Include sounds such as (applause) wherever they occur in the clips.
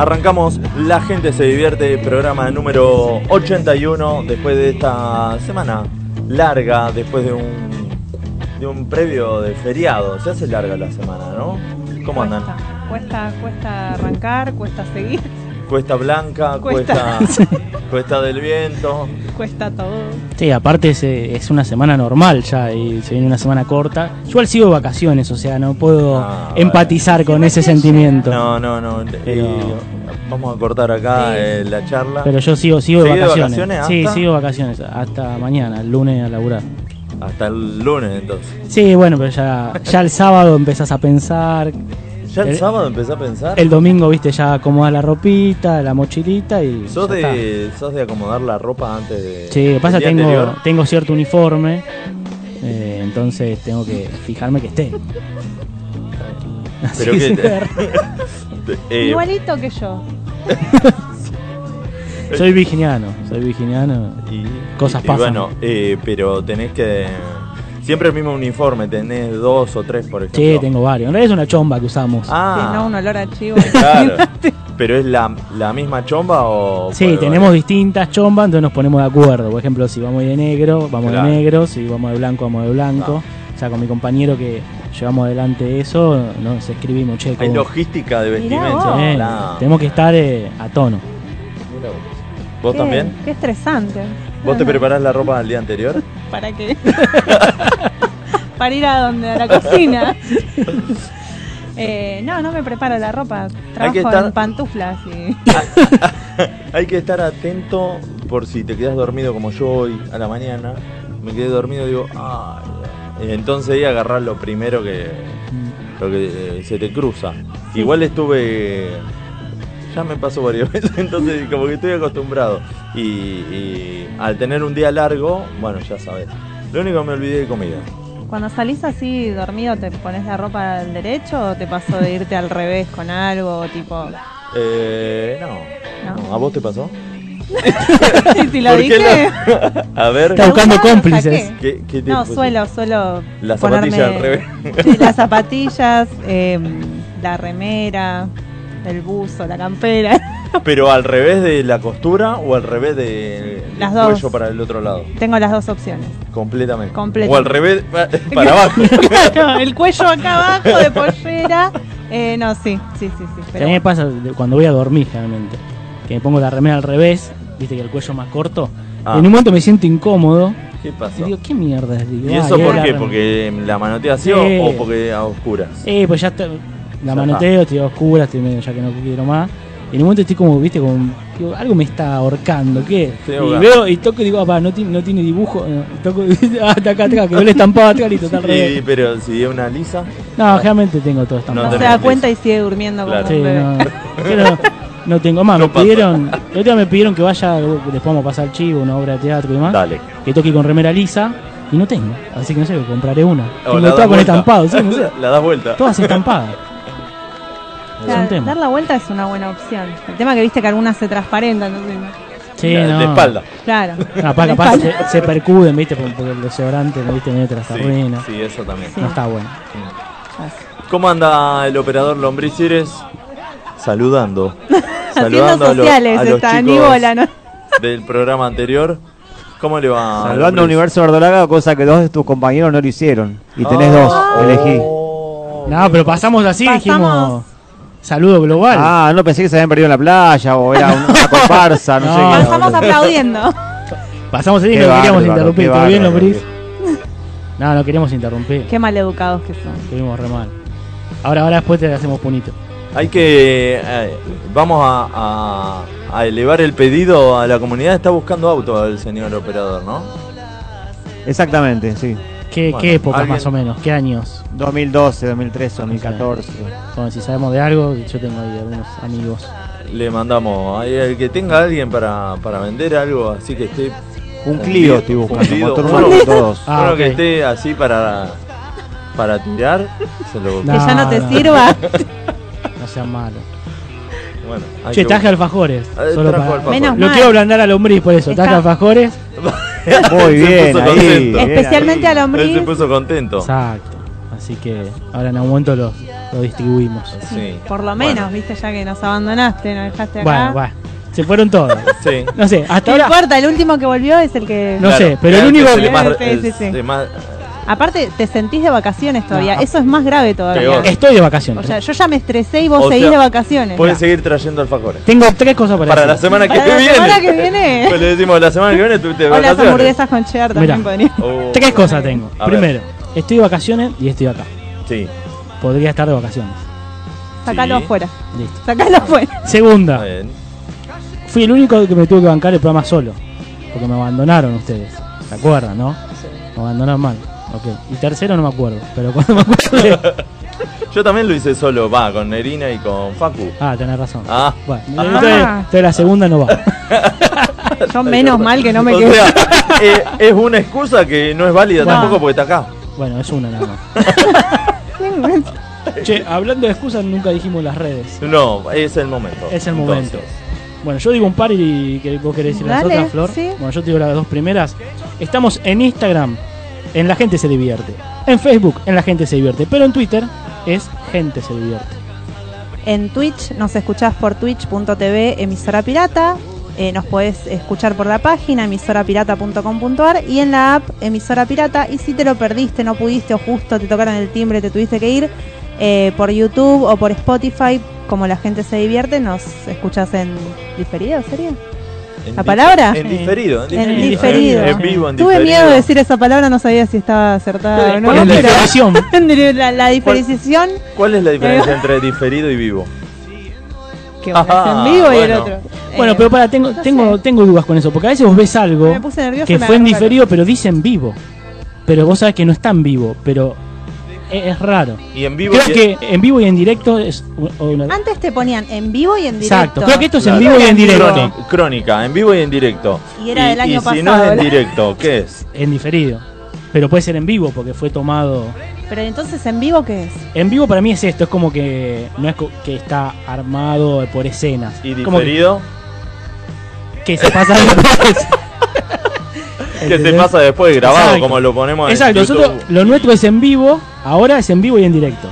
Arrancamos La gente se divierte, programa número 81 después de esta semana larga, después de un de un previo de feriado. Se hace larga la semana, ¿no? ¿Cómo andan? Cuesta, cuesta arrancar, cuesta seguir, Cuesta Blanca, cuesta Cuesta. (laughs) cuesta, del Viento. cuesta todo. Sí, aparte es, eh, es una semana normal ya y se viene una semana corta. Yo igual sigo de vacaciones, o sea, no puedo Ah, empatizar con ese sentimiento. No, no, no. Pero- eh, vamos a cortar acá eh, la charla. Pero yo sigo, sigo de ¿Seguís de vacaciones. vacaciones Sí, sigo de vacaciones hasta mañana, el lunes a laburar. Hasta el lunes entonces. Sí, bueno, pero ya, ya el sábado empezás a pensar. Ya el, El- sábado empecé a pensar. El domingo, viste, ya acomodas la ropita, la mochilita y. ¿Sos ya está. de, ¿Sos de acomodar la ropa antes de.? Sí, lo que pasa día tengo, anterior? tengo cierto uniforme, eh, entonces tengo que fijarme que esté. Así Pero que. que- (laughs) Eh, Igualito que yo. soy virginiano, soy virginiano. y, cosas y pasan. bueno, eh, pero tenés que. Siempre el mismo uniforme, tenés dos o tres, por ejemplo. Sí, tengo varios. En realidad es una chomba que usamos. Ah, no, un olor a chivo. (laughs) claro. Pero es la, la misma chomba o. Sí, tenemos variar? distintas chombas, entonces nos ponemos de acuerdo. Por ejemplo, si vamos de negro, vamos Claro. de negro, si vamos de blanco, vamos de blanco. Ah. O sea, con mi compañero que llevamos adelante eso, nos escribimos, che, Hay ¿cómo- logística de vestimenta. Sí, Claro. tenemos que estar eh, a tono. Vos. ¿Vos Qué- también? Qué estresante. ¿Vos te preparás la ropa del día anterior? (laughs) ¿Para qué? (laughs) Para ir a donde, a la cocina. (laughs) Eh, no, no me preparo la ropa. Trabajo que estar- en pantuflas y. (laughs) Hay que estar atento por si te quedas dormido como yo hoy a la mañana. Me quedé dormido y digo, ay. ya". Entonces ahí agarrar lo primero que, lo que eh, se te cruza. Igual estuve. Ya me pasó varias (laughs) veces, entonces como que estoy acostumbrado. Y, y al tener un día largo, bueno, ya sabes. Lo único que me olvidé de comida. Cuando salís así dormido, ¿te pones la ropa al derecho o te pasó de irte al revés con algo? Tipo. Eh, no. No. ¿A vos te pasó? (laughs) Sí, sí, lo ¿Por qué dije. la- (laughs) A ver, Está buscando ¿Alguna vez cómplices. No, pusiste? suelo, suelo. La ponerme zapatilla al revés. las zapatillas, eh, la remera, el buzo, la campera. (laughs) Pero al revés de la costura o al revés de, del Las dos. cuello para el otro lado. Tengo las dos opciones. Completamente. Completamente. O al revés pa- (laughs) para abajo. (laughs) Claro, el cuello acá abajo de pollera. Eh, no, sí, sí, sí, sí. a Pero mí me pasa de- cuando voy a dormir generalmente, que me pongo la remera al revés, viste que el cuello es más corto, Ah. y en un momento me siento incómodo ¿Qué y pasó? digo, ¿qué mierda es? Digo, ¿Y ah, eso y por qué? ¿Porque la manotea así Sí. o, porque a oscuras? Eh, pues ya está, Ya la manoteo, estoy a oscuras, estoy medio ya que no quiero más. Y en un momento estoy como, viste, como, digo, algo me está ahorcando, ¿qué? Y ahogado. veo y toco y digo, ah, no, tiene, no tiene dibujo. no, y toco, (laughs) ah, está acá, está acá, quedó el estampado acá, listo, está Sí, pero si es una lisa. No, generalmente tengo todo estampado. no se da lisa. cuenta y sigue durmiendo Claro. como Sí, un bebé. no, (laughs) pero no tengo más. No me pasa. pidieron, el otro día me pidieron que vaya, después vamos a pasar chivo, una obra de teatro y demás, Dale. que toque con remera lisa y no tengo. Así que no sé, compraré una. O Tengo la todas con vuelta. estampado, sí, no sé. (laughs) La das vuelta. Todas estampadas. O Es sea, un tema. dar la vuelta es una buena opción. El tema que viste que algunas se transparentan, no sé. Sí, La- no. De espalda. Claro. Capaz, capaz espalda. se, se percuden, ¿viste? Porque el desodorante, ¿no viste? Medio te las Sí, sí, eso también. Sí. No está bueno. ¿Cómo anda el operador Lombriz Cires? Saludando. (laughs) Haciendo a los- sociales, a los está chicos Aníbola, ¿no? del programa anterior. ¿Cómo le va? Saludando a Lombriz? Universo Verdolaga, cosa que dos de tus compañeros no lo hicieron. Y tenés dos, Ah. elegí. Oh, No, pero pasamos así, Pasamos. dijimos. Saludo global. Ah, no pensé que se habían perdido en la playa o era una (laughs) comparsa, no, No. sé qué. Pasamos aplaudiendo. Pasamos así, Qué no queríamos bárbaro, interrumpir. qué ¿Todo bien, bárbaro, Lombriz? No, no queríamos interrumpir. Qué maleducados que son. Estuvimos re mal. Ahora, ahora después te hacemos punito. Hay que. eh, vamos a, a- a elevar el pedido a la comunidad. Está buscando auto el señor operador, ¿no? Exactamente, sí. ¿Qué, Bueno, qué épocas alguien- más o menos? ¿Qué años? 2012, 2013, 2014. Bueno, si sabemos de algo, yo tengo ahí algunos amigos. Le mandamos. El que tenga alguien para, para vender algo así que esté. Un Clio estoy buscando, todos. Ah, uno ok. que esté así para. Para tirar. Se lo. No. (laughs) que ya no te no. sirva. No sean malos. Bueno, hay Che, que- traje alfajores. Eh, solo para- alfajores. Menos Lo mal. quiero ablandar a lombriz por eso. Está- Traje alfajores. (laughs) (laughs) Muy Se bien, puso ahí. bien Especialmente ahí. a Él se puso contento. Exacto. Así que ahora en algún momento los, lo distribuimos. Sí. Por lo Bueno, menos, viste, ya que nos abandonaste, nos dejaste acá. Bueno, bueno. Se fueron todos. Sí. No sé, hasta No ahora. importa, el último que volvió es el que. No sé, pero el claro, único que es más- sí. es más- Aparte, te sentís de vacaciones todavía. No. Eso es más grave todavía. Peor. Estoy de vacaciones. O sea, yo ya me estresé y vos O seguís sea, de vacaciones. Puedes seguir trayendo alfajores. Tengo tres cosas para, Para la semana que Para la viene. semana que viene. (laughs) Pues le decimos, la semana que viene tú te O las hamburguesas con cheddar también Mirá. podría. Oh. Tres cosas tengo. A ver. Primero, estoy de vacaciones y estoy acá. Sí, Podría estar de vacaciones. Sacalo Sí. afuera. Listo. Sacalo afuera. Segunda, bien. fui el único que me tuvo que bancar el programa solo. Porque me abandonaron ustedes. ¿Se acuerdan, no? Me abandonaron mal. Ok. Y tercero no me acuerdo. Pero (laughs) cuando me acuerdo de- (laughs) Yo también lo hice solo, va, con Nerina y con Facu. Ah, tenés razón. Ah, Bueno, Ah. entonces, entonces la segunda no va. (laughs) Yo menos mal que no me o quedé. sea, eh, es una excusa que no es válida Bueno. tampoco porque está acá. Bueno, es una nada más. Che, hablando de excusas, nunca dijimos las redes. No, es el momento. Es el momento. Entonces, Bueno, yo digo un par y que vos querés decir las Dale, otras, Flor. sí. Bueno, yo te digo las dos primeras. Estamos en Instagram, en La Gente Se Divierte. En Facebook, en La Gente Se Divierte. Pero en Twitter es Gente Se Divierte. En Twitch nos escuchás por twitch.tv emisora pirata. Eh, nos podés escuchar por la página emisorapirata.com.ar y en la app emisora pirata. Y si te lo perdiste, no pudiste o justo te tocaron el timbre, te tuviste que ir eh, por YouTube o por Spotify, como la gente se divierte, nos escuchás en diferido, ¿sería? En ¿La palabra? En diferido. En diferido. En vivo, en Tuve diferido. miedo de decir esa palabra, no sabía si estaba acertada o no. (laughs) ¿Cuál es la diferenciación ¿Cuál es la diferencia entre diferido y vivo? (laughs) que uno es Ah, en vivo y el otro. Bueno, Eh, pero para, tengo, no tengo, sé. tengo dudas con eso. Porque a veces vos ves algo que fue en diferido, pero dice en vivo. Pero vos sabés que no está en vivo. Pero es, es raro. Y en vivo. Creo y- que en vivo y en directo es una. Antes te ponían en vivo y en directo. Exacto. Creo que esto es en vivo y en directo. Crónica, en vivo y en directo. Y era del año y si no es en directo, ¿qué es? En diferido. Pero puede ser en vivo porque fue tomado. Pero entonces, ¿en vivo qué es? En vivo para mí es esto, es como que no es que está armado por escenas. ¿Y Como que, diferido? que se pasa después. ¿Qué (laughs) te ¿Entendés? pasa después grabado Exacto. como lo ponemos Exacto, en YouTube? nosotros lo nuestro es en vivo, ahora es en vivo y en directo.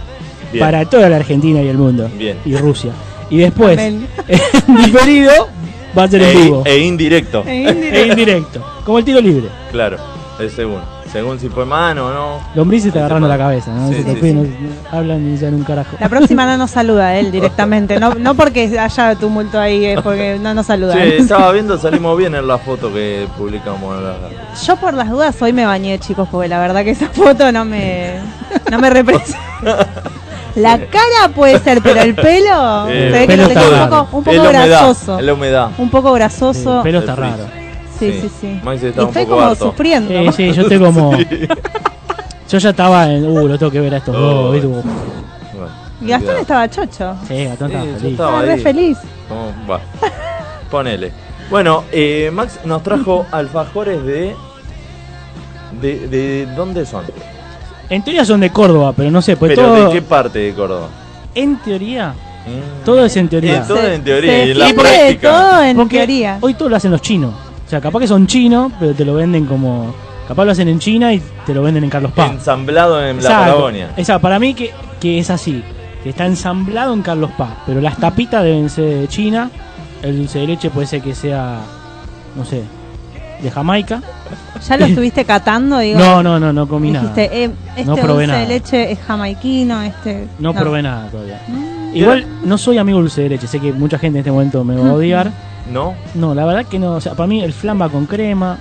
Bien. Para toda la Argentina y el mundo. Bien. Y Rusia. Y después, (laughs) diferido, va a ser en E, vivo. e indirecto. E indirecto. Como el tiro libre. Claro, es según. Según si fue mano o no. Lombrices te agarrando la cabeza, ¿no? Sí, sí, sí. no- hablan y se dan un carajo. La próxima no nos saluda él (laughs) directamente. No, no porque haya tumulto ahí, es porque no nos saluda. Che, (laughs) estaba viendo, salimos bien en la foto que publicamos. la- Yo por las dudas hoy me bañé, chicos, porque la verdad que esa foto no me, no me representa. (laughs) La cara puede ser, pero el pelo Eh, se ve que lo tenía un poco, un poco la humedad, grasoso. la humedad. Un poco grasoso. El pelo está raro. Sí, Sí. sí, sí. Maxi está Y un estoy poco como harto. sufriendo. Eh, sí, yo estoy como. (laughs) Yo ya estaba en. Uh, lo tengo que ver a estos Oh. dos. ¿viste? Como- Bueno, Y Gastón cuidado. estaba chocho. Sí, Gastón Sí, estaba yo feliz. estaba Estaba re ahí. feliz. ¿Cómo va? Ponele. Bueno, eh, Max nos trajo (laughs) alfajores de, de. ¿De dónde son? En teoría son de Córdoba, pero no sé, pues Pero todo. ¿de qué parte de Córdoba? En teoría, Mm. todo es en teoría. Es todo en teoría, se y en la de práctica. todo en Porque teoría. Hoy todo lo hacen los chinos. O sea, capaz que son chinos, pero te lo venden como. Capaz lo hacen en China y te lo venden en Carlos Paz. Ensamblado en la. Patagonia. Exacto, para mí que, que es así. Que está ensamblado en Carlos Paz. Pero las tapitas deben ser de China. El dulce de leche puede ser que sea. No sé. De Jamaica. ¿Ya lo (laughs) estuviste catando? Digo, No, no, no, no comí nada. Dijiste, eh, este No probé dulce nada. de leche es jamaiquino, este... No probé nada todavía. Mm. Igual no soy amigo del dulce de leche. Sé que mucha gente en este momento me va a (laughs) odiar. ¿No? No, la verdad que no. O sea, para mí el flan va con crema.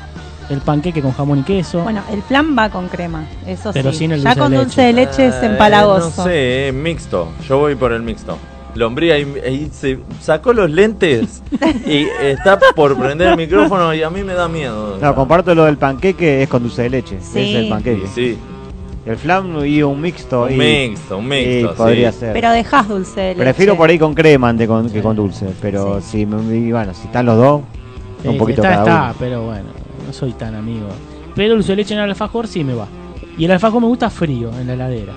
El panqueque con jamón y queso. Bueno, el flan va con crema, eso Pero sí. sin el ya dulce con de dulce de leche es Eh, empalagoso. No sé, es mixto. Yo voy por el mixto. Lombría ahí, ahí se sacó los lentes (laughs) y está por prender el micrófono y a mí me da miedo. No, comparto lo del panqueque, es con dulce de leche. Sí. Es el Sí, sí, El flan y un mixto. un y, mixto, un y mixto. podría sí. ser. Pero dejás dulce de leche. Prefiero por ahí con crema antes con- que con dulce. Pero si, me- y bueno, si están los dos, Sí, un poquito está, cada está, pero bueno, no soy tan amigo. Pero el dulce de leche en el alfajor sí me va. Y el alfajor me gusta frío, en la heladera.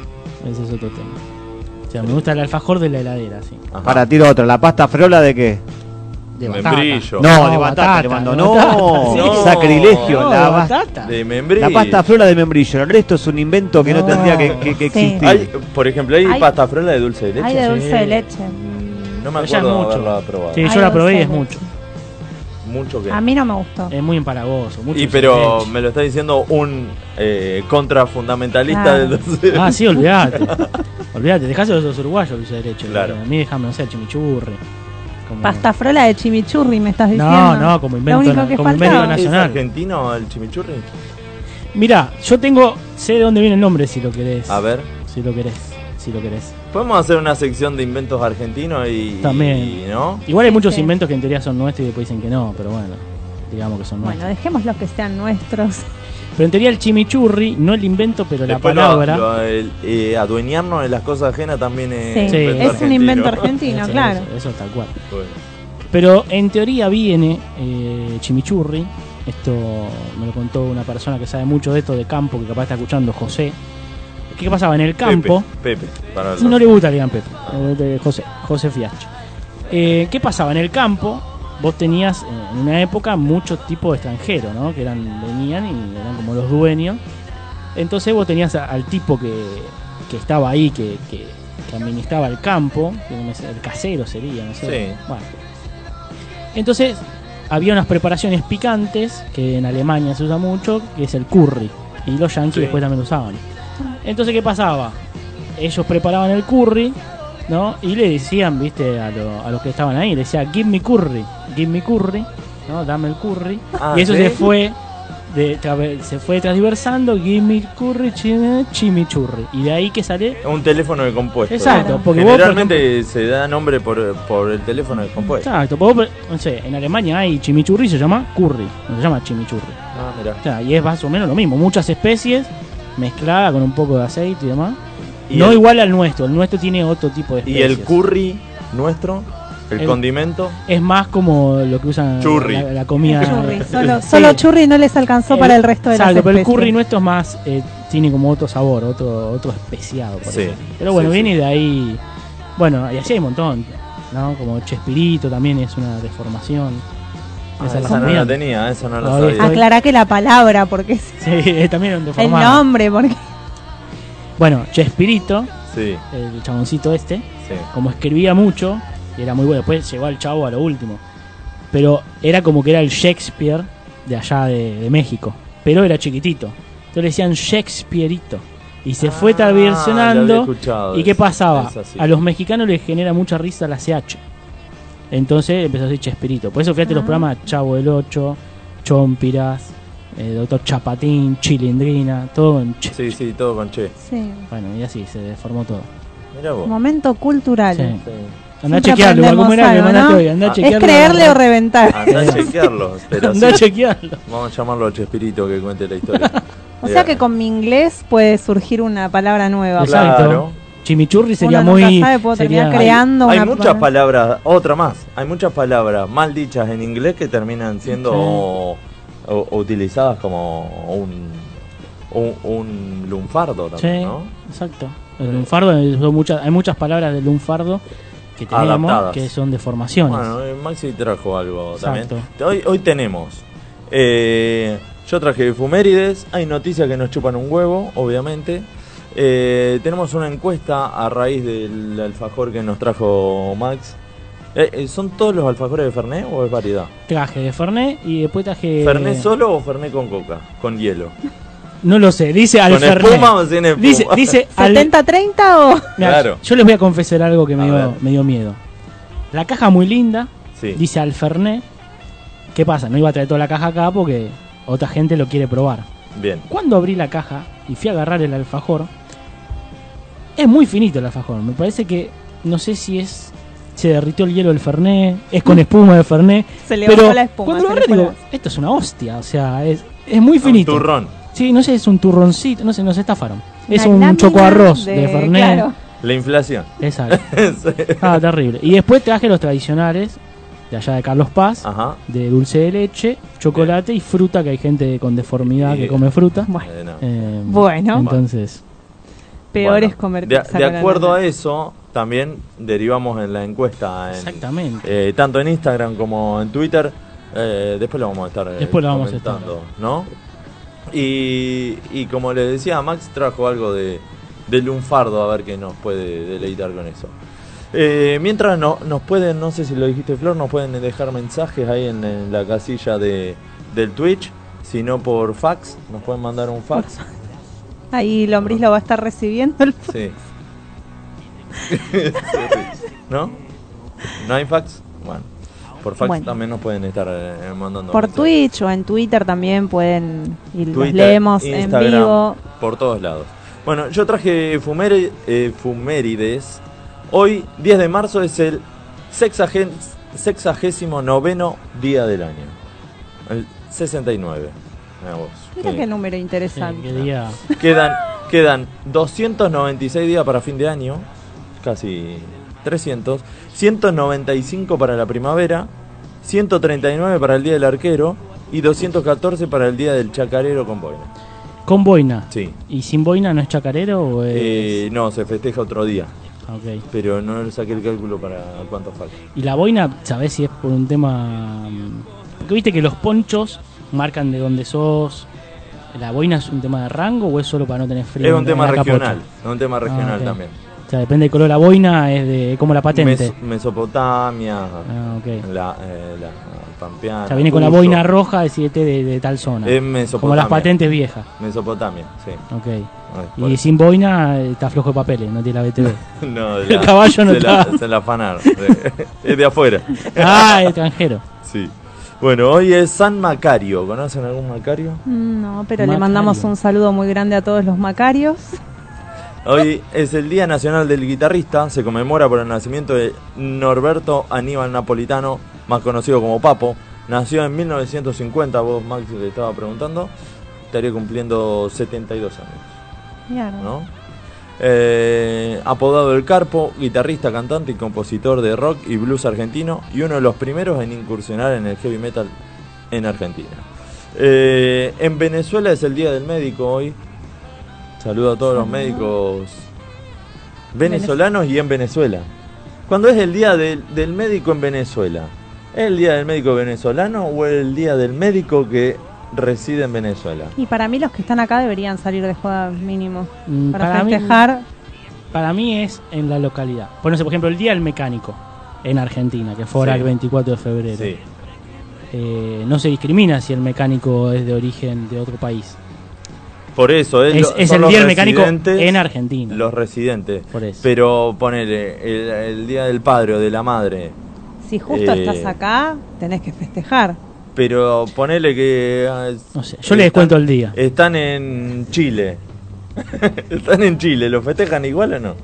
Ese es otro tema. O sea, me gusta el alfajor de la heladera, sí. Ajá. Para tiro otro. ¿La pasta frola de qué? De Membrillo. No, No, de batata, batata, le mando. de No, batata, (laughs) sí. sacrilegio. No, la, batata. De membrillo. la pasta frola de membrillo. El resto es un invento que no, No. tendría que, que- que Sí. existir. Hay, por ejemplo, hay, Hay- pasta frola de dulce de leche. Hay de dulce de leche. Mm, No me acuerdo de mucho. haberla probado. Sí, Ay, yo la probé y es mucho. Mucho que. A mí no me gustó. Es muy empalagoso. Mucho Y pero me lo está diciendo un eh, contrafundamentalista Claro. del dulce de Ah, sí, olvídate. (laughs) olvídate, dejáselo a los uruguayos dulce de leche. Claro. A mí déjame, no sé, chimichurri. Como- Pasta frola de chimichurri, me estás diciendo. No, no, como invento, Lo único que como invento faltaba. ¿Es nacional. argentino el chimichurri? Mira, yo tengo, sé de dónde viene el nombre si lo querés. A ver. Si lo querés, si lo querés. Podemos hacer una sección de inventos argentinos y. También. y- ¿No? Igual hay Sí, muchos sí. inventos que en teoría son nuestros y después dicen que no, pero bueno, digamos que son Bueno, nuestros. dejemos los que sean nuestros. Pero en teoría el chimichurri, no el invento, pero Después la palabra. lo- el, eh, adueñarnos de las cosas ajenas también es. Sí, Sí. es un invento argentino, Eso, claro. Eso, eso tal cual. Bueno. Pero en teoría viene eh, chimichurri. Esto me lo contó una persona que sabe mucho de esto de campo, que capaz está escuchando José. ¿Qué pasaba en el campo? Pepe, Pepe, para No le gusta que digan Pepe, eh, José, José Fiacho. Eh, ¿Qué pasaba? En el campo vos tenías eh, en una época muchos tipos de extranjeros, ¿no? Que eran, venían y eran como los dueños. Entonces vos tenías al tipo que, que estaba ahí, que, que- que administraba el campo, el casero sería, no sé. Sí. Bueno. Entonces había unas preparaciones picantes que en Alemania se usa mucho, que es el curry. Y los yankees Sí. después también lo usaban. Entonces, ¿qué pasaba? Ellos preparaban el curry, ¿no? Y le decían, viste, a, lo- a los que estaban ahí, le decía, give me curry, give me curry, ¿no? Dame el curry. Ah, y eso ¿sí? se fue de, se fue transversando, give me curry, chimi- chimichurri. Y de ahí que sale Un teléfono de compuesto. Exacto, ¿no? porque vos, por Generalmente se da nombre por, por el teléfono de compuesto. Exacto, vos, no sé, en Alemania hay chimichurri, se llama curry, no se llama chimichurri. Ah, mira. O sea, y es más o menos lo mismo, muchas especies mezcladas con un poco de aceite y demás. Y no el- igual al nuestro, el nuestro tiene otro tipo de Y especies. el curry nuestro, el, El- condimento. es más como lo que usan Churri. La, la comida. Churri. Solo, Sí. solo churri no les alcanzó para el resto de las Exacto, pero el curry nuestro es más, eh, tiene como otro sabor, otro otro especiado. por Sí, eso. Pero bueno, sí, viene sí. de ahí. Bueno, y así hay un montón, ¿no? Como Chespirito también es una deformación. Ah, Esa la esa no la tenía, esa no la sabía. Aclará que la palabra, porque es (laughs) Sí, también es un el nombre, porque Bueno, Chespirito, Sí, el chaboncito este, sí. como escribía mucho, y era muy bueno. Después llegó al chavo a lo último. Pero era como que era el Shakespeare de allá de, de México. Pero era chiquitito. Entonces le decían Shakespeareito. Y se fue Ah, había escuchado ¿Y qué eso. pasaba? A los mexicanos les genera mucha risa la CH. Entonces empezó a decir Chespirito. Por eso fíjate los Ah. programas Chavo del 8, Chompiras, eh, Doctor Chapatín, Chilindrina, todo en Che. Sí, sí, todo con che. sí. Bueno, y así se deformó todo. Mira vos. Momento cultural. Sí. Sí. Andá a chequearlo, igual, ¿cómo era algo, hoy? ¿no? Andá a Ah, Es chequearlo. creerle o reventar. Andá a (laughs) chequearlo. Pero Andá a chequearlo. Vamos a llamarlo a Chespirito que cuente la historia. (laughs) O sea que con mi inglés puede surgir una palabra nueva. Exacto. Claro. Chimichurri sería Uno nunca muy. sabe, puedo sería- terminar creando Hay una muchas palabra. palabras, otra más, hay muchas palabras mal dichas en inglés que terminan siendo Sí. O- utilizadas como un, un, un lunfardo Sí, también, ¿no? exacto. El lunfardo, muchas, hay muchas palabras del lunfardo que tenemos Adaptadas. que son deformaciones. Bueno, eh, Maxi trajo algo Exacto. también. Hoy, hoy tenemos, eh, yo traje efumérides, hay noticias que nos chupan un huevo, obviamente. Eh, tenemos una encuesta a raíz del alfajor que nos trajo Max. Eh, eh, ¿Son todos los alfajores de Fernet o es variedad? Traje de Fernet y después traje. ¿Fernet solo o Fernet con coca? Con hielo. No lo sé, dice al ¿Con Fernet. espuma o sin espuma? Dice, dice (laughs) al. ¿70-30 o...? Mirá, Claro. Yo les voy a confesar algo que me dio, me dio miedo. La caja muy linda, Sí. dice al Fernet. ¿Qué pasa? No iba a traer toda la caja acá porque otra gente lo quiere probar. Bien. Cuando abrí la caja y fui a agarrar el alfajor, es muy finito el alfajor. Me parece que, no sé si es. Se derritió el hielo del Fernet, es con espuma de Fernet. Se le pero la espuma. cuando lo agarré digo, esto es una hostia, o sea, es, es muy finito. Un turrón. Sí, no sé, es un turroncito, no sé, nos estafaron. Es Una un lámina choco arroz de, Fernet. Claro. La inflación. Exacto. (laughs) Sí. Ah, terrible. Y después traje los tradicionales de allá de Carlos Paz, Ajá. de dulce de leche, chocolate y fruta, que hay gente con deformidad Y- que come fruta. Bueno, Eh. Eh, Bueno. Entonces, peor Bueno, es comer de, de acuerdo a eso, también derivamos en la encuesta. En, Exactamente. eh, tanto en Instagram como en Twitter. Eh, después lo vamos a estar eh, Después lo vamos a comentando, ¿no? Y, y como le decía, Max trajo algo de, de lunfardo, a ver qué nos puede deleitar con eso. Eh, mientras no, nos pueden, no sé si lo dijiste Flor, nos pueden dejar mensajes ahí en, en la casilla de, del Twitch, si no por fax, nos pueden mandar un fax. Ahí Lombriz lo va a estar recibiendo. el- Sí. (laughs) ¿No? ¿No hay fax? Bueno, por fax Bueno. también nos pueden estar eh, mandando Por mensajes. Twitch o en Twitter también pueden y los leemos en Instagram, vivo. Por todos lados. Bueno, yo traje Fumeri- eh, Fumérides. Hoy, 10 de marzo, es el sexagen- sexagésimo noveno día del año. El 69. Mirá vos. Mira Sí. qué número Sí, interesante. qué día. Quedan, quedan 296 días para fin de año, casi 300, 195 para la primavera, 139 para el Día del Arquero y 214 para el Día del Chacarero con boina. Con boina. Sí. ¿Y sin boina no es chacarero o es.? Eh, no, se festeja otro día, Ah, ok. pero no le saqué el cálculo para cuánto falta. Y la boina, ¿sabés si es por un tema.? mm, Porque viste que los ponchos marcan de dónde sos. ¿La boina es un tema de rango o es solo para no tener frío? Es un tema regional, es un tema regional Ah, también. O sea, depende del color de la boina, es de es como la patente. Mes- Mesopotamia, Ah, ok. la, eh, la pampeana. O sea, viene con la boina roja, decirte de, de tal zona. Es Mesopotamia. como las patentes viejas. Mesopotamia, sí. Ok. Y eso. sin boina eh, está flojo de papeles, no tiene la BTV. (laughs) (laughs) No, de El caballo no se la, está. se la afanaron. (laughs) es de afuera. ah, extranjero. Sí. Bueno, hoy es San Macario. ¿Conocen algún Macario? Mm, No, pero le mandamos un saludo muy grande a todos los macarios. Hoy es el Día Nacional del Guitarrista. Se conmemora por el nacimiento de Norberto Aníbal Napolitano, más conocido como Papo. Nació en 1950. Vos, Max, le estaba preguntando. Estaría cumpliendo 72 años. Mierda. ¿no? Eh, apodado El Carpo, guitarrista, cantante y compositor de rock y blues argentino y uno de los primeros en incursionar en el heavy metal en Argentina. Eh, en Venezuela es el Día del Médico hoy. Saludo a todos los médicos venezolanos y en Venezuela. ¿Cuándo es el Día del, del Médico en Venezuela? ¿Es el Día del Médico venezolano o es el Día del Médico que reside en Venezuela? Y para mí los que están acá deberían salir de joda mínimo. Mm, Para, mí- festejar. Para mí es en la localidad. Por ejemplo, por ejemplo, el Día del Mecánico en Argentina, que fue ahora Sí. el 24 de febrero. Sí. Eh, no se discrimina si el mecánico es de origen de otro país. Por eso, es, Es, el Día del Mecánico en Argentina. Los residentes. Por eso. Pero ponele, el, el día del padre o de la madre. Si justo Eh, estás acá, tenés que festejar. Pero ponele que. ah, No sé, yo les están- descuento el día. Están en Chile. (laughs) están en Chile, ¿lo festejan igual o no?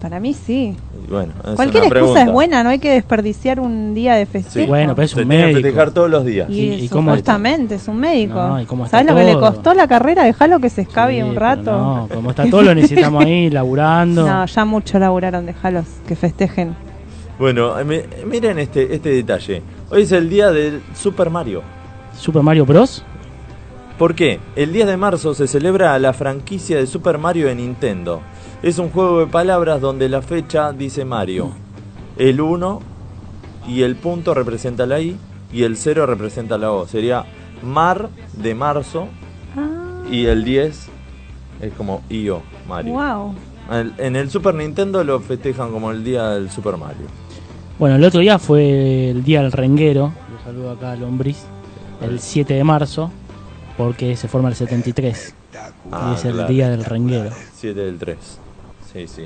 Para mí sí. Y Bueno, es Cualquier una excusa pregunta. es buena, no hay que desperdiciar un día de festejo. Sí. Bueno, pero es Se un tiene que médico. festejar todos los días. Y, ¿Y- supuestamente es un médico. No, ¿y cómo está ¿Sabes lo que le costó la carrera? Dejalo que se escabie Sí, un rato. No, como está todo lo necesitamos ahí (laughs) laburando. No, ya mucho laburaron, dejalos que festejen. Bueno, mi- miren este, este detalle. Hoy es el día del Super Mario. Super Mario Bros. ¿Por qué? El 10 de marzo se celebra la franquicia de Super Mario de Nintendo. Es un juego de palabras donde la fecha dice Mario. El 1 y el punto representa la I y el 0 representa la O. Sería Mar de marzo Ah, y el 10 es como IO, Mario. wow. En el Super Nintendo lo festejan como el día del Super Mario. Bueno, el otro día fue el día del renguero. Lo saludo acá a Lombriz. El 7 de marzo, porque se forma el 73. Ah, y es el claro. día del renguero. 7 del 3. Sí, sí.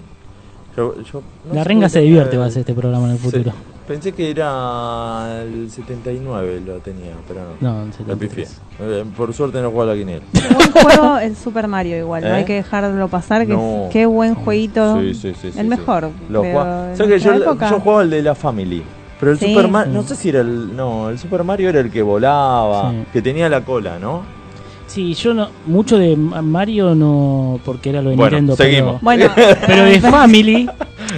Yo- yo no La renga se divierte, va a ser este programa en el Sí. futuro. Pensé que era el 79 lo tenía, pero no. No, el La pifié. 73. Eh, Por suerte no juega la quiniela. Buen juego el Super Mario igual, no ¿Eh? hay que dejarlo pasar, que No. es- qué buen jueguito. Sí, sí, sí. el sí. mejor. Lo creo, jugaba- de ¿Sabes que yo, yo jugaba el de la Family? Pero el Sí. Super Mario, no Sí. sé si era el. No, el Super Mario era el que volaba, Sí. que tenía la cola, ¿no? Sí, yo no, mucho de Ma- Mario no, porque era lo de Bueno, Nintendo. seguimos. Bueno, Pero, (laughs) pero de (laughs) Family,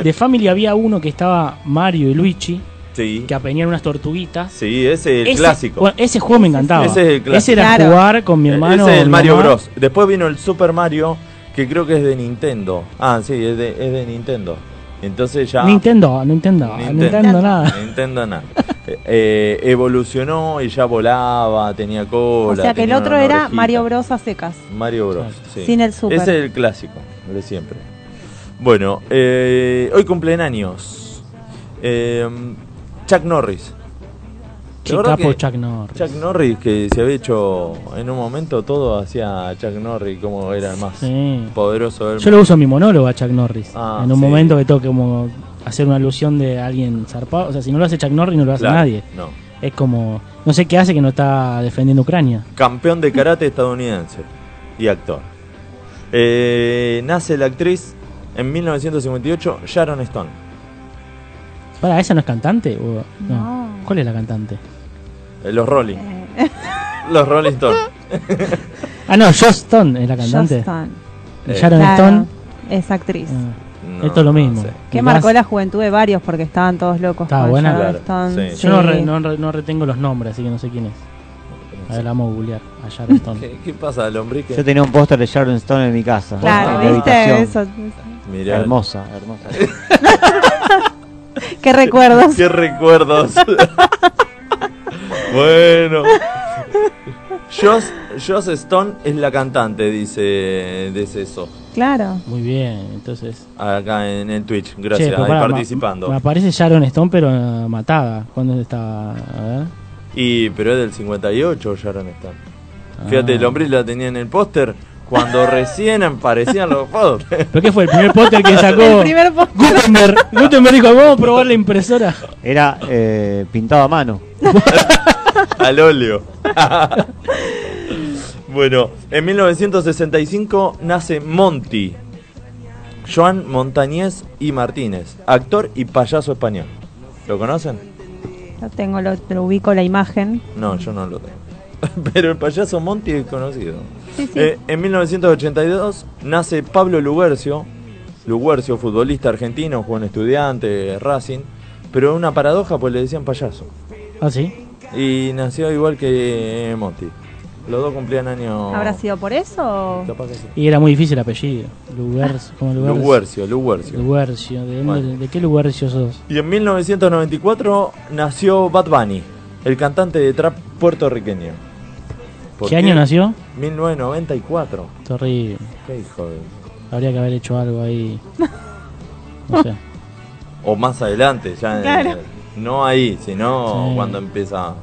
de Family había uno que estaba Mario y Luigi, Sí. que apeñaban unas tortuguitas. Sí, ese es el Ese- clásico. bueno, ese juego me encantaba. Ese es el clásico. Ese era Claro. jugar con mi hermano. Ese es el Mario mamá. Bros. Después vino el Super Mario, que creo que es de Nintendo. Ah, sí, es de, es de Nintendo. Entonces ya... Nintendo, Nintendo, Nintendo. Nintendo nada. Nintendo nada. (laughs) Eh, eh, evolucionó y ya volaba, tenía cola. O sea que el otro era orejita. Mario Bros a secas. Mario Bros. Sí. Sin el super. Ese es el clásico, de siempre. Bueno, eh, hoy cumplen años. Eh, Chuck Norris. ¿Te Qué acordás capo que Chuck Norris. Chuck Norris, que se había hecho en un momento todo hacia Chuck Norris, como era el más Sí. poderoso del Yo lo uso en mi monólogo a Chuck Norris. Ah, en un sí. momento que tengo que como hacer una alusión de alguien zarpado. O sea, si no lo hace Chuck Norris, no lo hace Claro, nadie. No. Es como. No sé qué hace que no está defendiendo Ucrania. Campeón de karate estadounidense y actor. Eh, nace la actriz en 1958 Sharon Stone. Para, ¿esa no es cantante? O- no. No. ¿Cuál es la cantante? Eh, los Rolling. Eh, Los Rolling Stones. (laughs) Ah, no, Joss Stone es la cantante. Y Eh, Sharon Claro, Stone. es actriz. ah, No, esto es lo no mismo. sé. Que marcó la juventud de varios porque estaban todos locos. Estaba con buena. Sharon Claro, Stone, sí. Yo no, sí. re- no re- no retengo los nombres, así que no sé quién es. A ver, la vamos a googlear. A Sharon (laughs) Stone. ¿Qué, qué pasa, lombrique? Yo tenía un póster de Sharon Stone en mi casa. Claro, en. Mirá. Hermosa, hermosa. (laughs) Qué recuerdos. Qué recuerdos. Bueno. (laughs) Joss, Joss Stone es la cantante, dice de Ceso. Claro. Muy bien, entonces. Acá en el Twitch. Gracias, ahí participando. Me aparece Sharon Stone, pero eh, matada. ¿Cuándo estaba? A ver. Y, pero es del 58 Sharon Stone. Fíjate, Ah. el hombre la tenía en el póster cuando (laughs) recién aparecían los pósters. ¿Pero qué fue? ¿El primer póster que (laughs) sacó? El primer Gutenberg. Gutenberg dijo, vamos a probar la impresora. Era eh, pintado a mano. (laughs) Al óleo. (laughs) bueno, en 1965 nace Monty. Joan Montañez y Martínez, actor y payaso español. ¿Lo conocen? Lo tengo, lo, lo ubico la imagen. No, yo no lo tengo. (laughs) Pero el payaso Monty es conocido. Sí, sí. Eh, en 1982 nace Pablo Lugercio. Lugercio, futbolista argentino, jugó en Estudiante, Racing. Pero una paradoja, pues le decían payaso. Ah, sí. Y nació igual que eh, Monty. Los dos cumplían años. ¿Habrá sido por eso? o- Capaz que sí. Y era muy difícil el apellido. Lugercio. ¿Cómo Lugercio? Lugercio, Lugercio. Lugercio. ¿De, dónde- Bueno. ¿De qué Lugercio sos? Y en 1994 nació Bad Bunny, el cantante de trap puertorriqueño. ¿Por ¿Qué año nació? 1994. Terrible. Qué hijo de... Habría que haber hecho algo ahí. (laughs) No sé. O más adelante, ya. en- Claro. No ahí, sino Sí. cuando empieza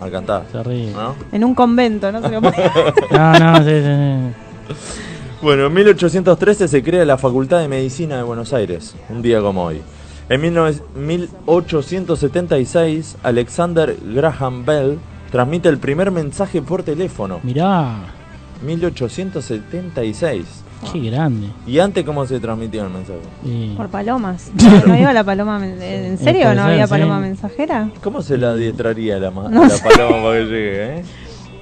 a cantar. ¿no? En un convento, ¿no? Se lo pone- (laughs) No, no, sí, sí, sí. Bueno, en 1813 se crea la Facultad de Medicina de Buenos Aires, un día como hoy. En 19 1876, Alexander Graham Bell transmite el primer mensaje por teléfono. Mirá, 1876. Qué grande. ¿Y antes cómo se transmitía el mensaje? Y- Por palomas. (laughs) ¿No iba la paloma? ¿En serio no había sí. paloma mensajera? ¿Cómo se la adiestraría la, ma- No la sé. paloma para que llegue? eh?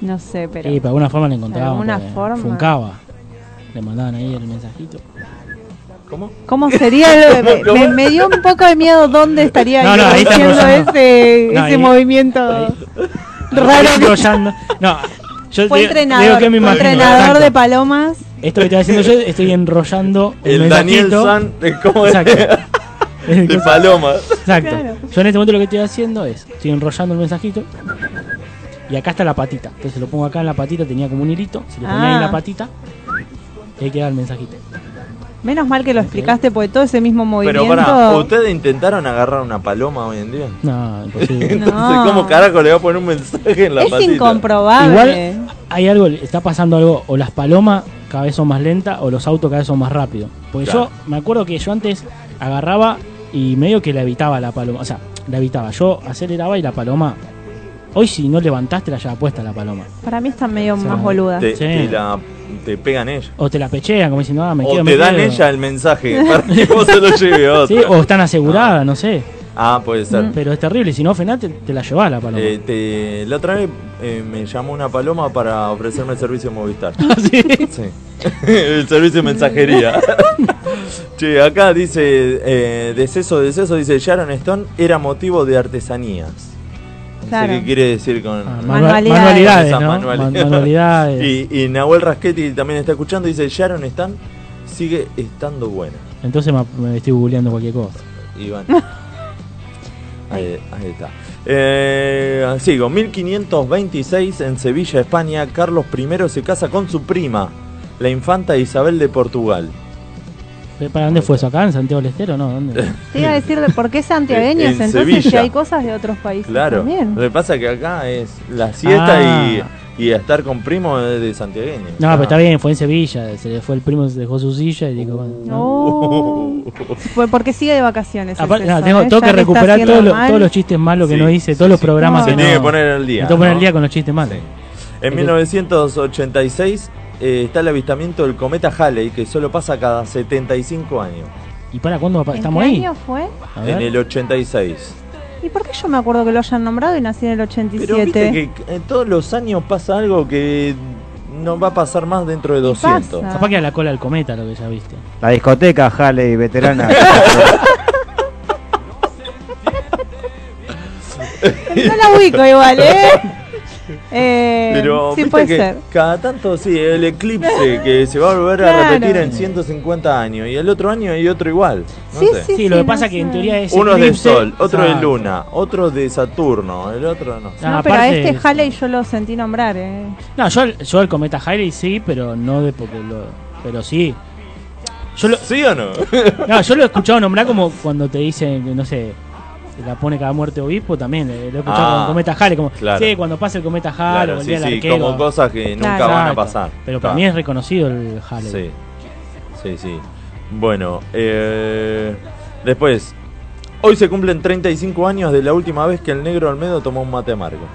No sé, pero. Sí, de alguna forma le encontraban. alguna forma. Funcaba. Le mandaban ahí el mensajito. ¿Cómo? ¿Cómo sería? el- (laughs) me, ¿Cómo? me- dio un poco de miedo dónde estaría No, no, ahí haciendo ese, No, ese ahí- movimiento ahí- raro. que-. No, yo Fue digo- entrenador, digo que me imagino. entrenador Exacto. de palomas. Esto que estoy haciendo yo, estoy enrollando el, El Daniel mensajito. San, eh, ¿cómo es? Exacto. (laughs) De paloma. Exacto. Claro. Yo en este momento lo que estoy haciendo es, estoy enrollando el mensajito y acá está la patita. Entonces lo pongo acá en la patita, tenía como un hilito, se le ponía ahí en Ah. la patita y ahí queda el mensajito. Menos mal que lo explicaste porque todo ese mismo Pero movimiento. para, ¿ustedes intentaron agarrar una paloma hoy en día? No, imposible. (laughs) Entonces, No. ¿cómo carajo le va a poner un mensaje en la es patita? incomprobable. Igual hay algo, está pasando algo, o las palomas cada vez son más lentas o los autos cada vez son más rápidos. Porque Claro. yo me acuerdo que yo antes agarraba y medio que la evitaba la paloma, o sea, la evitaba. Yo aceleraba y la paloma, hoy si no levantaste la lleva puesta la paloma. Para mí están medio Sí. más boludas. Te, Sí. te la, te pegan ellos. O te la pechean como diciendo, ah, me O quedo, te me dan quedo. ella el mensaje (laughs) para que vos se lo lleve a otro. Sí, o están aseguradas, no sé. Ah, puede ser. Pero es terrible, si no frenás te, te la llevas la paloma. Eh, te- la otra vez eh, me llamó una paloma para ofrecerme el servicio de Movistar. (laughs) ¿Sí? Sí. (laughs) el servicio de mensajería. (laughs) che, acá dice, eh, deceso, deceso, dice Sharon Stone era motivo de artesanías. No Claro. sé qué quiere decir con... Ah, Manualidades. manua- manualidades, ¿no? manualidades. Man- manualidades. Y, y Nahuel Rasquetti también está escuchando, dice Sharon Stone sigue estando buena. Entonces me, me estoy googleando cualquier cosa. Iván. Ahí, ahí está. Eh, sigo, 1526 en Sevilla, España, Carlos I se casa con su prima, la infanta Isabel de Portugal. ¿Para dónde fue eso? ¿Acá? ¿En Santiago del Estero? No, ¿dónde? (laughs) Te iba a decir de por qué (laughs) santiagueños, En entonces Sevilla. si hay cosas de otros países Claro, también. lo que pasa es que acá es la siesta Ah. y, y estar con primo es de santiagueño. No, Ah. pero está bien, fue en Sevilla. Se le fue el primo, se dejó su silla y dijo, bueno, ¿no? Fue porque sigue de vacaciones. Aparte, no, tengo, ¿eh? tengo que recuperar todos los- mal. todos los chistes malos que Sí, no hice, sí, todos los sí. programas No. que Se no. tiene que poner al día. me tengo que poner al día con los chistes malos. Sí. En 1986 eh, está el avistamiento del cometa Halley, que solo pasa cada 75 años. ¿Y para cuándo va a pa- ¿En estamos qué ahí? año fue? A. En el 86. ¿Y por qué yo me acuerdo que lo hayan nombrado y nací en el 87? Pero viste que en todos los años pasa algo que no va a pasar más dentro de 200. pasa? Capaz que a la cola del cometa lo que ya viste. La discoteca, Halley, veterana. (laughs) No la ubico igual, ¿eh? (laughs) Eh, Pero sí viste puede que ser. cada tanto, sí, el eclipse que se va a volver a Claro. repetir en 150 años y el otro año hay otro igual. No Sí, sé. sí. Sí, lo que pasa es que en sé. teoría es Uno es de eclipse- Sol, otro de Exacto. Luna, otro de Saturno, el otro no. Ah, No, pero a aparte este es- Halley yo lo sentí nombrar, ¿eh? No, yo, yo el cometa Halley sí, pero no de porque lo. Pero sí. Yo lo, ¿Sí o no? (laughs) no, yo lo he escuchado nombrar como cuando te dicen, que, no sé, la pone cada muerte obispo también. eh, Lo he escuchado Ah, con el cometa Halley, como, claro. sí, cuando pasa el cometa Halley, Claro, el sí, día del sí, arquero. como cosas que nunca Claro. van a pasar. Pero para mí es reconocido el Halley. Sí, sí, sí. Bueno, eh, después, hoy se cumplen 35 años de la última vez que el negro Almedo tomó un mate amargo.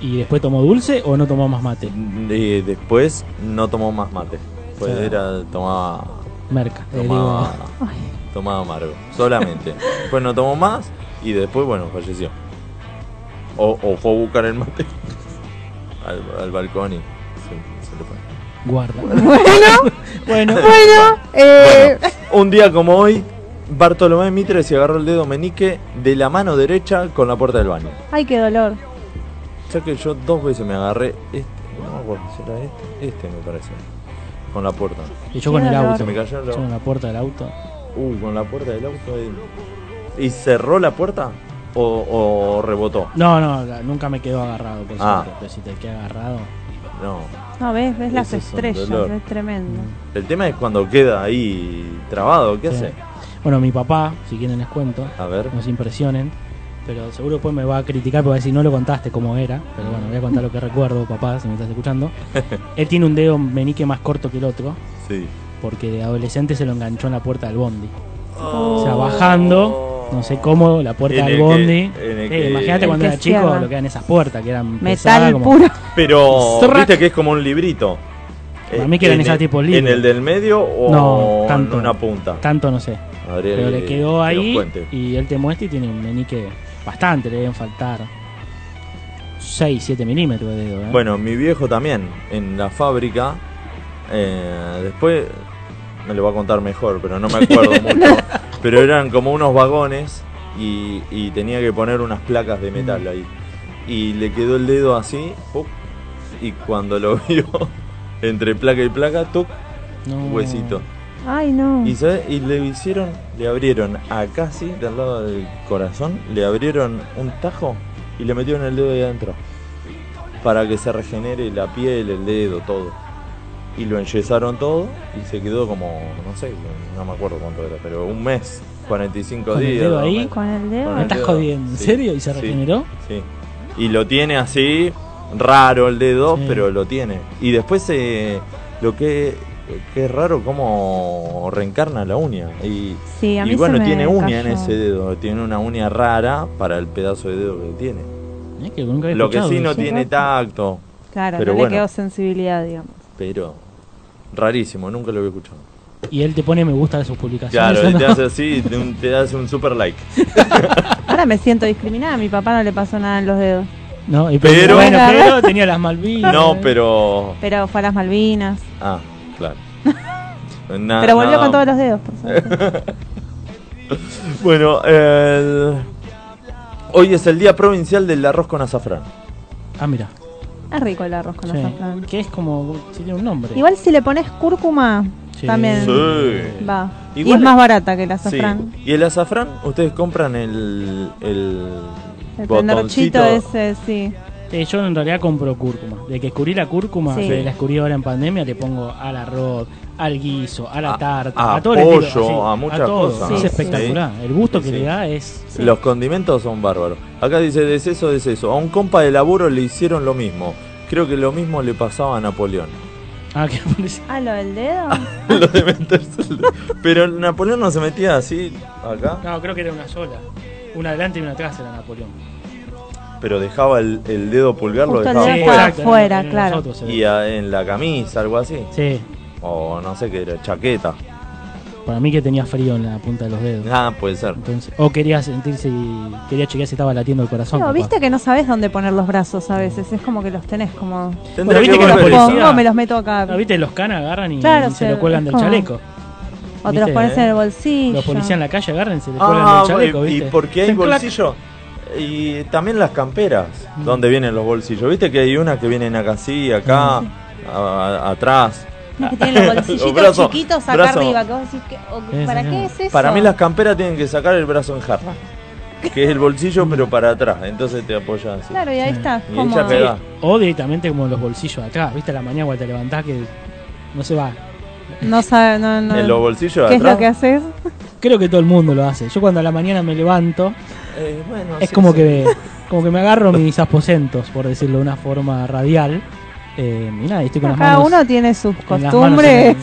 ¿Y después tomó dulce o no tomó más mate? Y después no tomó más mate. Pues Claro. era, tomaba, Merca. eh, tomaba, digo, (laughs) tomaba amargo, solamente. (laughs) después no tomó más y después, bueno, falleció. O, o fue a buscar el mate (laughs) al, al balcón y se, se le fue. guarda. (laughs) Bueno, bueno, bueno, eh, Bueno, un día como hoy, Bartolomé Mitre se agarró el dedo meñique de la mano derecha con la puerta del baño. ay, qué dolor. Ya que yo dos veces me agarré este, no me acuerdo si era este, este me parece, con la puerta. y yo con el auto. Se me cayó Yo con la puerta del auto. Uh, con la puerta del auto. eh. ¿Y cerró la puerta o, o rebotó? No, no, nunca me quedo agarrado, por Ah. suerte. Pero si te queda agarrado. No. No, ves, ves las es estrellas, es tremendo. El tema es cuando queda ahí trabado, ¿qué Sí. hace? Bueno, mi papá, si quieren les cuento, A ver. no se impresionen. Pero seguro después me va a criticar porque va a decir no lo contaste cómo era. Pero bueno, voy a contar lo que (laughs) recuerdo, papá, si me estás escuchando. (laughs) Él tiene un dedo menique más corto que el otro. Sí. Porque de adolescente se lo enganchó en la puerta del bondi. Oh. O sea, bajando, no sé cómo, la puerta En del bondi. en que- imagínate cuando era chico lo que eran esas puertas, que eran Metal pesadas, como- puro. Pero, viste que es como un librito. Para mí que eran en esas tipo ¿En libros. el del medio o No, tanto. en una punta? Tanto no sé. Adrián, Pero le que- quedó ahí y él te muestra y tiene un menique bastante, le deben faltar 6, 7 milímetros de dedo. ¿eh? Bueno, mi viejo también, en la fábrica. eh, después me lo va a contar mejor, pero no me acuerdo (laughs) mucho. Pero eran como unos vagones y, y tenía que poner unas placas de metal ahí. Y le quedó el dedo así, y cuando lo (laughs) vio, entre placa y placa, ¡tuc! No. huesito. Ay, no. Y, ¿sabe? y le hicieron, le abrieron acá sí, del lado del corazón, le abrieron un tajo y le metieron el dedo ahí adentro. Para que se regenere la piel, el dedo, todo. Y lo enyesaron todo y se quedó como, no sé, no me acuerdo cuánto era, pero un mes, 45 ¿Con el días. dedo dos ahí? meses. Con el dedo. Con ¿Me el estás dedo. jodiendo? ¿En Sí, serio? ¿Y se sí. regeneró? Sí. Y lo tiene así, raro el dedo, Sí. pero lo tiene. Y después eh, lo que, que es raro cómo reencarna la uña. Y, Sí, a mí y bueno, se me tiene uña en ese dedo, tiene una uña rara para el pedazo de dedo que tiene. Es que nunca Lo que sí no tiene tacto, Claro, Pero no bueno. le quedó sensibilidad, digamos. pero rarísimo, nunca lo había escuchado. Y él te pone me gusta de sus publicaciones. Claro, ¿o y te no? hace así, te, un- te hace un super like. (laughs) Ahora me siento discriminada. A mi papá no le pasó nada en los dedos. No, y Pero- bueno, pero tenía las Malvinas. No, pero... Pero fue a las Malvinas. Ah, claro. (laughs) Na- pero volvió nada- con todos los dedos, por. (laughs) Bueno, el- hoy es el día provincial del arroz con azafrán. Ah, mira. Es rico el arroz con Sí. azafrán. Que es como. Si tiene un nombre. Igual si le pones cúrcuma, Sí. también Sí. va. y es más barata que el Sí. azafrán. Y el azafrán, ustedes compran el, el, El botoncito. ese, sí. Eh, yo en realidad compro cúrcuma. De que descubrí la cúrcuma, la descubrí ahora en pandemia, le pongo al arroz, al guiso, a la A- tarta, a a, todo el pollo, estilo, así, a muchas todo. cosas. Es Sí, espectacular. El gusto Sí, que sí. le da es. Los condimentos son bárbaros. Acá dice deceso, deceso. A un compa de laburo le hicieron lo mismo. Creo que lo mismo le pasaba a Napoleón. Ah, que parece- Ah, lo del dedo. (laughs) Lo de meterse el- Pero Napoleón no se metía así acá, No, creo que era una sola. Una adelante y una atrás era Napoleón. pero dejaba el, el dedo pulgar, lo Justo el dejaba dedo afuera, eran claro. nosotros, Y a- en la camisa, algo así. Sí, O no sé qué era, chaqueta. para mí que tenía frío en la punta de los dedos. Ah, puede ser. Entonces, o quería sentir si quería chequear si estaba latiendo el corazón. No, viste que no sabes dónde poner los brazos a veces. Es como que los tenés como. Bueno, viste que Los policía- pongo, me los meto acá. Ah, viste, los canas agarran y, Claro, y se se- lo cuelgan del como- chaleco. O te los pones eh. en el bolsillo. Los policías en la calle agarran y se le cuelgan Ah, del chaleco, y ¿viste? porque hay Hacen clac. bolsillo. Y también las camperas, Mm. donde vienen los bolsillos. Viste que hay unas que vienen acá así, acá, Mm. a- a- atrás. Unos que tienen los bolsillitos Los brazos- chiquitos acá brazo- arriba. Que vos decís que, o- ¿Para qué es eso? Para mí las camperas tienen que sacar el brazo en jarra. Que es el bolsillo pero (laughs) para atrás. Entonces te apoyas así. Claro, y ahí está. Y como- ella pega. O directamente como los bolsillos de atrás, ¿viste? A la mañana cuando te levantás que no se va. No sabe, no, no. En los bolsillos ¿Qué de es lo atrás. que haces? Creo que todo el mundo lo hace. Yo cuando a la mañana me levanto, Eh, bueno, es sí, como sí. que como que me agarro mis aposentos, por decirlo de una forma radial. Eh, y nada, y estoy con las Cada manos uno tiene sus costumbres.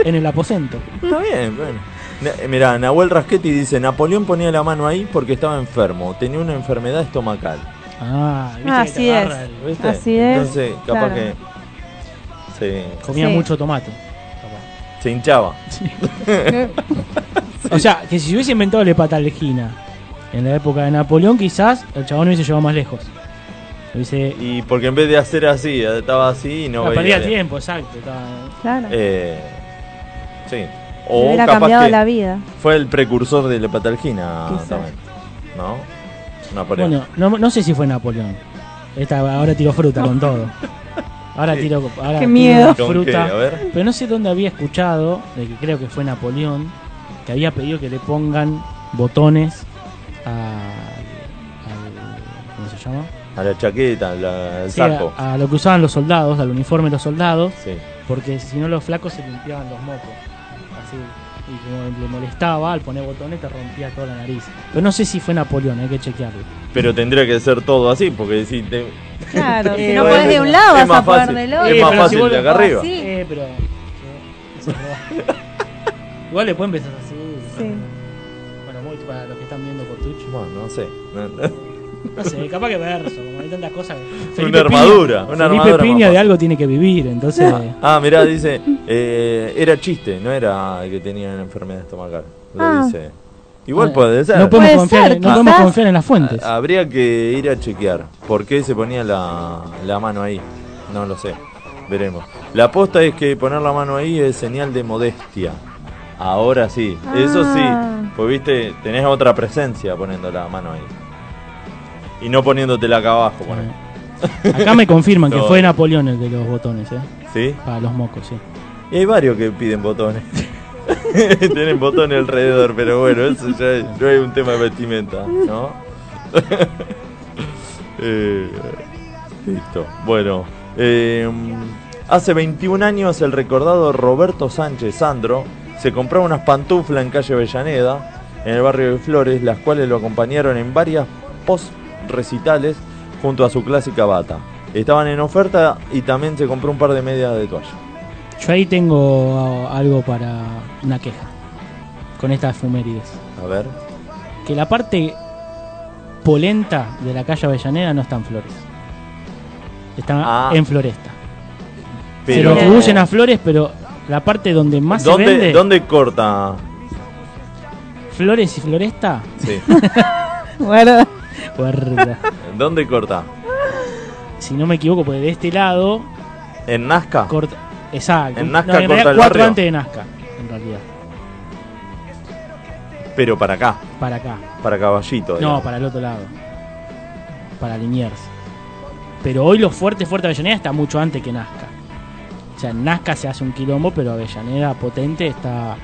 en, en el aposento. Está bien, bueno. Na- Mirá, Nahuel Rasquetti dice, Napoleón ponía la mano ahí porque estaba enfermo, tenía una enfermedad estomacal. Ah, ¿viste Ah, así es. agarra ¿Viste? Así es, Entonces, capaz claro. que se, Comía Sí. mucho tomate. capaz. se hinchaba. (laughs) O sea, que si se hubiese inventado la hepatalgina en la época de Napoleón, quizás el chabón hubiese llegado más lejos. Y porque en vez de hacer así, estaba así y no Ah, veía perdía tiempo, exacto. estaba- Claro. Eh, sí. O hubiera capaz cambiado que la vida. fue el precursor de la hepatalgina Quizás. también. ¿No? Napoleón. Bueno, no, no sé si fue Napoleón. Esta, ahora tiro fruta con todo. Ahora Sí. tiro, ahora Qué tiro miedo. una ¿Con qué? fruta. A ver. Pero no sé dónde había escuchado, de que creo que fue Napoleón, que había pedido que le pongan botones a, al- ¿Cómo se llama? A la chaqueta, la- el Sí, a- saco. a, lo que usaban los soldados, al uniforme de los soldados, Sí. porque si no los flacos se limpiaban los mocos. Así. Y como le molestaba, al poner botones te rompía toda la nariz. Pero no sé si fue Napoleón, hay que chequearlo. Pero tendría que ser todo así, porque si te... Claro, (laughs) si Eh, no podés de un es lado, vas más a poder fácil, del es otro. Eh, más pero fácil de acá arriba. así. Eh, pero. es. (laughs) Igual le pueden empezar así. Sí. Bueno, muy para los que están viendo por Twitch. Bueno, no sé. (laughs) No sé, capaz que verso, como hay tantas cosas. Una armadura, una Felipe armadura Piña de algo tiene que vivir, entonces. Ah, mirá, dice, eh, era chiste, no era que tenía una enfermedad estomacal. Lo Ah. dice. Igual Ah, puede ser. No podemos, Puede confiar, ser, no podemos confiar en las fuentes. Ah, Habría que ir a chequear por qué se ponía la, la mano ahí. No lo sé. Veremos. La aposta es que poner la mano ahí es señal de modestia. Ahora sí. Eso sí. Ah. Pues viste, tenés otra presencia poniendo la mano ahí. Y no poniéndotela acá abajo. Acá me (laughs) confirman que fue Napoleón el de los botones, ¿eh? ¿Sí? Para los mocos, sí. Y hay varios que piden botones. (laughs) Tienen botones alrededor, pero bueno, eso ya es, no es un tema de vestimenta, ¿no? (laughs) Eh, listo. Bueno, eh, hace 21 años el recordado Roberto Sánchez Sandro se compró unas pantuflas en calle Avellaneda, en el barrio de Flores, las cuales lo acompañaron en varias post recitales junto a su clásica bata. Estaban en oferta y también se compró un par de medias de toalla. Yo ahí tengo ah, algo para una queja con estas efumérides. A ver. Que la parte polenta de la calle Avellaneda no está en Flores. Está Ah. en Floresta. Se Pero, lo atribuyen a Flores, pero la parte donde más se ¿Dónde, vende, ¿Dónde corta? Flores y Floresta, Sí. (laughs) Guarda. (laughs) ¿Dónde corta? si no me equivoco, porque de este lado ¿En Nazca? corta. Exacto. En Nazca No, en corta el cuatro barrio. antes de Nazca, en realidad. Pero para acá, Para acá. para Caballito. No, para el otro lado. Para Liniers. Pero hoy lo fuerte, fuerte Avellaneda está mucho antes que Nazca. O sea, en Nazca se hace un quilombo, pero Avellaneda potente está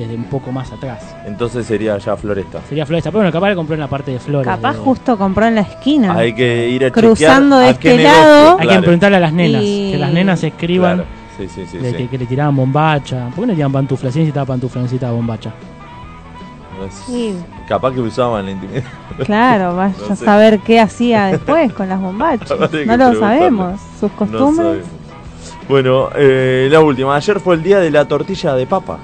desde un poco más atrás. Entonces sería ya Floresta. Sería Floresta, pero bueno, capaz le compró en la parte de flores. Capaz de- justo compró en la esquina. Hay que ir a Cruzando de a este negocio, lado. Hay que preguntarle a las nenas, Y- que las nenas escriban claro. Sí, sí, sí. de sí. que, que le tiraban bombacha. ¿Por qué no tiraban pantuflas? Si necesitaba pantuflas, necesitaba bombacha. Sí, Capaz que usaban la intimidad. claro, (laughs) vaya No a sé. saber qué hacía después con las bombachas. (laughs) No lo sabemos. Sus No costumbres. sabemos. Bueno, eh, la última. Ayer fue el día de la tortilla de papas.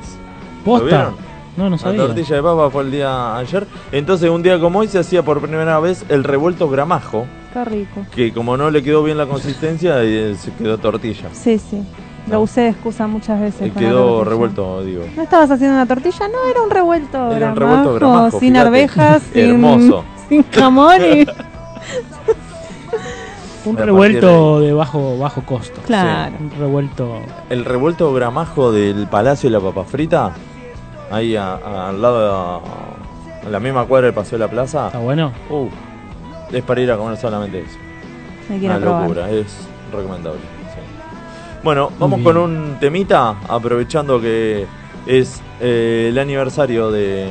¿Lo ¿Posta? vieron? No, no La sabía. tortilla de papa fue el día ayer. Entonces, un día como hoy se hacía por primera vez el revuelto gramajo. Qué rico. Que como no le quedó bien la consistencia, eh, se quedó tortilla. Sí, sí. Lo No. usé de excusa muchas veces. Eh, con la quedó revuelto, digo. ¿No estabas haciendo una tortilla? No, era un revuelto Era un gramajo, revuelto gramajo, sin fíjate. arvejas, (laughs) sin, Hermoso. (laughs) sin jamón y... Un revuelto de bajo, bajo costo. Claro. Un revuelto. El revuelto gramajo del Palacio de la Papa Frita, ahí a- a- al lado, de, a la misma cuadra del Paseo de la Plaza, ¿Está bueno? uh, es para ir a comer solamente eso. Me quiero Una probar. locura, es recomendable. sí. Bueno, vamos con un temita, aprovechando que es eh, el aniversario de,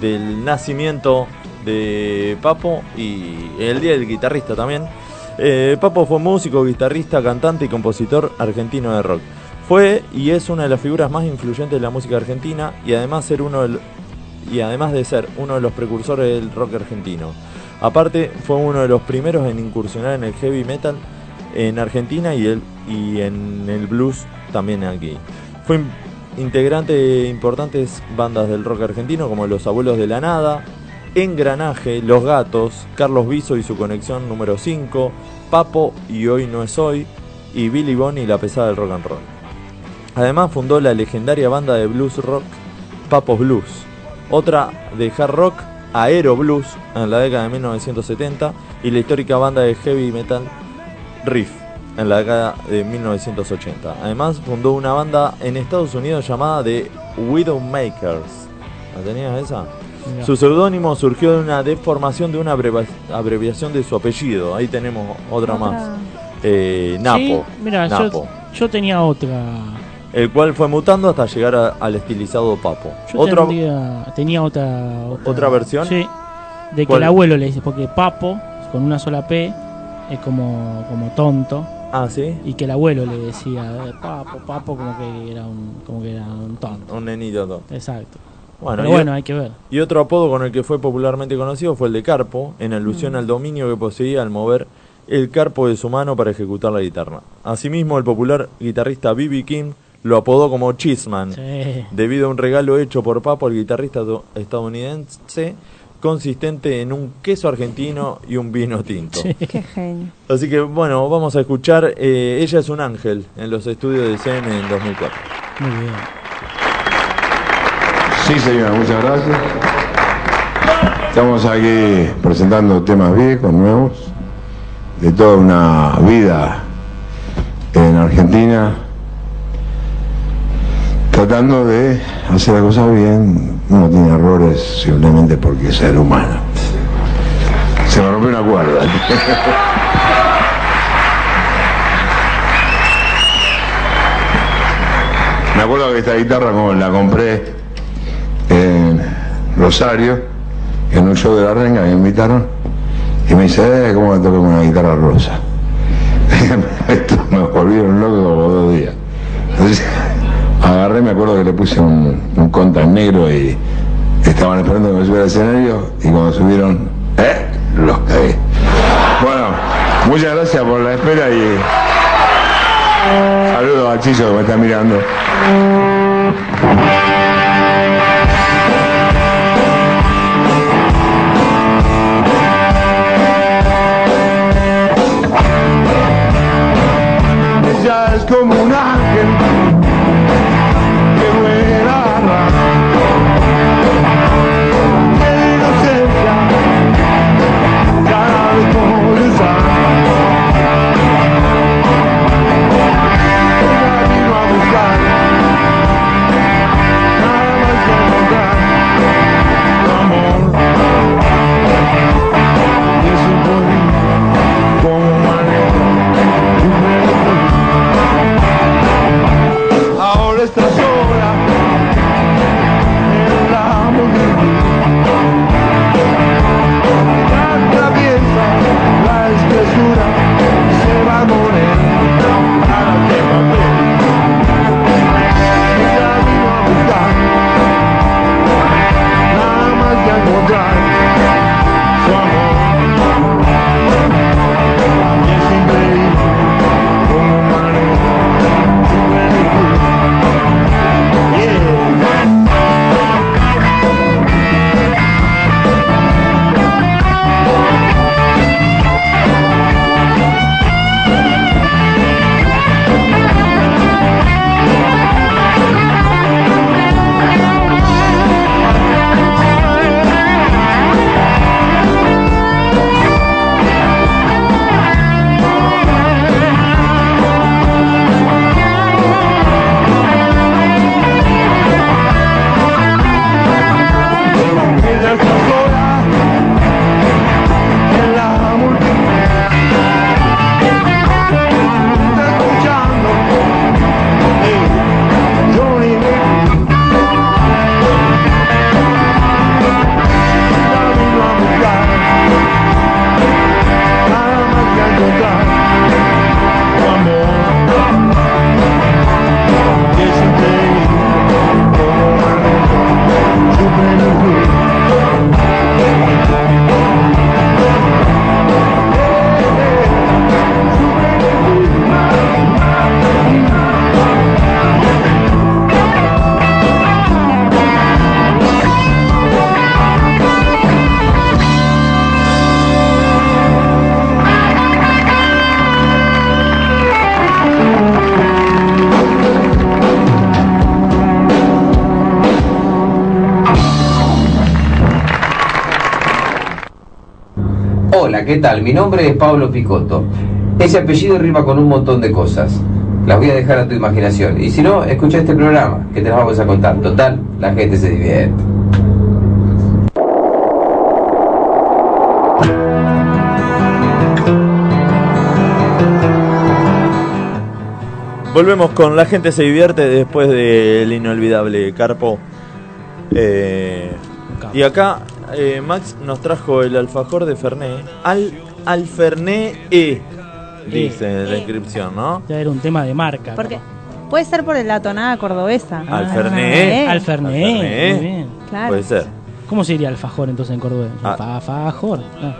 del nacimiento de Papo y el día del guitarrista también. Eh, Papo fue músico, guitarrista, cantante y compositor argentino de rock. Fue y es una de las figuras más influyentes de la música argentina y además ser uno y además de ser uno de los precursores del rock argentino. Aparte, fue uno de los primeros en incursionar en el heavy metal en Argentina y, el, y en el blues también aquí. Fue in- integrante de importantes bandas del rock argentino como Los Abuelos de la Nada, Engranaje, Los Gatos, Carlos Viso y su conexión número 5, Papo y Hoy No Es Hoy, y Billy Bonnie y la pesada del rock and roll. Además fundó la legendaria banda de blues rock Papos Blues, otra de hard rock Aero Blues en la década de 1970 y la histórica banda de heavy metal Riff en la década de 1980. Además fundó una banda en Estados Unidos llamada The Widowmakers. ¿La tenías esa? Mirá. Su seudónimo surgió de una deformación de una abreviación de su apellido. Ahí tenemos otra más. Eh, Napo. Sí, mira, yo tenía otra. El cual fue mutando hasta llegar a- al estilizado Papo. Yo tendría- tenía otra, ¿Otra versión? Sí. De que el abuelo le dice, porque papo, con una sola P, es como, como tonto. Ah, sí. Y que el abuelo le decía, eh, papo, papo, como que era un, como que era un tonto. Un nenito. todo. Exacto. Bueno, Pero bueno, hay que ver. Y otro apodo con el que fue popularmente conocido fue el de Carpo, en alusión al dominio que poseía al mover el carpo de su mano para ejecutar la guitarra. Asimismo, el popular guitarrista B.B. King lo apodó como Cheeseman, Sí. debido a un regalo hecho por Papo al guitarrista do- estadounidense consistente en un queso argentino y un vino tinto. Sí. Qué genio. Así que bueno, vamos a escuchar eh, Ella es un ángel en los estudios de CN en 2004. Muy bien. Sí, señora, muchas gracias. Estamos aquí presentando temas viejos, nuevos, de toda una vida en Argentina, tratando de hacer las cosas bien. Uno tiene errores simplemente porque es ser humano. Se me rompió una cuerda. (laughs) Me acuerdo que esta guitarra la compré en Rosario, en un show de la renga, me invitaron y me dice, eh, ¿cómo me toco una guitarra rosa? (laughs) Esto me volvieron loco como dos días. Agarré, me acuerdo que le puse un, un conta en negro y estaban esperando que me subiera al escenario y cuando subieron, eh, los caí. Bueno, muchas gracias por la espera y saludos a Chicho que me está mirando. Ella es como un ángel Mi nombre es Pablo Picotto. Ese apellido rima con un montón de cosas. Las voy a dejar a tu imaginación. Y si no, escucha este programa, que te las vamos a contar. Total, la gente se divierte. Volvemos con La gente se divierte después del inolvidable Carpo. Eh, y acá eh, Max nos trajo el alfajor de Fernet. Al, Alfernet E, dice en la E. inscripción, ¿no? Ya era un tema de marca. Porque puede ser por la tonada cordobesa. Ah, Alfernet. Alfernet. Alfernet. Muy bien. Claro. Puede ser. ¿Cómo se diría alfajor entonces en cordobés? Ah. Alfajor. No.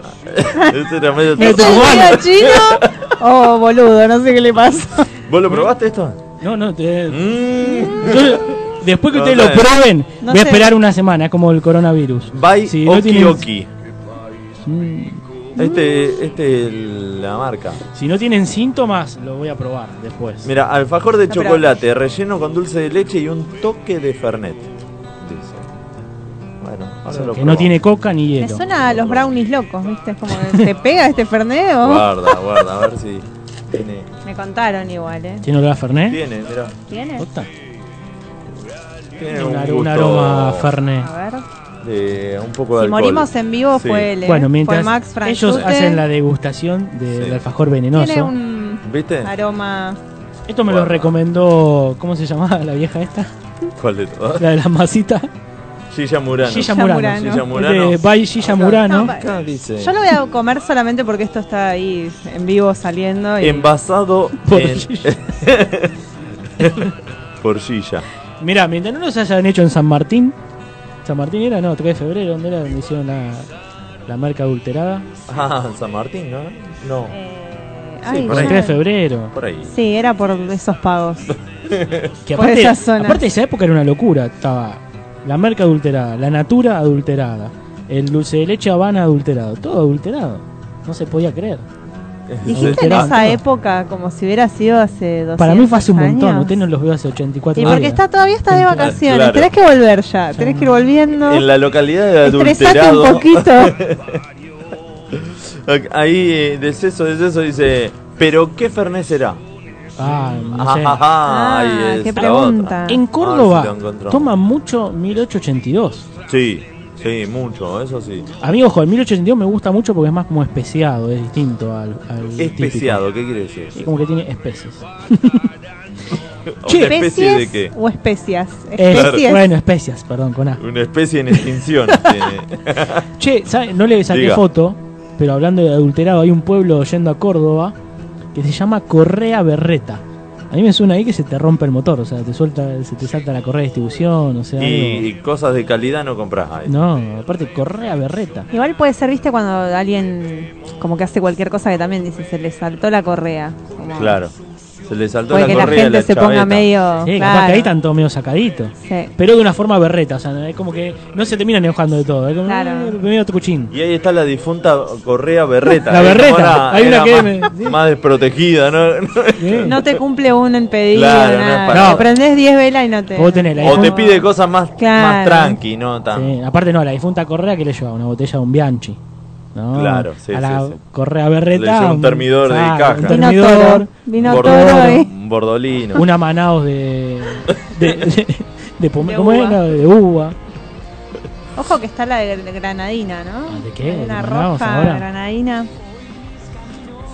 (laughs) Ese era medio (laughs) Medio ¿Es medio chino? (laughs) Oh, boludo, no sé qué le pasa. ¿Vos lo probaste esto? No, no, te- Mm. yo- después que No ustedes lo prueben, No voy a sé. esperar una semana, es como el coronavirus. By Si no Oki tienen- Oki. Mm, Este, este es la marca. Si no tienen síntomas, lo voy a probar después. Mira, alfajor de No, pero- chocolate, relleno con dulce de leche y un toque de Fernet. Dice. Bueno, ahora O sea, lo que no probamos. tiene coca ni Me hielo. suena a los brownies locos, ¿viste? Es como, ¿te (laughs) pega este Fernet o...? Guarda, guarda, a ver si tiene. Me contaron igual, ¿eh? ¿Tiene olor a Fernet? Tiene, mira. ¿Tiene? Posta. Tiene Un, un, ar- gusto un aroma Fernet. A ver. De un poco de Si alcohol. morimos en vivo Sí. fue él, ¿eh? Bueno, Fue mientras Max ellos Franchute. hacen la degustación del Sí. alfajor venenoso. Tiene un ¿Viste? aroma... Esto me lo recomendó, ¿cómo se llamaba la vieja esta? ¿Cuál de todas? La de las masitas. Gilla Murano. Gilla Murano. Murano. Gilla Murano. de By Gilla Murano. No, pa- Acá dice. Yo lo voy a comer solamente porque esto está ahí en vivo saliendo. Y... Envasado (laughs) Por en... Gilla. (laughs) por Gilla. Mira, mientras no los hayan hecho en San Martín. San Martín era, no, 3 de febrero, ¿dónde era? Donde hicieron la, la marca adulterada. Ah, San Martín, ¿no? No, Eh, Sí, ay, por El ahí. 3 de febrero. por ahí. Sí, era por esos pagos. (laughs) Que Por aparte, esa zona. aparte de esa época era una locura. Estaba la marca adulterada, la natura adulterada, el dulce de leche Habana adulterado, todo adulterado. No se podía creer. Dijiste en esa época como si hubiera sido hace 200 Para mí fue hace un montón, años. ustedes no los veo hace 84 Y años. porque está, todavía está de vacaciones, Claro. tenés que volver ya, tenés que ir volviendo. En la localidad de adulterado. un poquito. (laughs) Ahí, eh, deceso, deceso, dice. ¿Pero qué Fernet será? Ah, no sé. Ajá, ahí Ah, es qué pregunta. En Córdoba lo encontramos. toman mucho 1882. otra. Sí, sí, mucho, eso sí. A mí, ojo, el 1882 me gusta mucho porque es más como especiado, es distinto al, al típico. Especiado, ¿qué quiere decir? Y como que tiene especies. (laughs) ¿Una especie de ¿Especies qué? o especias? Es- bueno, especias, perdón, con A. Una especie en extinción. (laughs) tiene. Che, ¿sabe? no le saqué Diga. foto, pero hablando de adulterado, hay un pueblo yendo a Córdoba que se llama Correa Berreta. A mí me suena ahí que se te rompe el motor, o sea, te suelta, se te salta la correa de distribución, o sea, y, algo- y cosas de calidad no compras ahí. No, aparte Correa Berreta. Igual puede ser, viste, cuando alguien como que hace cualquier cosa que también dice, se le saltó la correa. Como- Claro. Se le saltó Puede la que la correa gente la se ponga medio... Sí, capaz claro. que ahí están todos medio sacaditos. Sí. Pero de una forma berreta, o sea, es como que no se terminan enojando de todo, es como Claro. eh, medio truchín. Y ahí está la difunta Correa Berreta. La Berreta, hay una que más, me- (laughs) más desprotegida, ¿no? (laughs) Sí. No te cumple un pedido, Claro, no nada. No. Te prendés 10 velas y no te... Vos tenés la o te pide cosas más, Claro. más tranqui, no tan. Sí, aparte no, la difunta Correa que le lleva una botella de un Bianchi. ¿No? Claro, sí, A la sí, sí. Correa Berreta. Un termidor de caja. Un Vino termidor. Vino Bordo- toro y... Un bordolino. una Manaos de. de, (laughs) de, de De ¿cómo uva. era? De uva. Ojo que está la de granadina, ¿no? Ah, ¿de qué? Una ¿De Manaos roja ahora? granadina.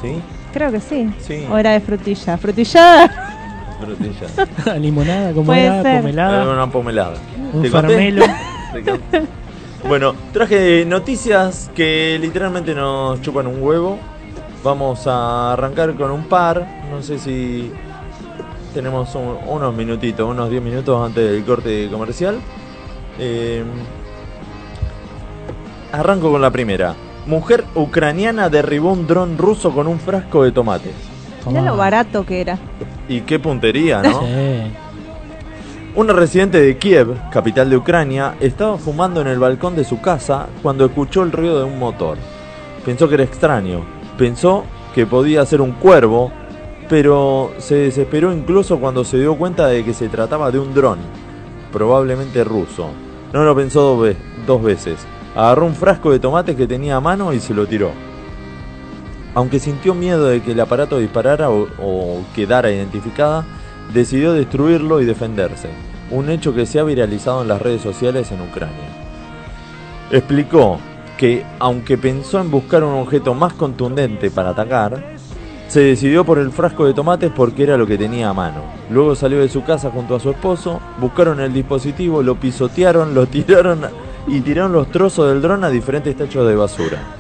¿Sí? Creo que sí. Sí. O era de frutilla. Frutillada. Frutilla. (laughs) Limonada, como Puede era, ser. pomelada. Una pomelada. Un farmelo. (laughs) Bueno, traje noticias que literalmente nos chupan un huevo. Vamos a arrancar con un par. No sé si tenemos un- unos minutitos, unos 10 minutos antes del corte comercial. Eh, arranco con la primera. Mujer ucraniana derribó un dron ruso con un frasco de tomates. Mirá lo barato que era. Y qué puntería, ¿no? Sí. Una residente de Kiev, capital de Ucrania, estaba fumando en el balcón de su casa cuando escuchó el ruido de un motor. Pensó que era extraño, pensó que podía ser un cuervo, pero se desesperó incluso cuando se dio cuenta de que se trataba de un dron, probablemente ruso. No lo pensó dos, ve- dos veces. Agarró un frasco de tomates que tenía a mano y se lo tiró. aunque sintió miedo de que el aparato disparara o, o quedara identificada, decidió destruirlo y defenderse, un hecho que se ha viralizado en las redes sociales en Ucrania. Explicó que, aunque pensó en buscar un objeto más contundente para atacar, se decidió por el frasco de tomates porque era lo que tenía a mano. Luego salió de su casa junto a su esposo, buscaron el dispositivo, lo pisotearon, lo tiraron y tiraron los trozos del dron a diferentes tachos de basura.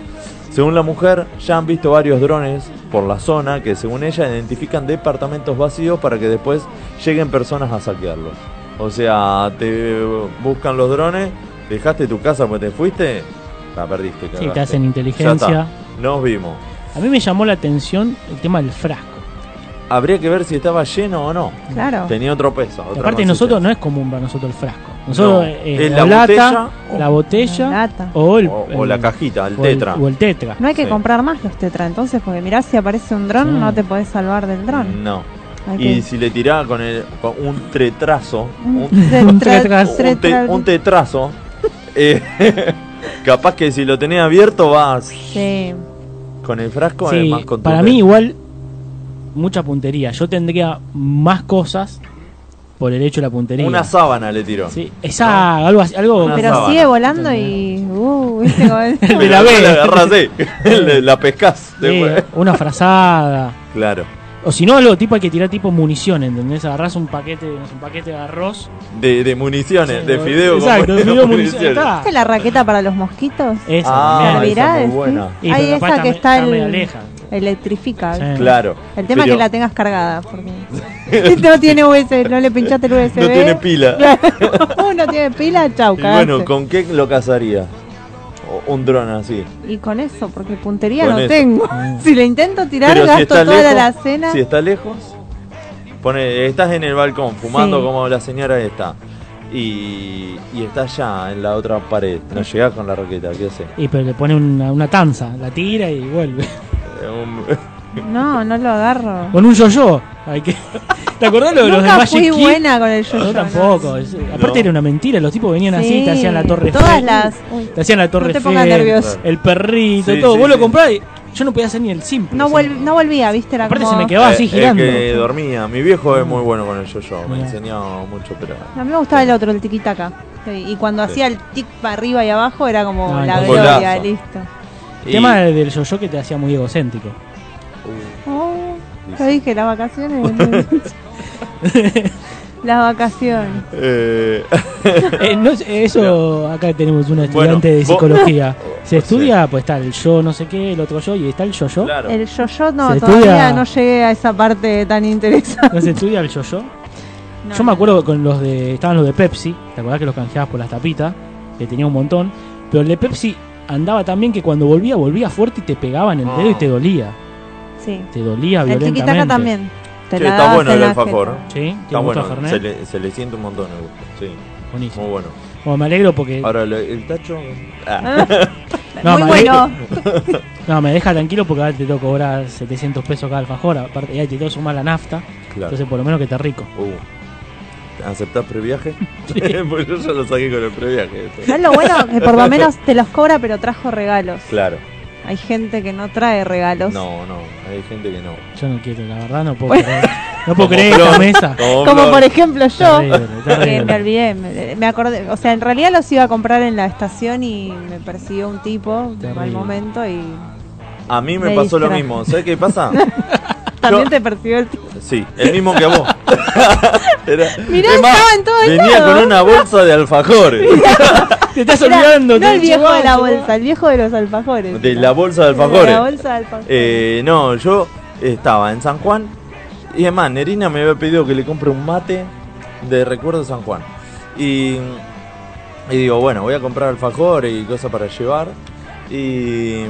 Según la mujer, ya han visto varios drones por la zona que según ella identifican departamentos vacíos para que después lleguen personas a saquearlos. O sea, te buscan los drones, dejaste tu casa porque te fuiste, la perdiste. Sí, cagaste. te hacen inteligencia. Nos vimos. A mí me llamó la atención el tema del frasco. Habría que ver si estaba lleno o no. Claro. Tenía otro peso. otra Aparte nosotros no es común para nosotros el frasco. Nosotros No, eh, es la, la lata, botella la botella La lata. o, el, O, o la cajita, el o el- tetra. o el tetra. No hay que Sí. comprar más los tetra, entonces, porque mirá si aparece un dron, Sí. no te podés salvar del dron. No. Y si le tiraba con, el, con un tretrazo, Un un, (laughs) tetra- un tetra- un te- tetra- un tetrazo, eh, (laughs) capaz que si lo tenía abierto vas Sí. con el frasco es Sí, más contundente. para mí igual mucha puntería. Yo tendría más cosas por el hecho de la puntería. Una sábana le tiró. Sí, esa, algo así, algo Una Pero sábana. sigue volando y. Uh, (laughs) ¿viste cómo la después ve. la agarrás (laughs) (laughs) le- la pescás. Sí, una frazada. Claro. O si no, algo tipo hay que tirar tipo munición, ¿entendés? Agarrás un paquete, un paquete de arroz. De, de municiones, de fideo. Exacto, de municiones. fideo munición. Está. ¿Viste la raqueta para los mosquitos? Esa Ah, esa muy ¿sí? buena. Y, esa que me- está el- leja. Electrifica. Sí. Claro. El tema es que la tengas cargada. Porque (laughs) no tiene USB, no le pinchaste el USB. No tiene pila. (laughs) (laughs) Uno tiene pila, chau, Y bueno, ¿con qué lo cazaría? Un dron así. Y con eso, porque puntería Con no eso. tengo. Mm. si le intento tirar, Pero si gasto está toda lejos, la alacena. si está lejos, pone, estás en el balcón fumando Sí. como la señora esta y, y estás ya en la otra pared. No llegás con la raqueta, ¿qué haces? Y pero le pone una, una tanza, la tira y vuelve. No, no lo agarro. Con un yo-yo. Hay que... (laughs) ¿Te acordás lo de los de Nunca Magic fui buena con el yo Yo tampoco. es- aparte era una mentira, los tipos venían así, Sí, te hacían la torre Todas Eiffel, las. Uy, Te hacían la torre No te pongas Eiffel, nervioso. el perrito, Sí, todo. sí, Vos lo sí. comprabas y yo no podía hacer ni el simple. no, o sea, vuel- no volvía, viste, era Aparte como... se me quedaba así Eh, el girando. que dormía. Mi viejo es muy bueno con el yo-yo. Me Mirá. enseñó mucho, pero. A mí me gustaba el otro, el tiquitaca. Sí, Y cuando Sí. hacía el tic para arriba y abajo era como la gloria, golazo. listo. El Y- tema del yo-yo que te hacía muy egocéntrico. Oh, yo dije las vacaciones. (laughs) las vacaciones. eh, (laughs) Eh, no eso, acá tenemos una Bueno, estudiante de vos- psicología. Se estudia, pues está el yo no sé qué, el otro yo, y está el yo-yo. claro. El yo-yo no, Se todavía estudia- no llegué a esa parte tan interesante. ¿No se estudia el yo-yo? No, Yo me acuerdo con los de. Estaban los de Pepsi, ¿te acordás que los canjeabas por las tapitas? Que tenía un montón. Pero el de Pepsi andaba también que cuando volvía, volvía fuerte y te pegaba en el dedo y te dolía. Sí. Te dolía El violentamente. también. Te Che, la está bueno en el alfajor. Sí, Está ¿Tiene gusto bueno. Se le, se le siente un montón el gusto. Sí, Buenísimo. muy bueno. Bueno, me alegro porque. Ahora, el, el tacho. ah, (laughs) No, Muy me bueno. (laughs) No, me deja tranquilo porque ahora te tengo que cobrar 700 pesos cada alfajor. Aparte, ya te tengo que sumar la nafta. claro. Entonces, por lo menos que esté rico. Uh. ¿Aceptás previaje? (laughs) pues yo ya lo saqué con el previaje. ¿Sabes lo bueno? Que por lo menos te los cobra, pero trajo regalos. Claro. Hay gente que no trae regalos. No, no. Hay gente que no. Yo no quiero, la verdad, no puedo Bueno. creer. No puedo creer esta mesa. Como por ejemplo yo. Terrible, Que terrible. me olvidé, me, me acordé, o sea, en realidad los iba a comprar en la estación y me persiguió un tipo de mal Terrible. momento y A mí me Me pasó lo mismo. ¿Sabes qué pasa? (laughs) también Yo- te persiguió el tipo. Sí, el mismo que a vos. (laughs) Era- Mirá, es más, estaba en todos Venía lados. con una bolsa de alfajores. (laughs) Te estás olvidando. no el viejo de la bolsa, el viejo de los alfajores. De la bolsa de De alfajores. la bolsa de alfajores. Eh, no, yo estaba en San Juan y además Nerina me había pedido que le compre un mate de recuerdo de San Juan. Y, y digo, bueno, voy a comprar alfajor y cosas para llevar. Y,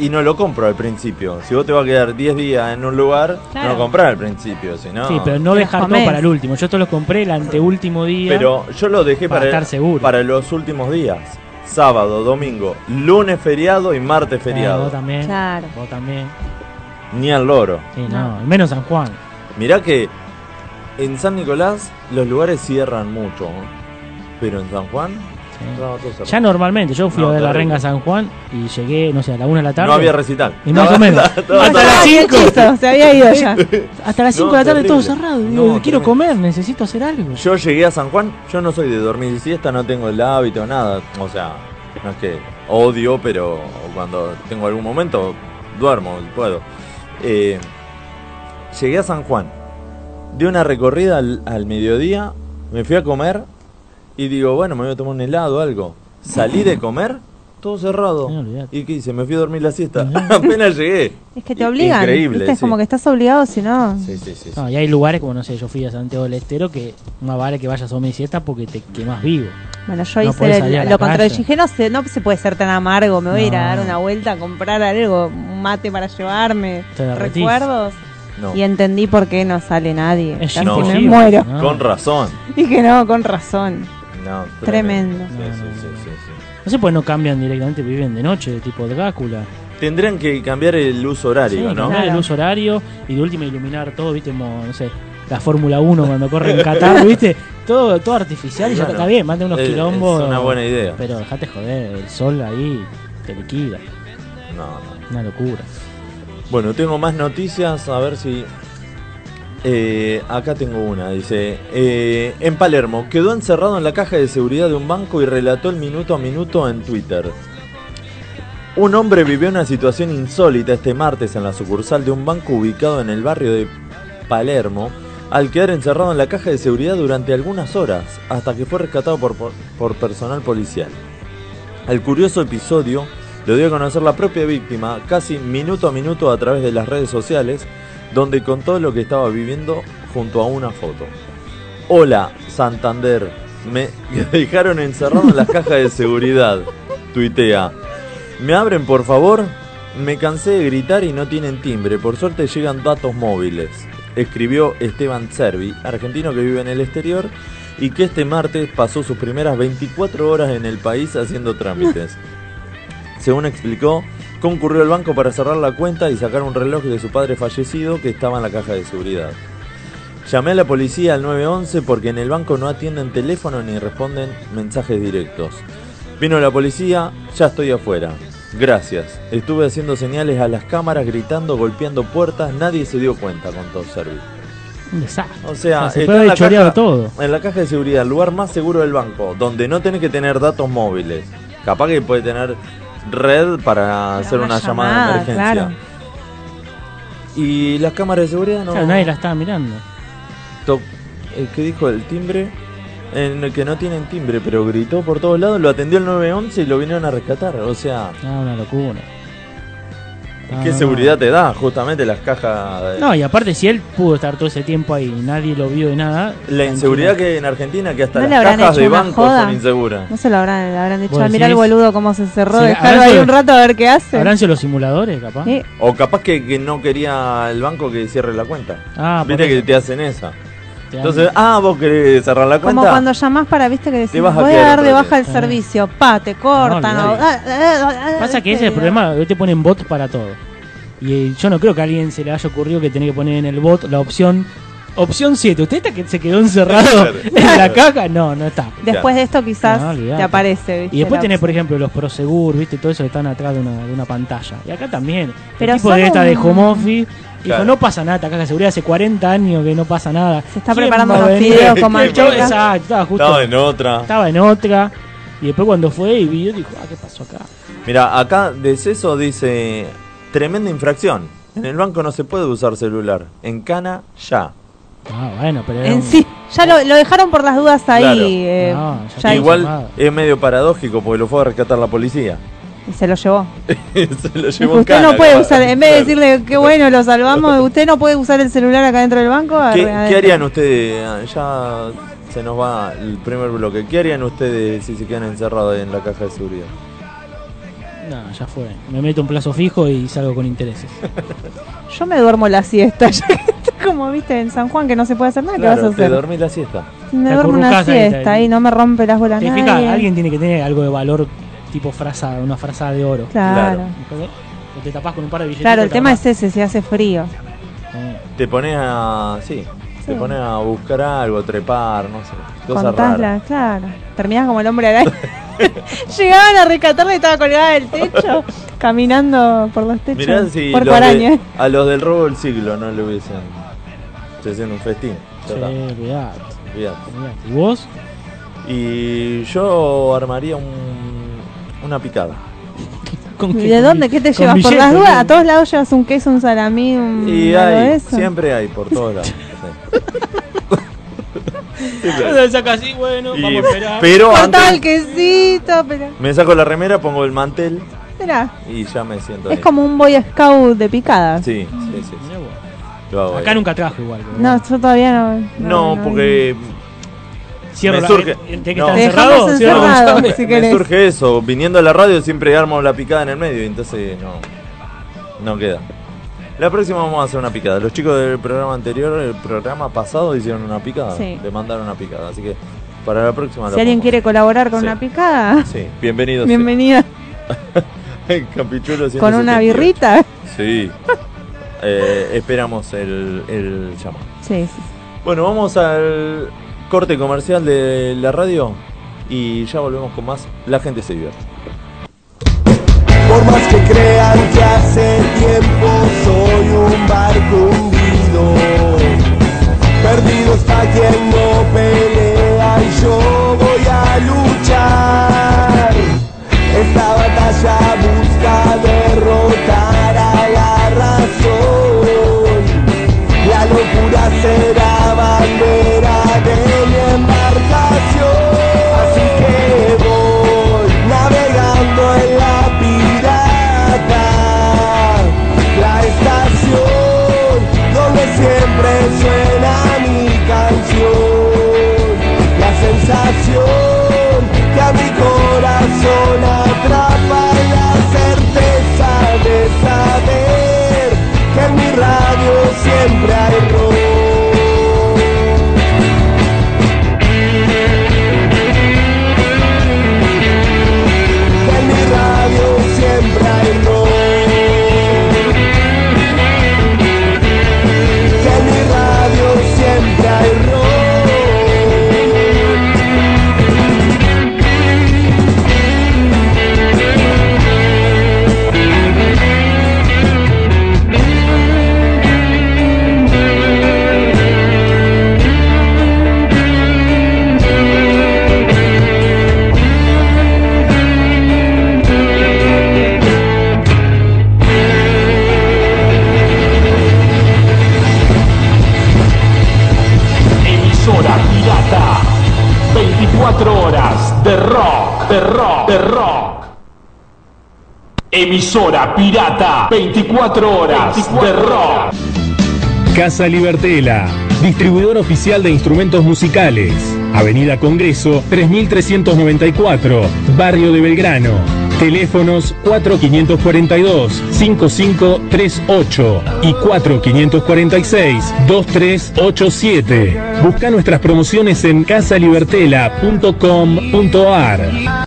y no lo compro al principio. Si vos te vas a quedar 10 días en un lugar, Claro. no lo comprás al principio, si no... Sí, pero no dejar todo para el último. Yo estos los compré el anteúltimo día. Pero yo lo dejé Para para, estar seguro. para los últimos días. Sábado, domingo, lunes feriado y martes feriado. vos también. Claro. Vos también. Ni al loro. Sí, no, menos San Juan. Mirá que en San Nicolás los lugares cierran mucho, pero en San Juan Ya normalmente, yo fui No, a ver la renga a San Juan y llegué, no sé, a la una de la tarde. No había recital. Y más o (laughs) menos. Hasta las Ay, cinco. qué chisto, se había ido ya. (laughs) Hasta las 5 No, de la tarde todo cerrado. Digo, quiero comer, necesito hacer algo. Yo llegué a San Juan, yo no soy de dormir siesta, no tengo el hábito, nada. O sea, no es que odio, pero cuando tengo algún momento, duermo, puedo. Eh, llegué a San Juan, di una recorrida al, al mediodía, me fui a comer y digo, bueno, me voy a tomar un helado o algo. Salí de comer, todo cerrado. No. ¿Y qué hice? Me fui a dormir la siesta. (laughs) Apenas llegué. Es que te obligan. Increíble, ¿viste? Es sí. como que estás obligado, si no. Sí, sí, sí. No, y hay lugares como, no sé, yo fui a Santiago del Estero que más vale que vayas a dormir siesta porque te quemas vivo. Bueno, yo No hice el- lo contrario. Dije, no, sé, no se puede ser tan amargo. Me voy a ir a No. dar una vuelta a comprar algo, un mate para llevarme, recuerdos. No. Y entendí por qué no sale nadie. Es Casi No. me muero. ¿no? Con razón. Dije, no, con razón. No, Tremendo. Sí, No, sí, no, sí, no. sí, sí. No sé, pues no cambian directamente, viven de noche, tipo Drácula. Tendrían que cambiar el uso horario, Sí, ¿no? cambiar Claro. el uso horario y de última iluminar todo, viste, como, no sé, la Fórmula 1 cuando corre en Qatar, (laughs) viste, todo, todo artificial y ya está bien, manda unos es- quilombos. es una buena idea. Pero dejate joder, el sol ahí te liquida, No, no. una locura. Bueno, tengo más noticias, a ver si... Eh, acá tengo una, dice, eh, en Palermo, quedó encerrado en la caja de seguridad de un banco y relató el minuto a minuto en Twitter. Un hombre vivió una situación insólita este martes en la sucursal de un banco ubicado en el barrio de Palermo, al quedar encerrado en la caja de seguridad durante algunas horas, hasta que fue rescatado por, por, por personal policial. El curioso episodio lo dio a conocer la propia víctima casi minuto a minuto a través de las redes sociales, donde contó lo que estaba viviendo junto a una foto. Hola, Santander, me (laughs) dejaron encerrado en las cajas de seguridad, tuitea. ¿Me abren por favor? Me cansé de gritar y no tienen timbre, por suerte llegan datos móviles. Escribió Esteban Servi, argentino que vive en el exterior y que este martes pasó sus primeras 24 horas en el país haciendo trámites. Según explicó, concurrió al banco para cerrar la cuenta y sacar un reloj de su padre fallecido que estaba en la caja de seguridad. Llamé a la policía al 911 porque en el banco no atienden teléfono ni responden mensajes directos. Vino la policía, ya estoy afuera. Gracias. Estuve haciendo señales a las cámaras, gritando, golpeando puertas, nadie se dio cuenta, contó Servi. Desastre. O sea, se puede haber choreado todo. En la caja de seguridad, el lugar más seguro del banco, donde no tenés que tener datos móviles. Capaz que puede tener red para hacer una, llamada, de emergencia. claro. Y las cámaras de seguridad no. Claro, nadie la estaba mirando. to- eh, ¿Qué dijo el timbre? En el que no tienen timbre, pero gritó por todos lados, lo atendió el 911 y lo vinieron a rescatar. O sea, Ah, una locura. No, ¿qué no, seguridad te da justamente las cajas? de- No, y aparte, si él pudo estar todo ese tiempo ahí y nadie lo vio de nada. La inseguridad que hay en Argentina, que hasta ¿No le las cajas de banco joda? son inseguras. No se lo habrán, le habrán dicho, ¿Vos "Ah, mirá el boludo cómo se cerró, Sí, dejarlo ahí un rato a ver qué hace. ¿Habrán sido los simuladores, capaz? O capaz que, que no quería el banco que cierre la cuenta. Ah, Viste que te hacen esa. Te dan- Entonces, ah, vos querés cerrar la cuenta. Como cuando llamás para, viste, que decís, vas a voy a dar de baja día". el servicio, pa, te cortan. No, Pasa que ese es el problema, hoy te ponen bot para todo. Y eh, yo no creo que a alguien se le haya ocurrido que tenía que poner en el bot la opción opción 7. ¿Usted está que se quedó encerrado (laughs) (laughs) en la caja? No, no está. Después de esto quizás No, te aparece, ¿viste? Y después tenés, por ejemplo, los Prosegur, ¿viste? Todo eso que están atrás de una, de una pantalla. Y acá también. Pero el tipo de esta de home office dijo, no pasa nada, caja de seguridad hace 40 años que no pasa nada. Se está ¿Quién preparando los venir?" fideos con manteca. Exacto, estaba justo. Estaba en otra. estaba en otra. Y después cuando fue y vio, dijo, ah, ¿qué pasó acá? Mira, acá de Ceso dice: tremenda infracción. En el banco no se puede usar celular. En Cana, ya. Ah, bueno, pero En un- sí, ya lo, lo dejaron por las dudas ahí. Claro. eh, No, ya ya Igual es medio paradójico porque lo fue a rescatar la policía. Y se lo llevó. (laughs) se lo llevó usted Cana, no puede usar, en vez de decirle qué bueno, lo salvamos, usted no puede usar el celular acá dentro del banco. ¿Qué, qué harían ustedes? Ah, Ya se nos va el primer bloque. ¿Qué harían ustedes si se quedan encerrados ahí en la caja de seguridad? No, ya fue. Me meto un plazo fijo y salgo con intereses. (laughs) Yo me duermo la siesta, (laughs) que como viste en San Juan que no se puede hacer nada, ¿qué Claro, vas a te hacer? dormís la siesta. Me Te duermo una siesta ahí. ahí, no me rompe las bolas ¿Te. Alguien tiene que tener algo de valor tipo frasa, una frazada de oro. Claro. O te tapás con un par de billetes. Claro, el tema es ese, si hace frío. Te pones a. Sí, te pones a buscar algo, trepar, no sé. Cosas raras. la- claro. Terminás como el hombre araña. (laughs) (laughs) Llegaban a rescatarla y estaba colgada del techo, caminando por los techos. Mirá si por los de- a los del robo del siglo no le hubiesen. Se hacían un festín. Sí, olvidate. ¿Y vos? Y yo armaría un, una picada. ¿Con de ¿Con dónde? ¿Qué te llevas? ¿Por las dudas? ¿A todos lados llevas un queso, un salamí, un Y algo de hay, eso? siempre hay, por todos lados. (laughs) Se saca así, bueno, Y- vamos a esperar. pero Cortaba el antes quesito, pero... me saco la remera, pongo el mantel Mirá, y ya me siento es ahí. como un Boy Scout de picadas. Sí, sí, sí. Acá ahí. nunca trajo igual. pero No, yo todavía no. No, porque Cierro me la- surge- eh, ¿Tiene que no. encerrado? dejamos Cierro la encerrado, ventana. si me surge eso. Viniendo a la radio siempre armo la picada en el medio y entonces no, no queda. La próxima vamos a hacer una picada. Los chicos del programa anterior, el programa pasado, hicieron una picada. Sí. Le mandaron una picada. Así que para la próxima Si la alguien quiere colaborar con Sí. una picada, Sí, bienvenido. bienvenida. (laughs) Capichuelo Con una 178. birrita. Sí. Eh, esperamos el, el llamado. Sí, sí. Bueno, vamos al corte comercial de la radio y ya volvemos con más. La gente se divierte. Por más que crean que hace tiempo soy un barco hundido Perdido está quien no pelea y yo voy a luchar Esta batalla busca derrotar a la razón La locura será bandera de mi embarcación Así que voy navegando en la pirata La estación donde siempre suena mi canción La sensación que a mi corazón atrapa la certeza de saber que en mi radio siempre hay rock. De rock, de rock, de rock. Emisora pirata. 24 horas de rock. Casa Libertela, distribuidor oficial de instrumentos musicales. Avenida Congreso 3394, Barrio de Belgrano. Teléfonos 4542-5538 y 4546-2387. Busca nuestras promociones en casalibertela.com.ar.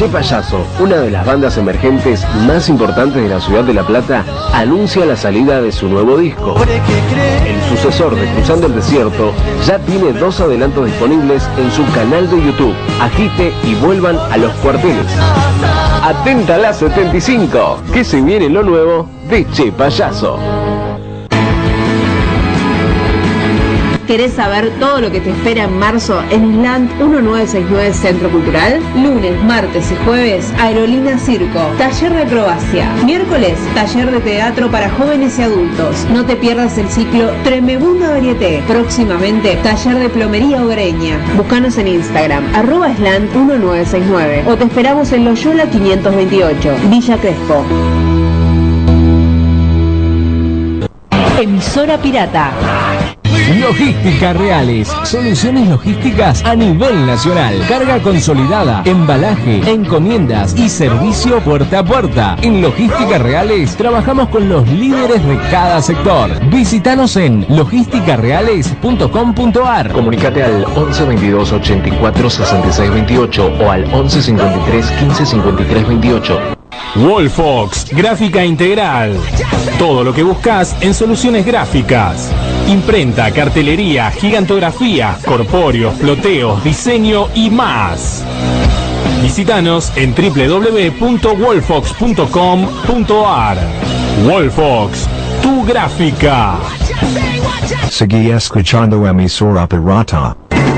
Che Payaso, una de las bandas emergentes más importantes de la ciudad de La Plata, anuncia la salida de su nuevo disco. El sucesor de Cruzando el Desierto ya tiene dos adelantos disponibles en su canal de YouTube. Agite y vuelvan a los cuarteles. Atenta a la 75, que se viene lo nuevo de Che Payaso. ¿Querés saber todo lo que te espera en marzo en Island 1969 Centro Cultural? Lunes, martes y jueves, Aerolínea Circo, taller de acrobacia. Miércoles, taller de teatro para jóvenes y adultos. No te pierdas el ciclo Tremebunda Varieté. Próximamente, taller de plomería hogareña. Búscanos en Instagram, arroba Island 1969 o te esperamos en Loyola 528, Villa Crespo. Emisora Pirata. Logística Reales, soluciones logísticas a nivel nacional, carga consolidada, embalaje, encomiendas y servicio puerta a puerta. En Logística Reales trabajamos con los líderes de cada sector. Visítanos en logísticareales.com.ar. Comunicate al 11 22 84 66 28 o al 11 53 15 53 28. Wolfox, gráfica integral. Todo lo que buscas en soluciones gráficas. Imprenta, cartelería, gigantografía, corpóreos, floteos, diseño y más. Visítanos en www.wolfox.com.ar. Wolfox, tu gráfica. Seguí escuchando emisora pirata.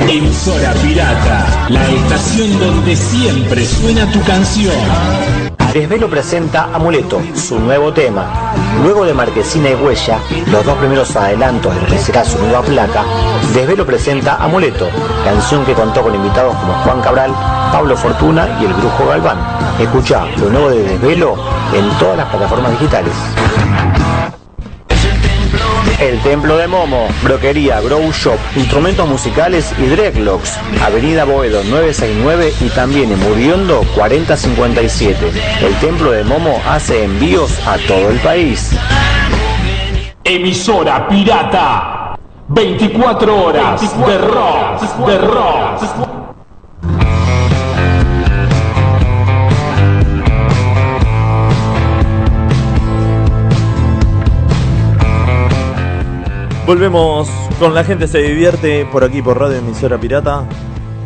Emisora Pirata, la estación donde siempre suena tu canción. Desvelo presenta Amuleto, su nuevo tema. Luego de Marquesina y Huella, los dos primeros adelantos de lo que será su nueva placa, Desvelo presenta Amuleto, canción que contó con invitados como Juan Cabral, Pablo Fortuna y el Brujo Galván. Escucha lo nuevo de Desvelo en todas las plataformas digitales. El Templo de Momo, Broquería, Grow Shop, Instrumentos Musicales y Dreadlocks, Avenida Boedo 969 y también en Muriondo 4057. El Templo de Momo hace envíos a todo el país. Emisora Pirata. 24 horas de rock, de rock. Volvemos con la gente se divierte por aquí por Radio Emisora Pirata.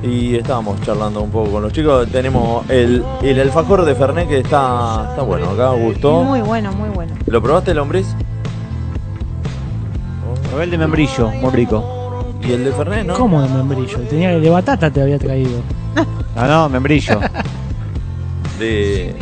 Y estábamos charlando un poco con los chicos. Tenemos el, el alfajor de Fernet que está, está bueno. Acá gustó. Muy bueno, muy bueno. ¿Lo probaste, lombriz? Probé el de membrillo, muy rico. ¿Y el de Fernet, no? ¿Cómo de membrillo? Tenía el de batata te había traído. (laughs) No, no, membrillo. De.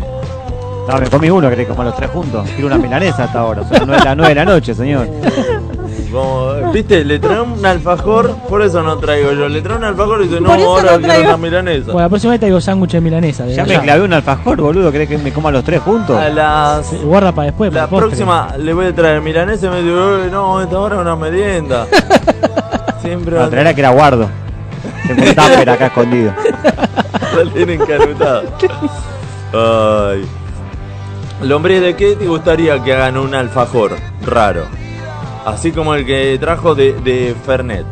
No, me comí uno, querés comer los tres juntos. Quiero una milanesa hasta ahora. Son las nueve de la noche, señor. (laughs) Como, Viste, le traen un alfajor, por eso no traigo yo. Le traen un alfajor y dice, no, eso ahora no quiero traigo. una milanesa. Bueno, la próxima vez traigo sándwich de milanesa. de Ya me verdad. clavé un alfajor, boludo. ¿Querés que me coma los tres juntos? A las. Sí, Guarda para después. para La el postre. próxima le voy a traer milanesa y me dice, "Uy, no, esta hora es una merienda. (laughs) Siempre No, traerá que era guardo. Tengo un tupper acá escondido. (laughs) la tienen. Ay. Lombre, ¿de qué te gustaría que hagan un alfajor raro? Así como el que trajo de, de Fernet.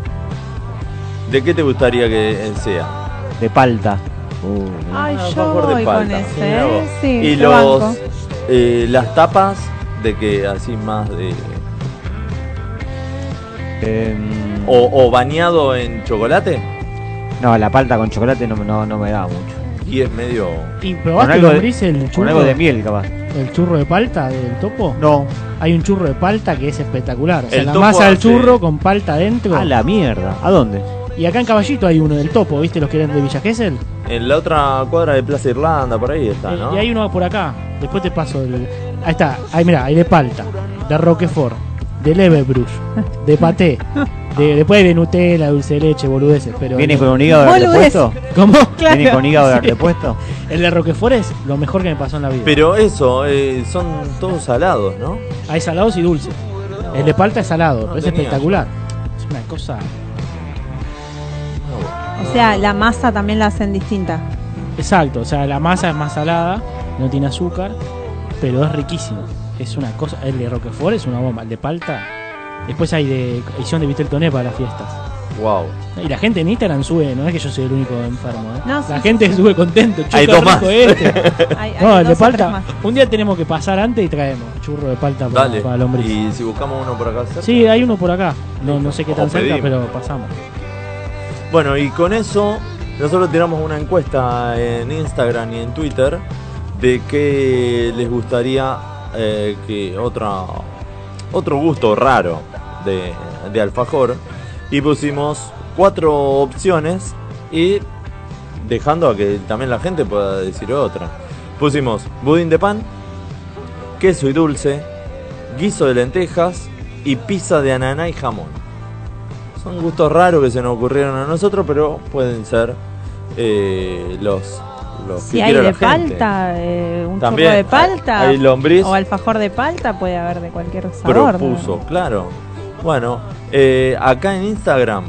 ¿De qué te gustaría que sea? De palta. Ay, yo alfajor de voy con ese. ¿eh? Sí, y lo los eh, las tapas de que así más de Em, o, o bañado en chocolate no, la palta con chocolate no, no, no me da mucho. Y es medio ¿Y Con probaste algo de- lombriz el Con churro? algo de miel, capaz. ¿El churro de palta del topo? No. Hay un churro de palta que es espectacular. O sea, El la masa del churro con palta adentro. A la mierda. ¿A dónde? Y acá en Caballito hay uno del topo, ¿viste? Los que eran de Villa Gesell. en la otra cuadra de Plaza Irlanda por ahí está, Eh, ¿no? Y hay uno por acá. Después te paso el. Ahí está. Ahí mira, hay de palta, de Roquefort, de Leverbrush, de paté. De, después hay de Nutella, dulce de leche, boludeces. Pero ¿Viene el- con un hígado de Con hígado (laughs) de repuesto? El de Roquefort es lo mejor que me pasó en la vida. Pero eso, eh, son todos salados, ¿no? Hay salados y dulces. El de palta es salado, No es tenía. espectacular. Es una cosa. O sea, la masa también la hacen distinta. Exacto, o sea, la masa es más salada, no tiene azúcar, pero es riquísimo. Es una cosa. El de Roquefort es una bomba. El de palta. Después hay de edición de Vitel Toné para las fiestas. Wow. Y la gente en Instagram sube, no es que yo soy el único enfermo, ¿eh? No, la sí, gente sí, sube contento. Hay dos más. este. (laughs) Hay, hay no, el de palta. más. Un día tenemos que pasar antes y traemos churro de palta para, Dale. para lombriz. Y si buscamos uno por acá cerca. Sí, hay uno por acá. No, no sé qué tan cerca, pero pasamos. Bueno, y con eso nosotros tiramos una encuesta en Instagram y en Twitter de qué les gustaría eh, que otra otro gusto raro de, de alfajor y pusimos cuatro opciones y dejando a que también la gente pueda decir otra. Pusimos budín de pan, queso y dulce, guiso de lentejas y pizza de ananá y jamón. Son gustos raros que se nos ocurrieron a nosotros, pero pueden ser eh, los, los Si hay de palta, eh, un También de palta hay lombriz. o alfajor de palta, puede haber de cualquier sabor. propuso, claro. Bueno, eh, acá en Instagram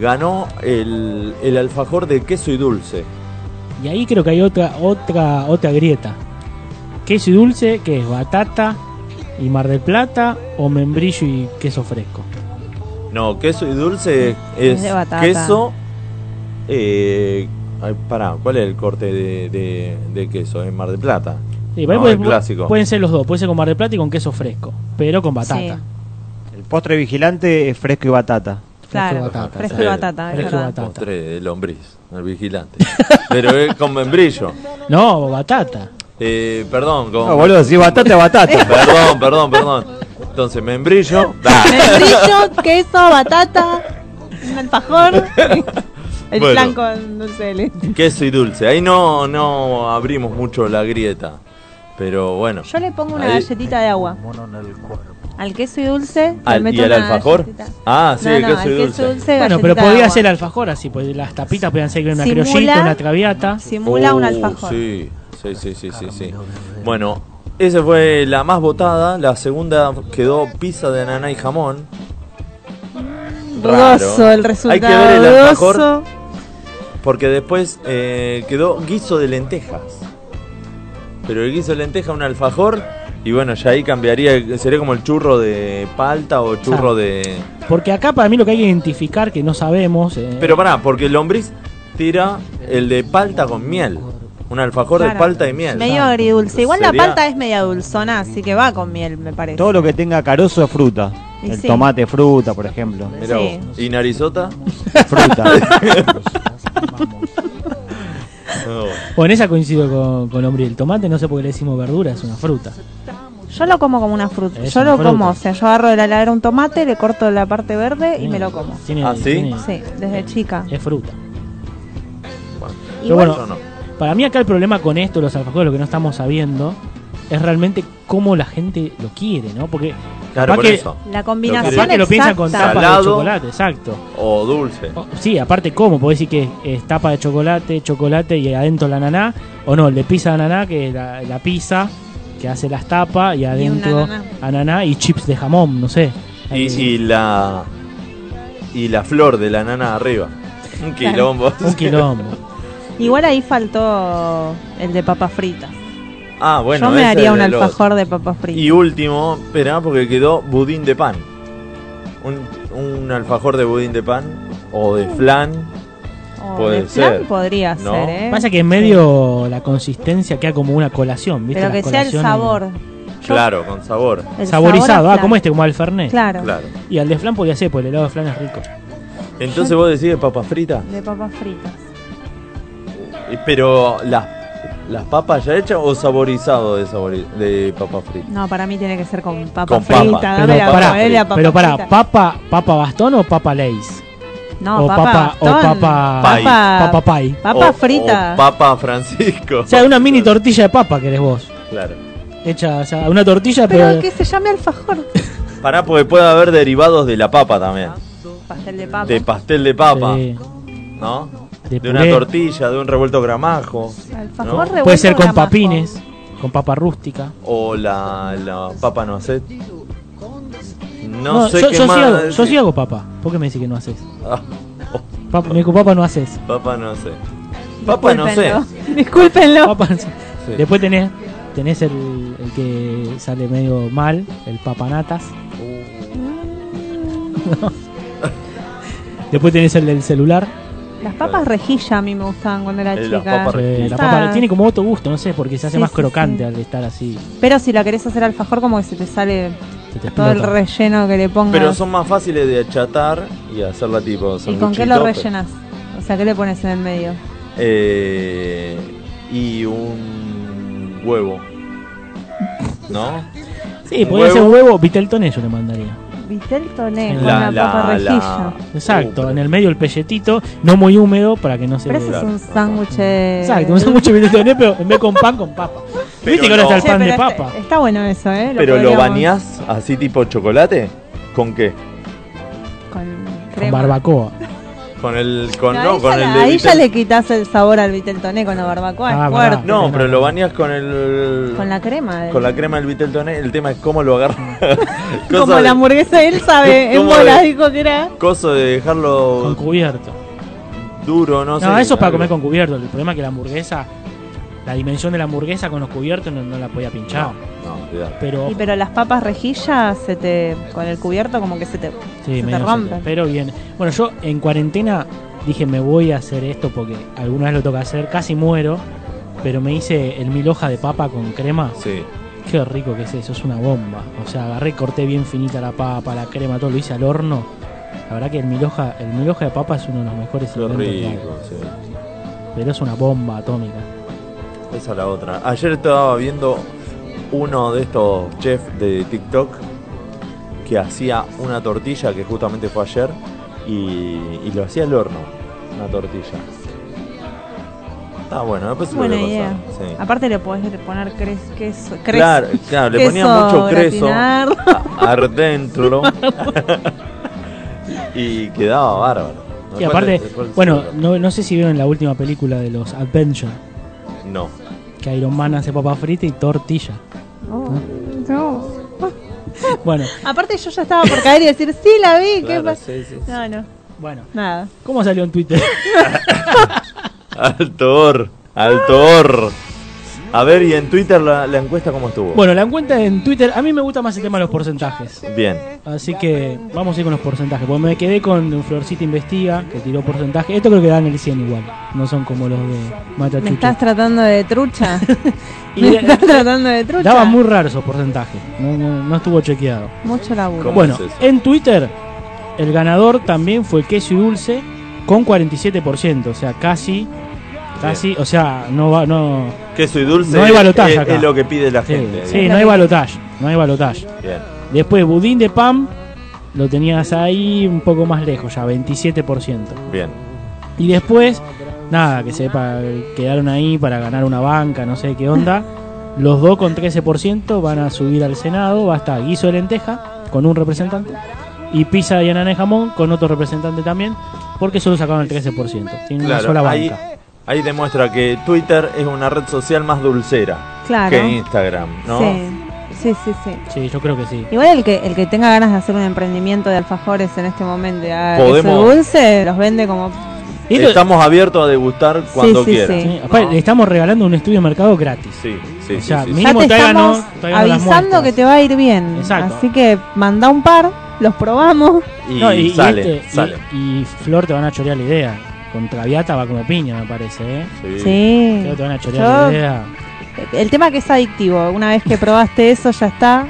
ganó el, el alfajor de queso y dulce. Y ahí creo que hay otra, otra, otra grieta. Queso y dulce, que es batata y mar del plata, o membrillo y queso fresco. No, queso y dulce es, Es de batata. queso. Eh, ay, pará, ¿cuál es el corte de, de- de queso? En Mar del Plata. Sí, por ahí No, puede- el clásico. Pueden ser los dos, puede ser con Mar del Plata y con queso fresco, pero con batata. Sí. El postre vigilante es fresco y batata. Claro, batata, fresco y batata, es Fresco y verdad. batata. Postre de lombriz, el vigilante. (laughs) Pero es con membrillo. No, batata. Eh, perdón, con... No, boludo, si batata, batata. (laughs) Perdón, perdón, perdón. Entonces, membrillo. Membrillo, queso, batata, un alfajor, el Bueno. flan con dulce de leche. queso y dulce. Ahí no, no abrimos mucho la grieta. Pero bueno. Yo le pongo una Ahí- galletita de agua. Al queso y dulce. le Al- meto ¿Y al alfajor? galletita. Ah, sí, No, el no, queso y dulce. dulce, Bueno, pero podía ser alfajor así, pues las tapitas podían ser una Simula- criollita, una traviata. Simula un Uh, alfajor. Sí, sí, sí, sí, sí, sí. Bueno, esa fue la más votada. La segunda quedó pizza de ananá y jamón. Dudoso el Hay que ver resultado. el alfajor dudoso. porque después eh, quedó guiso de lentejas. Pero el guiso de lenteja, un alfajor. Y bueno, ya ahí cambiaría. Sería como el churro de palta o churro Claro. de. Porque acá para mí lo que hay que identificar, que no sabemos. eh, Pero pará, porque el lombriz tira el de palta con miel. Un alfajor de palta y miel. Medio agridulce. Igual la palta es media dulzona, así que va con miel, me parece. Todo lo que tenga carozo es fruta. Y el sí. tomate fruta, por ejemplo. Mirá Sí. vos. ¿Y narizota? (laughs) Fruta. (laughs) No. O en esa coincido con, con Hombre. El tomate, no sé por qué le decimos verdura, es una fruta. Yo lo como como una fruta. Es yo una lo fruta. como, o sea, yo agarro de la heladera un tomate, le corto la parte verde y me lo como. Tiene- ¿Ah, sí? Sí, desde chica. Es fruta. Pero Igual- bueno, para mí acá el problema con esto, los alfajores, lo que no estamos sabiendo, es realmente cómo la gente lo quiere, ¿no? Porque Claro, por que, eso. La combinación que lo piensan con tapa de chocolate, exacto. O dulce. Sí, aparte cómo, podés decir que es tapa de chocolate, chocolate y adentro la ananá, o no, el de pizza de ananá, que es la, la pizza que hace las tapas y adentro ananá. ananá. y chips de jamón, no sé. Y, y la. Y la flor de la nana arriba. Un Claro. quilombo. Un quilombo. (laughs) Igual ahí faltó el de papas fritas. Ah, bueno. Yo me haría un de los- alfajor de papas fritas. Y último, espera, porque quedó budín de pan. Un, un alfajor de budín de pan. O de flan. O puede de flan ser. podría ¿no? ser, ¿eh? Pasa que en medio la consistencia queda como una colación, ¿viste? Pero Las que sea el colaciones- sabor. Yo- Claro, con sabor. el Saborizado, sabor a ah, flan. como este, como al Fernet. Claro, Claro. Y al de flan podía ser, porque el helado de flan es rico. Entonces vos decís papas fritas. de papas fritas. Eh, Pero las las papas ya hechas o saborizado de sabori- de papas fritas. No, para mí tiene que ser con papas Con papa. fritas. Pero la pará, papas pero para, fritas. papa, papa bastón o papa lays? No, o papa, papa, o papa, Pay. papa pay. Papa O- frita. o papa Francisco. O sea, una mini tortilla de papa querés vos. Claro. Hecha, o sea, una tortilla, Pero pero, que se llame alfajor. (laughs) Pará, porque puede haber derivados de la papa también. Pastel de papa. De pastel de papa, Sí. ¿no? De De, una tortilla, de un revuelto gramajo. Alfajor ¿no? revuelto puede ser con gramajo. papines, con papa rústica. O la, la papa no sé. No, sé yo, qué yo más. sí hago, yo sí hago papa. ¿Por qué me decís que no haces? Ah, Papa, me dijo, papa no haces. papa no sé. Papa no sé. Discúlpenlo. Discúlpenlo. Papa no sé. Sí. Después tenés, tenés el, el que sale medio mal, el papanatas. No. (laughs) Después tenés el del celular. Las papas rejilla a mí me gustaban cuando era Eh, las chica. papas Eh, la papa tiene como otro gusto, no sé, porque se hace Sí, más sí, crocante sí. al estar así. Pero si la querés hacer alfajor, como que se te sale Se te todo el relleno que le pongas. Pero son más fáciles de achatar y hacerla tipo ¿Y con qué lo rellenas? O sea, ¿qué le pones en el medio? Eh, y un huevo. ¿No? Sí, podría ser huevo. huevo, Viteltoné yo le mandaría. Vitel toné con La- papa la- rejilla. Exacto, en el medio el pelletito, no muy húmedo para que no se Pero es un sándwich. Exacto, un sándwich de Viteltoné, pero en vez con pan, con papa. Pero Viste que ahora no. está el Che, pan de está- papa. Está, bueno eso, ¿eh? Pero lo bañás así tipo chocolate. ¿Con qué? Con barbacoa. Con el. Con, No, no, ahí con ya, el ahí ya le quitas el sabor al Vitel toné con la barbacoa. Ah, es pará. fuerte. No, No, pero no. lo bañás con el. Con la crema. del- con la crema del Vitel Toné. El tema es cómo lo agarras. (laughs) Como de- la hamburguesa, él sabe. En ¿Cómo bola de- dijo que era. Coso de dejarlo Con cubierto. duro, no, No, sé. eso es para algo. comer con cubierto. El problema es que la hamburguesa, la dimensión de la hamburguesa con los cubiertos no, no la podía pinchar. No, cuidado. Pero Y pero las papas rejillas se te con el cubierto como que se te, Sí, se te se rompen. te- Pero bien. Bueno, yo en cuarentena dije me voy a hacer esto porque alguna vez lo toca hacer, casi muero. pero me hice el mil hoja de papa con crema. Sí. Qué rico que es eso, es una bomba. O sea, agarré, y corté bien finita la papa, la crema, todo lo hice al horno. La verdad que el mil hoja, el mil hoja de papa es uno de los mejores Qué rico, sí. Pero es una bomba atómica. Esa es la otra. Ayer estaba viendo uno de estos chefs de TikTok que hacía una tortilla que justamente fue ayer y, y lo hacía al horno, una tortilla. Está bueno, después se lo Buena voy a idea. pasar, sí. Aparte le podés poner cres- queso. cres- Claro, claro, le ponía queso mucho queso gratinado. a- adentro (laughs) y quedaba bárbaro. Y Después- aparte, después- bueno, no, no sé si vieron la última película de los Adventure, no. Que Iron Man hace papa frita y tortilla. Oh, no. (laughs) Bueno, Aparte yo ya estaba por caer y decir, sí, la vi. ¿qué Claro, pasa? sí, sí, sí. No, no. Bueno. Nada. ¿cómo salió en Twitter? (laughs) Altor, Altor. A ver, y en Twitter la, la encuesta cómo estuvo. bueno, la encuesta en Twitter, a mí me gusta más el tema de los porcentajes. Bien. Así que vamos a ir con los porcentajes. Porque me quedé con Florcita Investiga, que tiró porcentaje. Esto creo que dan el 100 igual. No son como los de Mata ¿Me estás tratando de trucha? (laughs) Y (laughs) ¿Me de- estás tratando de trucha? Daba muy raro esos porcentajes. No, no- no estuvo chequeado. Mucho laburo. Bueno, en Twitter, el ganador también fue queso y dulce con 47%. O sea, casi. Casi, o sea, no va, no. Queso y dulce No hay balotaje es, acá. es lo que pide la gente. sí, no hay balotaje. No hay balotaje. Bien. Después, budín de pan, lo tenías ahí un poco más lejos, ya 27%. Bien. Y después, nada, que sepa, quedaron ahí para ganar una banca, no sé qué onda. Los dos con 13% van a subir al Senado, va a estar guiso de lenteja con un representante y pizza de banana de jamón con otro representante también, porque solo sacaron el 13%. Tienen una sola Claro, ahí, banca. Ahí demuestra que Twitter es una red social más dulcera Claro. que Instagram, ¿no? Sí, sí, sí, sí. Sí, yo creo que sí. Igual el que, el que tenga ganas de hacer un emprendimiento de alfajores en este momento, y haga queso Podemos- dulce, los vende como... Estamos abiertos a degustar cuando sí, quieran. sí. Sí, aparte, le estamos regalando un estudio de mercado gratis. Sí, sí, O sea, sí, sí. mínimo ya te estamos avisando que te va a ir bien. Exacto. Así que manda un par, los probamos. Y, No, y, y sale, este- y- sale. y Flor te van a chorear la idea. Con Traviata va como piña, me parece, ¿eh? Sí. Creo que te van a chorear Yo- la idea. El tema que es adictivo, una vez que probaste eso ya está.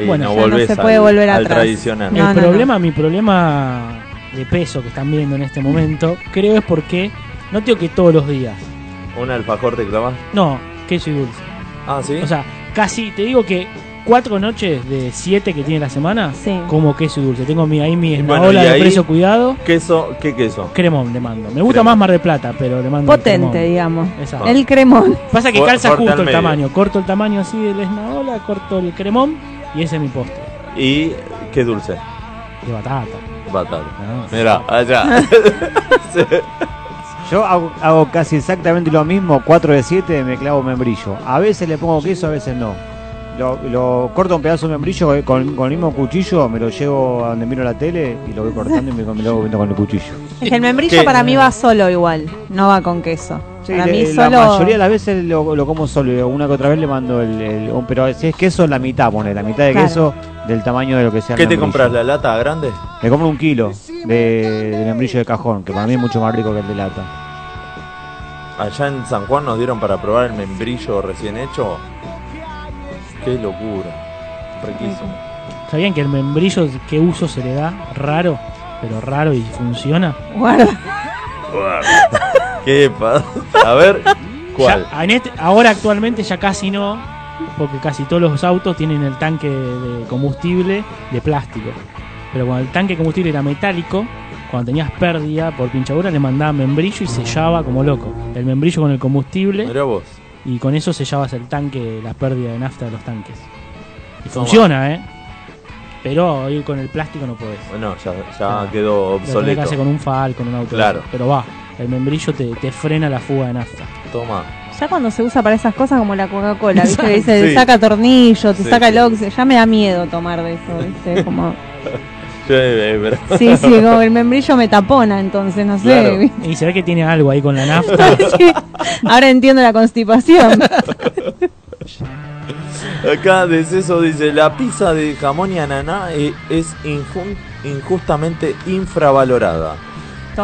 Y Bueno, no ya no se puede al, volver al atrás. tradicional. No, el no, problema, mi problema de peso que están viendo en este momento, creo es porque no tengo que todos los días. ¿Un alfajor te clavas? No, queso y dulce. Ah, sí. O sea, casi, te digo que cuatro noches de siete que tiene la semana, como queso y dulce. Tengo mi, ahí mi Bueno, de ahí- precio cuidado. queso, ¿qué queso? Cremón le mando. Me gusta Cremón. más Mar de Plata, pero le mando Potente, cremón. digamos. Exacto. El cremón. Pasa que calza fuerte justo el medio. tamaño. Corto el tamaño así del esnaola, corto el cremón y ese es mi postre. ¿Y qué dulce? De batata. Batata. Ah. Mira, allá. (laughs) Sí. Yo hago, hago casi exactamente lo mismo, 4 de 7 me clavo membrillo. A veces le pongo queso, a veces no. Lo, lo corto un pedazo de membrillo eh, con, con el mismo cuchillo, me lo llevo a donde miro la tele y lo voy cortando y me, me lo voy comiendo con el cuchillo. Es que el membrillo ¿Qué? para mí va solo igual, no va con queso. Sí, para le- mí la solo... mayoría de las veces lo, lo como solo, y una que otra vez le mando el, el- un- pero si es queso la mitad, pone la mitad de Claro. queso del tamaño de lo que sea. el ¿Qué te compras? ¿La lata grande? Me compro un kilo de, de membrillo de cajón, que para mí es mucho más rico que el de lata. Allá en San Juan nos dieron para probar el membrillo recién hecho. Qué locura. Riquísimo. ¿Sabían que el membrillo que uso se le da raro? Pero raro y funciona. Guarda. ¿Qué pasa? A ver, ¿cuál? Ya, en este- ahora actualmente ya casi no, porque casi todos los autos tienen el tanque de combustible de plástico. Pero cuando el tanque de combustible era metálico, cuando tenías pérdida por pinchadura le mandaban membrillo y sellaba como loco. El membrillo con el combustible Mirá vos. Y con eso sellabas el tanque, la pérdida de nafta de los tanques. Y funciona, ¿eh? Pero hoy con el plástico no podés. Bueno, ya, quedó Lo tenés que obsoleto. con un FAL, con un auto. Claro. Pero va, el membrillo te, te frena la fuga de nafta. Toma. Ya cuando se usa para esas cosas como la Coca-Cola, ¿viste? (laughs) Que dice, Sí. saca tornillo, te Sí, saca sí. el óxido. Ya me da miedo tomar de eso, ¿viste? Como... (laughs) Sí, eh, pero- (laughs) Sí, sí, como el membrillo me tapona, entonces, no sé. Claro. Y se ve que tiene algo ahí con la nafta. (laughs) Sí. Ahora entiendo la constipación. (laughs) Acá de eso dice, la pizza de jamón y ananá eh, es injustamente infravalorada.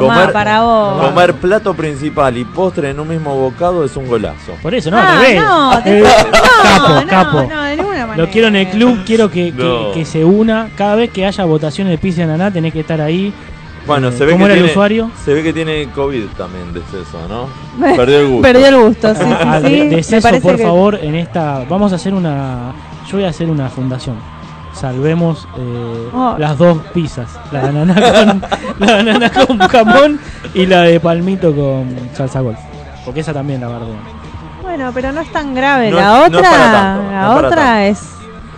Tomá, para vos. comer plato principal y postre en un mismo bocado es un golazo. Por eso, no, Ah, al revés. no, (laughs) te- Eh, capo, no, capo. no, de ninguna manera. Lo quiero en el club, quiero que, que- No. que se una. Cada vez que haya votaciones de pizza y ananá, tenés que estar ahí. Bueno, Eh, se ve ¿Cómo que era tiene, el usuario? Se ve que tiene COVID también de eso, ¿no? (laughs) Perdió el gusto. Perdió el gusto, sí, sí, (laughs) Ah, sí. de, de Me eso, parece por que- favor, en esta. Vamos a hacer una. Yo voy a hacer una fundación. Salvemos eh, Oh. las dos pizzas. La de ananá con, (laughs) la de ananá con jamón y la de palmito con salsa golf. Porque esa también la guardé. Bueno, pero no es tan grave. No la es- otra, tanto, la no otra es.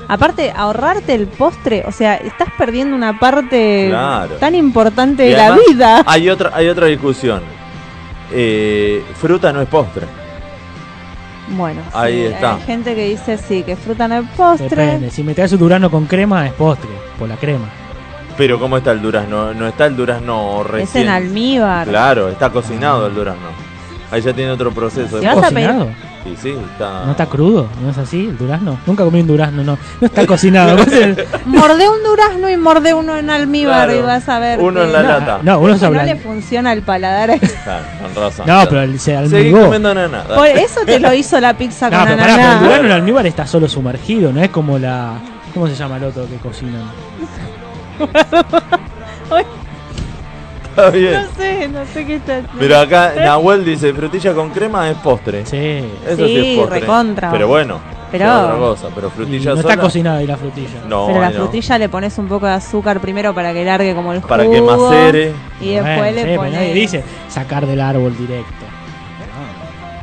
Aparte, ahorrarte el postre, o sea, estás perdiendo una parte Claro. tan importante Y de la vida. Hay otra, hay otra discusión. Eh, fruta no es postre. Bueno, Ahí sí, está. hay gente que dice sí, que fruta no es postre. Depende. Si me traes un durazno con crema, es postre. Por la crema. Pero ¿cómo está el durazno? No está el durazno Es recién. en almíbar. Claro, está cocinado el durazno. Ahí ya tiene otro proceso. Si de vas a ¿Cocinado? Sí, sí, está. ¿No está crudo? ¿No es así el durazno? Nunca comí un durazno, no. No está (laughs) cocinado. Mordé un durazno y mordé uno en almíbar Claro. y vas a ver. Uno que- en la lata. No, uno se que no le funciona el paladar. Claro, con razón. No, pero el- se almigó. comiendo nada. Por eso te lo hizo la pizza (laughs) No, con pero pará, pero el durazno en almíbar está solo sumergido, no es como la. ¿Cómo se llama el otro que cocinan? (laughs) (laughs) Está bien. No sé, no sé qué está. Pero acá Nahuel dice, frutilla con crema es postre. Sí. Eso sí, Sí, es postre. recontra. Pero bueno, Pero- es otra cosa. Pero Y frutilla no sola. está cocinada ahí la frutilla. No, Pero la no. frutilla le pones un poco de azúcar primero para que largue como el Para jugo. que macere. Y después Bueno, le sí, pones. nadie dice sacar del árbol directo.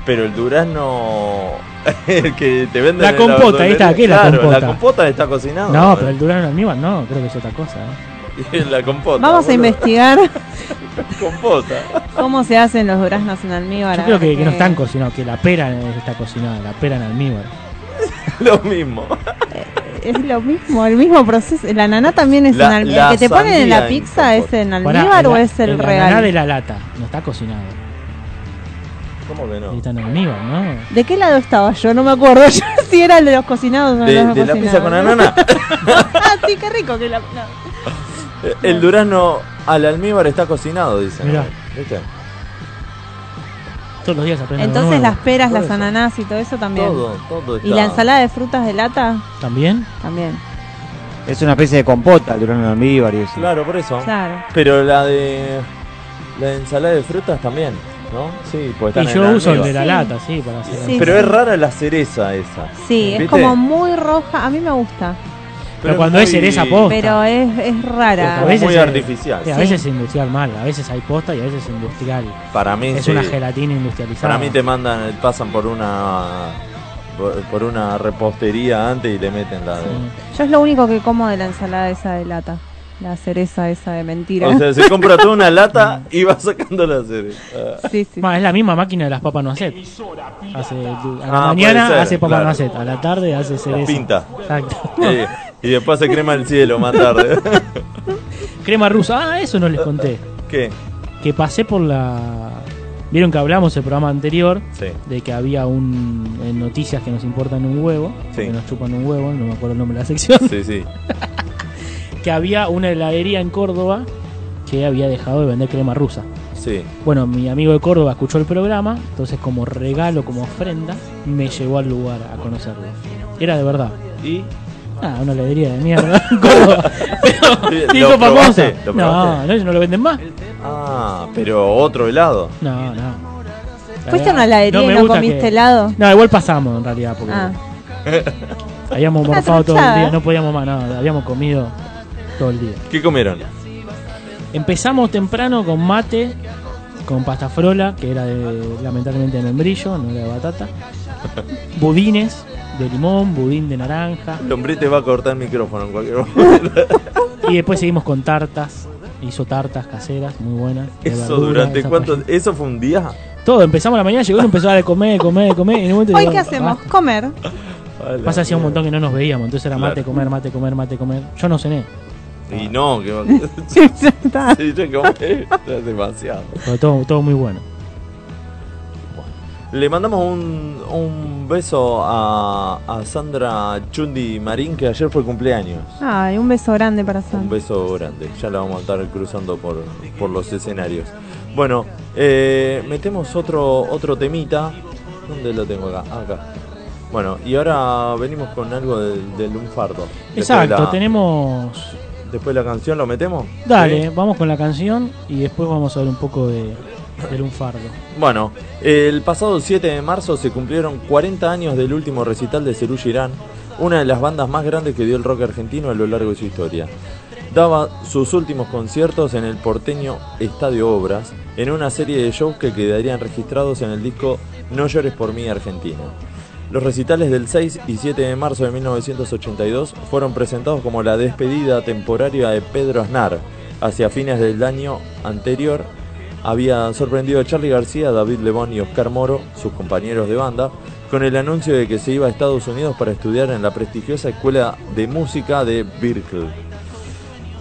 Pero el durazno. (laughs) el que te venden La en compota, ahí está, ¿qué es la claro, compota? La compota está cocinada. No, pero el durazno almíbar no, creo que es otra cosa. ¿eh? (laughs) la compota. Vamos a investigar (laughs) Compota. cómo se hacen los duraznos en almíbar. Yo a creo que, que no están cocinados, que la pera está cocinada, la pera en almíbar. (laughs) Lo mismo. Es lo mismo, el mismo proceso. El ananá también es La- en almíbar. la ¿El que te ponen en la en pizza es en Pará, almíbar o es el, el real? ananá de la lata, no está cocinado. ¿Cómo que no? Está en almíbar, ¿no? ¿De qué lado estaba yo? No me acuerdo yo si era el de los cocinados o De, de los de la pizza con cocinados. ananá. ah, sí, qué rico que la. no. El durazno al almíbar está cocinado, dicen. Mirá. ¿Viste? Todos los días aprendo algo Entonces nuevo. las peras, Todo las eso. ananas y todo eso también. Todo, todo está. ¿Y la ensalada de frutas de lata? ¿También? También. Es una especie de compota, el durazno en almíbar y eso. Claro, por eso. Claro. Pero la de. La de ensalada de frutas también, ¿no? Sí, pues Y yo en uso el de la lata, sí, para hacer. Sí, Pero sí. es rara la cereza esa. Sí, es como muy roja. A mí me gusta. Pero cuando es cereza posta. Pero es, es rara. A veces muy es- artificial. sí, a Sí. veces es industrial mal, a veces hay posta y a veces es industrial. Para mí Es sí. una gelatina industrializada. Para mí te mandan, pasan por una por, por una repostería antes y le meten la de. Yo es lo único que como de la ensalada esa de lata. La cereza esa de mentira. O sea, se (laughs) compra toda una lata y va sacando la cereza. sí, sí. Es la misma máquina de las papas noacet. Hace, a la Ah, mañana ser, hace papas claro. noacet, a la tarde hace cereza. pinta. Exacto. Eh, (laughs) y después se crema el cielo más tarde. (laughs) Crema rusa. Ah, eso no les conté. ¿Qué? Que pasé por la. Vieron que hablamos el programa anterior Sí. de que había un en noticias que nos importan un huevo, Sí. que nos chupan un huevo, no me acuerdo el nombre de la sección. Sí, sí. (laughs) que había una heladería en Córdoba que había dejado de vender crema rusa. Sí. Bueno, mi amigo de Córdoba escuchó el programa, entonces como regalo, como ofrenda, me llevó al lugar a conocerlo. Era de verdad. ¿Y? Ah, una heladería de mierda. (laughs) Pero, (laughs) ¿Lo digo famosa. probaste? ¿Lo No, probaste? no, ellos no lo venden más. Ah, pero otro helado. No, no. ¿Fuiste a una heladería me y no gusta comiste que- helado? No, igual pasamos en realidad, porque Ah. (laughs) habíamos Una morfado todo el día, no podíamos más nada, habíamos comido todo el día. ¿Qué comieron? Empezamos temprano con mate, con pasta frola, que era de, lamentablemente de membrillo, no era de batata. Budines de limón, budín de naranja. El hombre te va a cortar el micrófono en cualquier momento. (laughs) Y después seguimos con tartas. Hizo tartas caseras, muy buenas. Eso verdura, durante cuánto. ¿Eso fue un día? Todo, empezamos la mañana, llegó y empezó a dar comer, comer, comer. Y en un momento ¿Hoy digo, qué hacemos? basta. Comer. Pasa hacía un montón que no nos veíamos, entonces era mate, Claro. comer, mate, comer, mate, comer. Yo no cené, Y no, que va. (laughs) Ya está. Sí, yo comí. (laughs) Es demasiado. pero todo, todo muy bueno. Le mandamos un, un un beso a, a Sandra Chundi Marín, que ayer fue cumpleaños. Ay, un beso grande para Un Sandra. beso grande. Ya la vamos a estar cruzando por, por los escenarios. Bueno, eh, metemos otro, otro temita. ¿Dónde lo tengo acá? Acá. Bueno, y ahora venimos con algo del, del lunfardo. Exacto, la- tenemos. Después la canción lo metemos. Dale, ¿Sí? vamos con la canción y después vamos a ver un poco de, de lunfardo. Bueno, el pasado 7 de marzo se cumplieron 40 años del último recital de Cerú Girán, una de las bandas más grandes que dio el rock argentino a lo largo de su historia. Daba sus últimos conciertos en el porteño Estadio Obras, en una serie de shows que quedarían registrados en el disco No llores por mí Argentina. Los recitales del 6 y 7 de marzo de 1982 fueron presentados como la despedida temporaria de Pedro Aznar. Hacia fines del año anterior había sorprendido a Charlie García, David Lebón y Oscar Moro, sus compañeros de banda, con el anuncio de que se iba a Estados Unidos para estudiar en la prestigiosa Escuela de Música de Berkeley.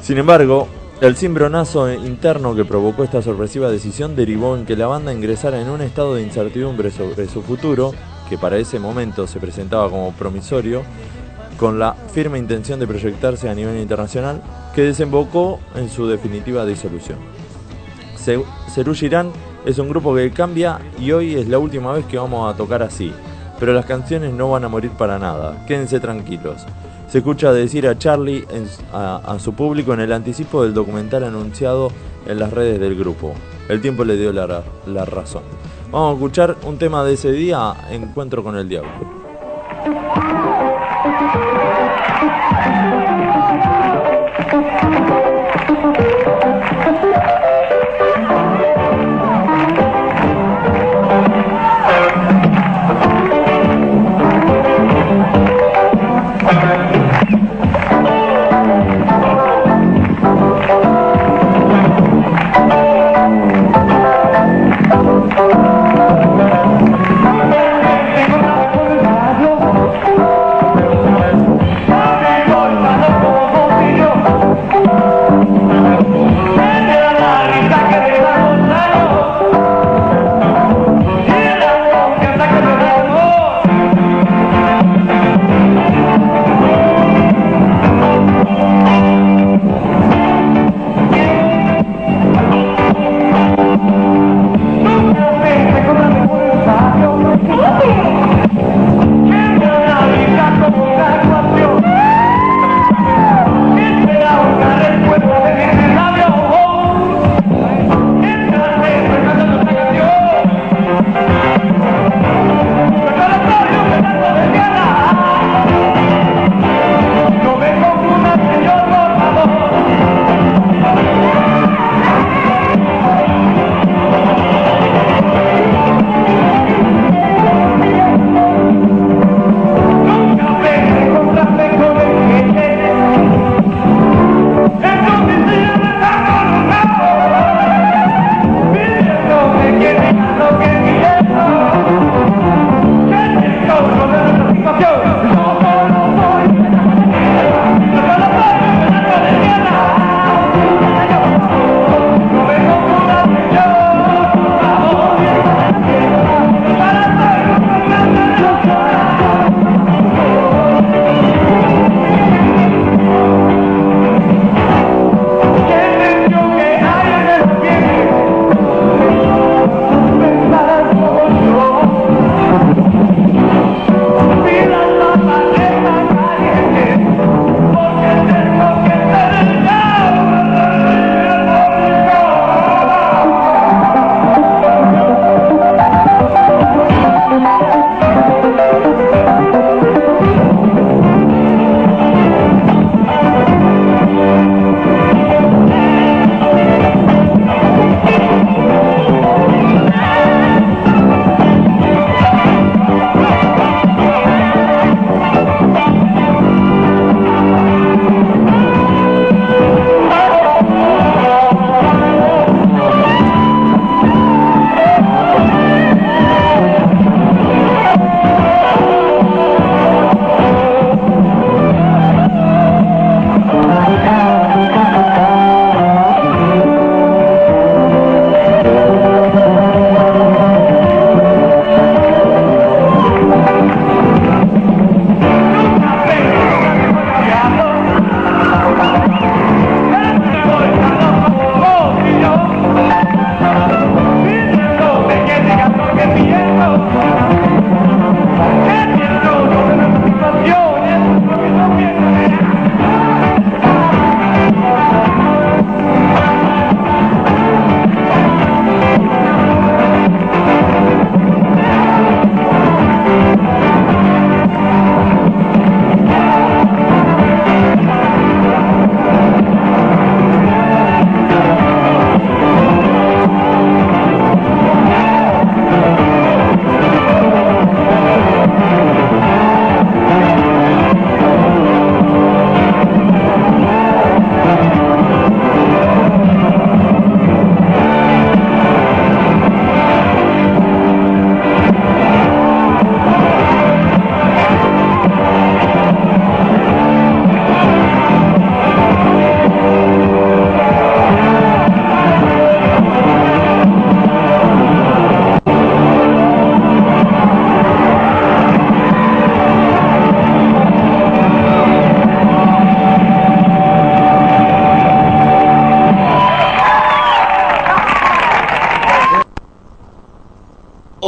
Sin embargo, el cimbronazo interno que provocó esta sorpresiva decisión derivó en que la banda ingresara en un estado de incertidumbre sobre su futuro, que para ese momento se presentaba como promisorio, con la firme intención de proyectarse a nivel internacional, que desembocó en su definitiva disolución. Cerú Girán es un grupo que cambia y hoy es la última vez que vamos a tocar así, pero las canciones no van a morir para nada, quédense tranquilos. Se escucha decir a Charlie a, su público en el anticipo del documental anunciado en las redes del grupo. El tiempo le dio la razón. Vamos a escuchar un tema de ese día, Encuentro con el Diablo.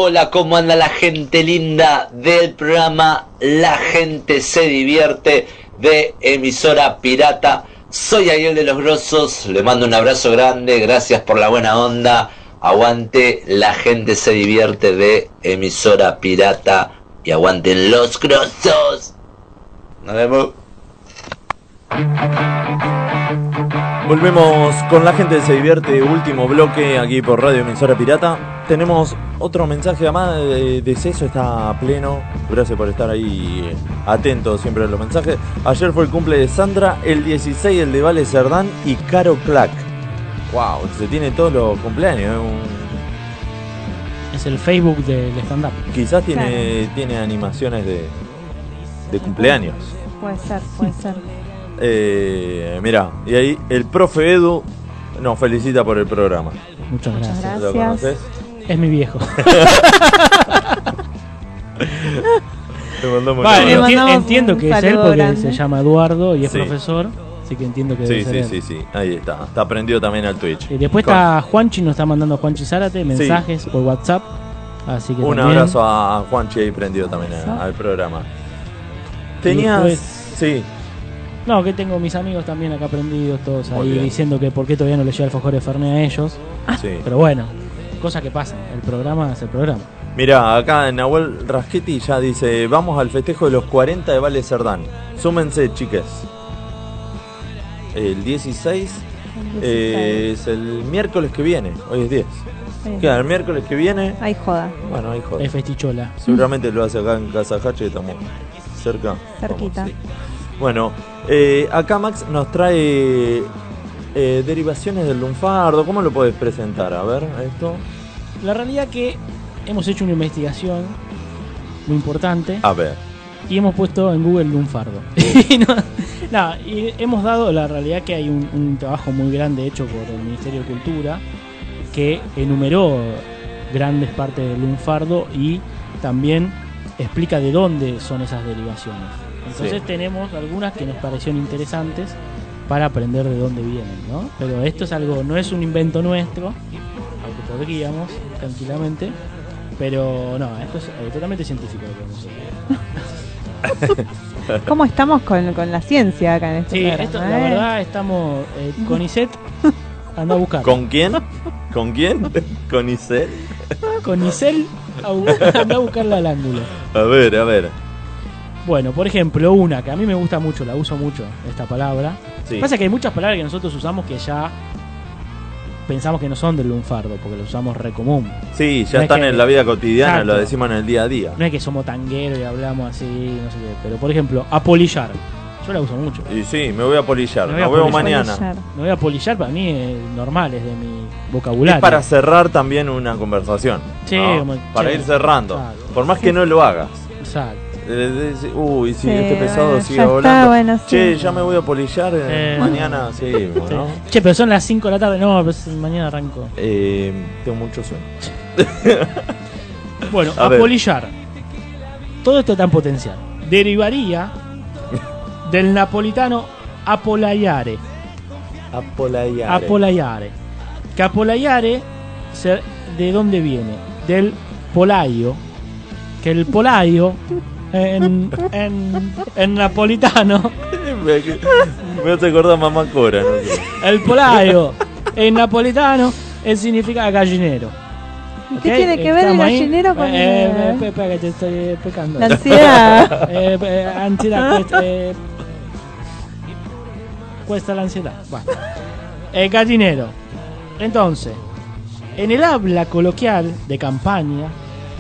Hola, ¿cómo anda la gente linda del programa La gente se divierte de emisora pirata? Soy Ariel de los Grosos, le mando un abrazo grande, gracias por la buena onda. Aguante, la gente se divierte de emisora pirata y aguanten los grosos. Nos vemos. Volvemos con la gente se divierte, último bloque aquí por Radio Emisora Pirata. Tenemos otro mensaje además de, de Ceso, está pleno. Gracias por estar ahí eh, atento siempre a los mensajes. Ayer fue el cumple de Sandra, el 16 el de Vale Cerdán y Caro Clack. Wow, se tiene todos los cumpleaños. eh, un- Es el Facebook del stand-up. Quizás tiene, tiene animaciones de, de cumpleaños. Puede ser, puede ser. (laughs) Eh, mira, y ahí el profe Edu nos felicita por el programa. Muchas gracias. Muchas ¿Lo gracias. conoces? Es mi viejo. (laughs) Te mandamos Va, un Le abrazo. enti- mandamos entiendo un que es él saludo porque grande. se llama Eduardo y es Sí. profesor, así que entiendo que Sí, debe ser sí, él. sí, sí, ahí está. Está prendido también al Twitch. Y después Con- está Juanchi, nos está mandando Juanchi Zárate mensajes por WhatsApp. Así que Un también- abrazo a Juanchi ahí prendido también a- al programa. Tenías. después- Sí, No, que tengo mis amigos también acá prendidos, todos Muy ahí bien. diciendo que por qué todavía no le llega el Fojor de Fernet a ellos. sí. Pero bueno, cosas que pasan. El programa es el programa. Mira, acá Nahuel Rasquetti ya dice: Vamos al festejo de los 40 de Vale Cerdán. Súmense, chiques. El 16 eh, es el miércoles que viene. Hoy es 10. Sí. Queda el miércoles que viene. Ahí joda. Bueno, ahí joder. Es festichola. Seguramente lo hace acá en Casa Hache, estamos cerca. Cerquita. Vamos, sí. Bueno, eh, acá Max nos trae eh, derivaciones del lunfardo. ¿Cómo lo puedes presentar? A ver, esto. La realidad que hemos hecho una investigación muy importante A ver. y hemos puesto en Google lunfardo. y, (laughs) (laughs) no, no, y hemos dado la realidad que hay un, un trabajo muy grande hecho por el Ministerio de Cultura que enumeró grandes partes del lunfardo y también explica de dónde son esas derivaciones. Entonces Sí. tenemos algunas que nos parecieron interesantes para aprender de dónde vienen, ¿no? Pero esto es algo, no es un invento nuestro, aunque podríamos tranquilamente, pero no, esto es eh, totalmente científico. lo que. (laughs) ¿Cómo estamos con, con la ciencia acá en este Sí, programa, esto, la eh? verdad estamos eh, con ISET, anda a buscar. ¿Con quién? ¿Con quién? ¿Con Isel? Con Isel, (laughs) anda a buscarla al ángulo. A ver, a ver. Bueno, por ejemplo, una que a mí me gusta mucho, la uso mucho, esta palabra. Sí. Pasa que hay muchas palabras que nosotros usamos que ya pensamos que no son del lunfardo, porque lo usamos re común. Sí, No ya es están que- en la vida cotidiana, Exacto. lo decimos en el día a día. No es que somos tangueros y hablamos así, no sé qué. Pero por ejemplo, apolillar. Yo la uso mucho. Y sí, me voy a polillar. Me voy Nos a vemos polillar. mañana. Me voy a apolillar, para mí es normal, es de mi vocabulario. Es para cerrar también una conversación. Sí, ¿no? como, para che, ir cerrando. exacto. Por más que no lo hagas. Exacto. Eh, Uy, si Sí, este pesado bueno, sigue ya está, volando. bueno, Che, sí. ya me voy a polillar. eh, Eh. Mañana (laughs) seguimos, ¿no? Che, pero son las 5 de la tarde. No, pues mañana arranco. Eh, tengo mucho sueño. Bueno, (laughs) A apolillar. Todo esto está en potencial. Derivaría del napolitano apolaiare. Apolayare. Apolaiare. Que apolaiare, se- ¿de dónde viene? Del polaio. Que el polaio (laughs) en, en, en napolitano, me, hace acordar mamá Cora. ¿no? el polaio en napolitano eh, significa gallinero. ¿Qué tiene que ver el gallinero con Eh, eh, el- eh, espera que te estoy pecando. La ansiedad. (laughs) Eh, eh, ansiedad, eh, cuesta la ansiedad. Bueno. El gallinero. Entonces, en el habla coloquial de campaña,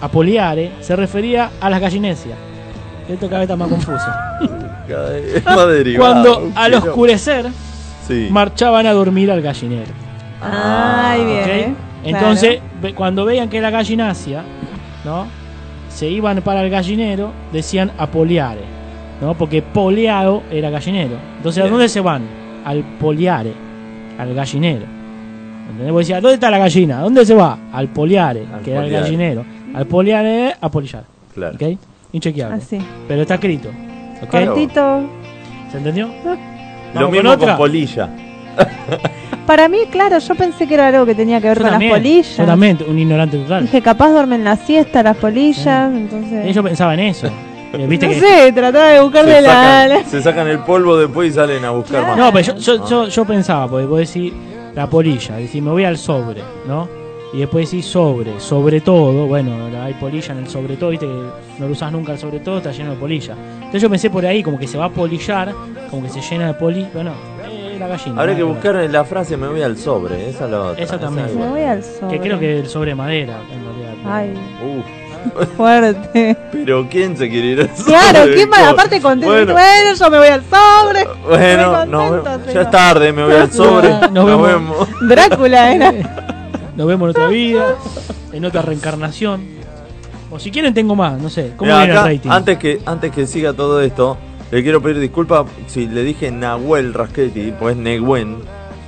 apoliare se refería a las gallinesias. Esto cada vez está más confuso. (laughs) Cada vez más derivado. Cuando al Quiero- oscurecer Sí. marchaban a dormir al gallinero. Ay, bien. ¿ok? claro. Entonces, cuando veían que la gallinacia, ¿no? Se iban para el gallinero, decían apoliare, ¿no? Porque poleado era gallinero. Entonces, ¿a Bien. dónde se van? Al poliare, al gallinero. ¿Entendés? Vos decías, ¿dónde está la gallina? ¿Dónde se va? Al poliare, Al que era el gallinero. Al poliare, a polillar. Claro. ¿Ok? Inchequeable. Así. Pero está escrito. ¿ok? Cortito. ¿Se entendió? Lo Vamos mismo con polilla. (laughs) Para mí, claro, yo pensé que era algo que tenía que ver Yo con también, las polillas. También, un ignorante total. Dije, capaz duermen la siesta las polillas, entonces... Eh, Yo pensaba en eso. (laughs) Eh, Viste no que sé, trataba de buscar de Se la... sacan, se sacan el polvo después y salen a buscar más. No, pero yo, yo, yo, yo pensaba, porque vos decís la polilla, decís me voy al sobre, ¿no? Y después decís sobre, sobre todo, bueno, hay polilla en el sobre todo, viste que no lo usás nunca el sobre todo, está lleno de polilla. Entonces yo pensé por ahí, como que se va a polillar, como que se llena de poli, bueno, eh, la gallina. Habría que buscar la frase me voy al sobre, esa es la otra. Esa también. Me voy al sobre. Que creo que el sobre de madera, en realidad. Ay, Uf, (laughs) fuerte. pero ¿quién se quiere ir al sobre? Claro, ¿quién más? Co- Aparte contento. Bueno, Bueno, yo me voy al sobre. (laughs) bueno, no, ya es tarde, me voy al sobre. Nos Nos vemos. vemos. Drácula era. (laughs) Nos vemos en otra vida, en otra reencarnación. O si quieren tengo más, no sé. ¿Cómo Mirá, viene acá, el rating? Antes que, antes que siga todo esto, le quiero pedir disculpas si le dije Nahuel Rasquetti, pues Neguen.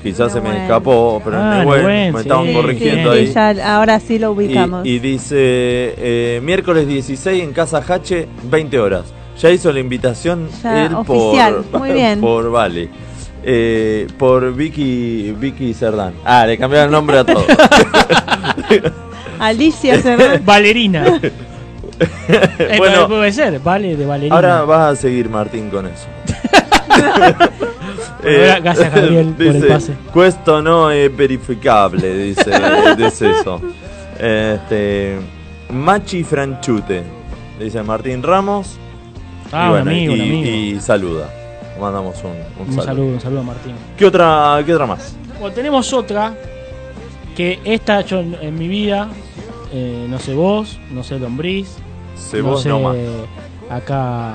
Quizás se me Nehuen. escapó, pero Ah, Nehuen, Nehuen, me sí, estaban sí, corrigiendo Sí, ahí. ya, ahora sí lo ubicamos. Y, y dice eh, miércoles 16 en Casa Hache, 20 horas. Ya hizo la invitación Ya, él oficial, por, muy (laughs) bien. por Vale. Eh, por Vicky Vicky Cerdán. Ah, le cambiaron el nombre a todo. (laughs) Alicia Cerrón. Valerina. (laughs) Eh, Bueno. puede ser, vale, de Valerina. Ahora vas a seguir Martín con eso. (laughs) Bueno, gracias, Gabriel, por el dice, pase. Questo no es verificable, dice, dice eso. Este, Machi Franchute, dice Martín Ramos. Ah, y, un amigo, y, un amigo. y saluda. Mandamos un, un Un saludo. saludo, un saludo a Martín. ¿Qué otra, ¿Qué otra más? Bueno, tenemos otra que esta yo en, en mi vida, eh, no sé vos, no sé Lombriz, Sé no vos sé nomás. acá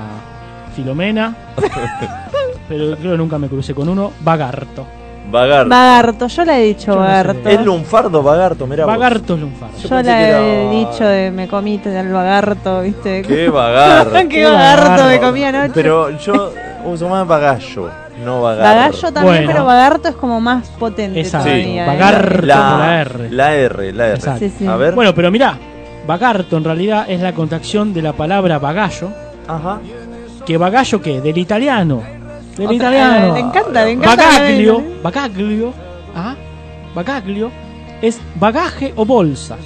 Filomena, (laughs) pero creo que nunca me crucé con uno, Bagarto. Bagarto. Bagarto, yo le he dicho Yo no sé. Bagarto. Es lunfardo Bagarto, mira Bagarto es lunfardo. Yo que era- he dicho de me comí del bagarto, ¿viste? Qué bagarto. Qué (laughs) Qué bagarto me comí anoche. Pero yo uso más bagallo, no bagarto. Bagallo también, Bueno. pero bagarto es como más potente Exacto. todavía. ¿eh? Bagarto la, con la R. La R, la R. Exacto. Sí, sí. A ver. Bueno, pero mirá, Bagarto en realidad es la contracción de la palabra bagallo. Ajá. ¿Que bagallo qué? Del italiano. Del Otra- italiano. eh, le encanta, le encanta. Bagaglio, bagaglio, ¿ah? bagaglio es bagaje o bolsa.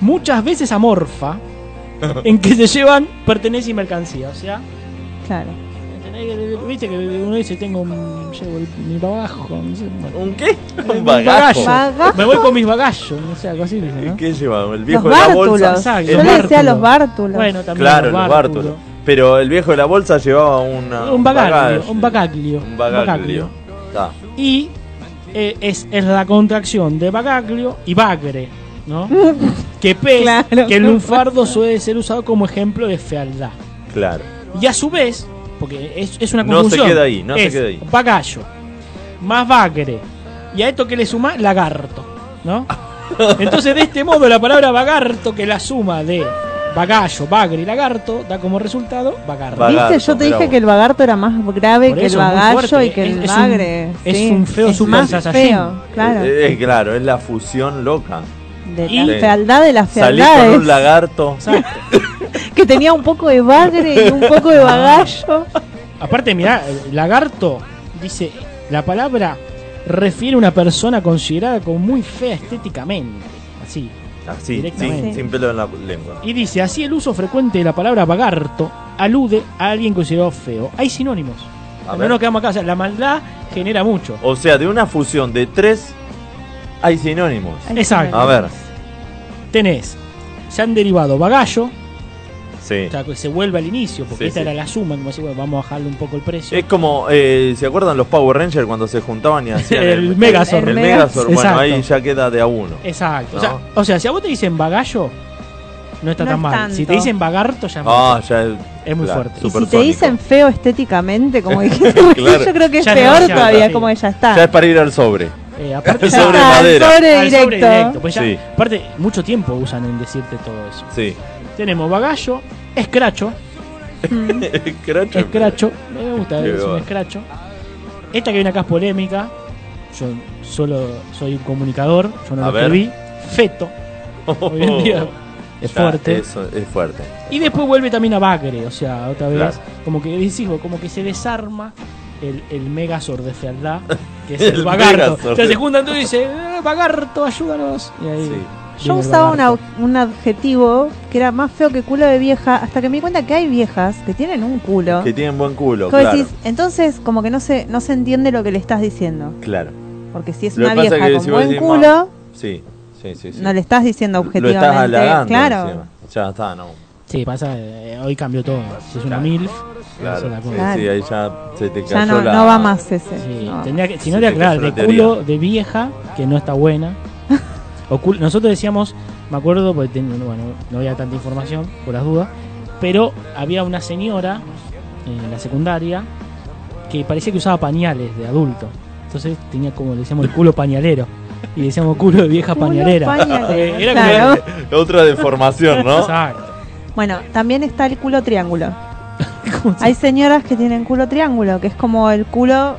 Muchas veces amorfa, (laughs) en que se llevan pertenencia y mercancía. O sea, Claro. Viste que uno dice tengo un, llevo el- mi bagajo. No sé, bueno. ¿Un qué? Mi Un bagajo. Bagajo. Me voy con mis bagallos, no sé, algo así dice, ¿no? ¿Qué lleva? El Los viejo de la bolsa. Exacto, Yo le decía los bártulos. Bueno, también Claro, los los bártulos. Pero el viejo de la bolsa llevaba una, Un bagaglio, un bagaglio. Un bagaglio. Está. Y eh, es, es la contracción de bagaglio y bagre, ¿no? (laughs) que pez, Claro. que el lunfardo suele ser usado como ejemplo de fealdad. Claro. Y a su vez, porque es, es una No se confusión. queda ahí, no se es queda ahí. Bagallo, más bagre. Y a esto que le suma lagarto, ¿no? (laughs) Entonces, de este modo, la palabra bagarto, que la suma de bagallo, bagre y lagarto, da como resultado bagarto. Bagarto, ¿Viste? Yo te dije vos. que el bagarto era más grave Por que el bagallo y que el Es- es un- bagre. es sí. un feo es Super más feo, claro. Eh, eh, claro, es la fusión loca. De y- la fealdad de las Salí con fealdades. un lagarto. (laughs) Que tenía un poco de bagre y un poco de bagallo. Aparte, mirá, lagarto dice, la palabra refiere a una persona considerada como muy fea estéticamente. Así. Así, Directamente. sin, sin pelo en la lengua. Y dice, así el uso frecuente de la palabra bagarto alude a alguien considerado feo. Hay sinónimos. A No nos quedamos acá. O sea, la maldad genera mucho. O sea, de una fusión de tres hay sinónimos. Exacto. A ver. Tenés, se han derivado bagallo, Sí. o sea, que se vuelve al inicio, porque Sí, esta sí. era la suma, como decir, bueno, vamos a bajarle un poco el precio. Es como, eh, ¿se acuerdan los Power Rangers cuando se juntaban y hacían El Megazord. El, El Megazord, bueno, Exacto. ahí ya queda de a uno. Exacto. O, ¿No? sea, o sea, si a vos te dicen bagallo, no está No tan es mal. tanto. Si te dicen bagarto, ya es Ah, ya es, Es muy claro, fuerte. Y si te supersónico. dicen feo estéticamente, como (laughs) dijiste, Claro. yo creo que es Ya peor todavía, sí. como que ya está. Ya es para ir al sobre. Eh, (laughs) aparte, Sobre Ah, madera. sobre al sobre directo. pues ya- Sí. Aparte, mucho tiempo usan en decirte todo eso. Sí. Tenemos bagallo, escracho, (laughs) Cracho. escracho, me gusta, Qué es un bueno. escracho. Esta que viene acá es polémica. Yo solo soy un comunicador, yo no A lo ver. escribí. Feto, (laughs) hoy en día es Ya, fuerte. Eso es fuerte. Y después vuelve también a Bagre, o sea, otra vez, Claro. como que decís como que se desarma el, el Megazord de fealdad que es (laughs) el, Bagarto. Megazord. O sea, se juntan todos y dicen, eh, Bagarto, ayúdanos. Y ahí Yo el usaba una- un adjetivo que era más feo que culo de vieja, hasta que me di cuenta que hay viejas que tienen un culo. Que tienen buen culo, claro. decís, entonces, como que no se, no se entiende lo que le estás diciendo. Claro. Porque si es Lo una vieja que con si buen culo, Sí, sí, sí. sí. no le estás diciendo Lo objetivamente. estás halagando. claro. encima. Ya está, no. Sí, pasa, eh, hoy cambió todo. Si es una MILF, Claro. Sí, Claro. sí, ahí ya se te Ya cayó no, la... no va más ese. Sí, no. tendría que, si no te aclarar, de culo de vieja, que no está buena. (laughs) O culo- nosotros decíamos, me acuerdo, porque ten- bueno, no había tanta información, por las dudas, pero había una señora en la secundaria que parecía que usaba pañales de adulto. Entonces tenía como, le decíamos, el culo pañalero. Y decíamos culo de vieja Culo pañalera. (laughs) Era claro. Otra deformación, ¿no? Exacto. Bueno, también está el culo triángulo. (laughs) Hay señoras que tienen culo triángulo, que es como el culo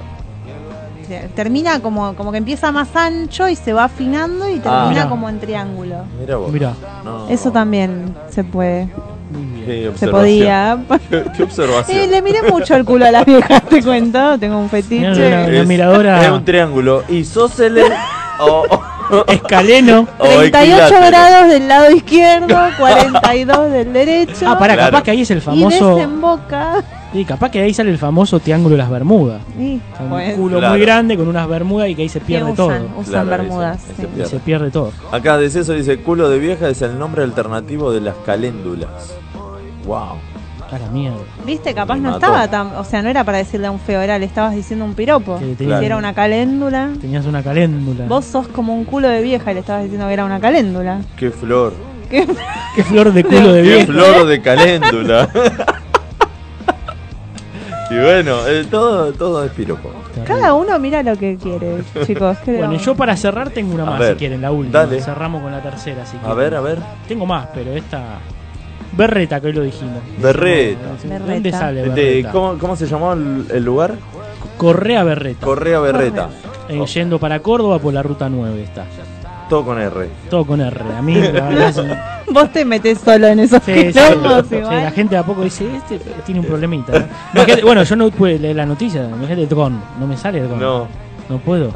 termina como, como que empieza más ancho y se va afinando y termina Mirá. como en triángulo. Mira vos. Mirá. No. Eso también se puede. Qué Se podía. Qué, qué observación. (laughs) Eh, le miré mucho el culo a las viejas, te cuento. Tengo un fetiche. Es- miradora- Es un triángulo. Isósceles (laughs) o, (laughs) Escaleno. o 38 equilátero. grados del lado izquierdo, (laughs) 42 del derecho. Ah, para, Claro. capaz que ahí es el Y famoso... desemboca. Sí, capaz que ahí sale el famoso triángulo de las Bermudas. Y, sea, un pues, culo Claro. muy grande con unas bermudas y que ahí se pierde usan, todo. usan Claro, ahí se- bermudas. ahí se sí. Y pierde. se pierde todo. Acá de eso dice culo de vieja es el nombre alternativo de las caléndulas. Wow. A la mierda. Viste, capaz Me no mató. estaba tan. O sea, no era para decirle a un feo, era le estabas diciendo un piropo. Que Si tenía- era una caléndula. Tenías una caléndula. Vos sos como un culo de vieja y le estabas diciendo que era una caléndula. Qué flor. ¿Qué? Qué flor de culo de Qué vieja. flor de caléndula. (laughs) y bueno, eh, todo, todo es piropo. Cada uno mira lo que quiere, chicos. ¿qué le Bueno, yo para cerrar tengo una A más ver, si quieren, la última. dale. Cerramos con la tercera si A quieren. ver, a ver. Tengo más, pero esta. Berreta, que hoy lo dijimos. Berreta. ¿Dónde Berreta. sale De- Berreta? ¿cómo, cómo se llamó el, el lugar? Correa Berreta. Correa Berreta. Eh, yendo para Córdoba por la ruta 9 está. Todo con R. Todo con R. A mí, la verdad, es- Vos te metés solo en esos Sí, sí, quilombos sí, igual. la gente a poco dice, este tiene un problemita. ¿no? Imagínate- bueno, yo no pude leer la noticia, imagínate Dron, no me sale Dron. No. No puedo.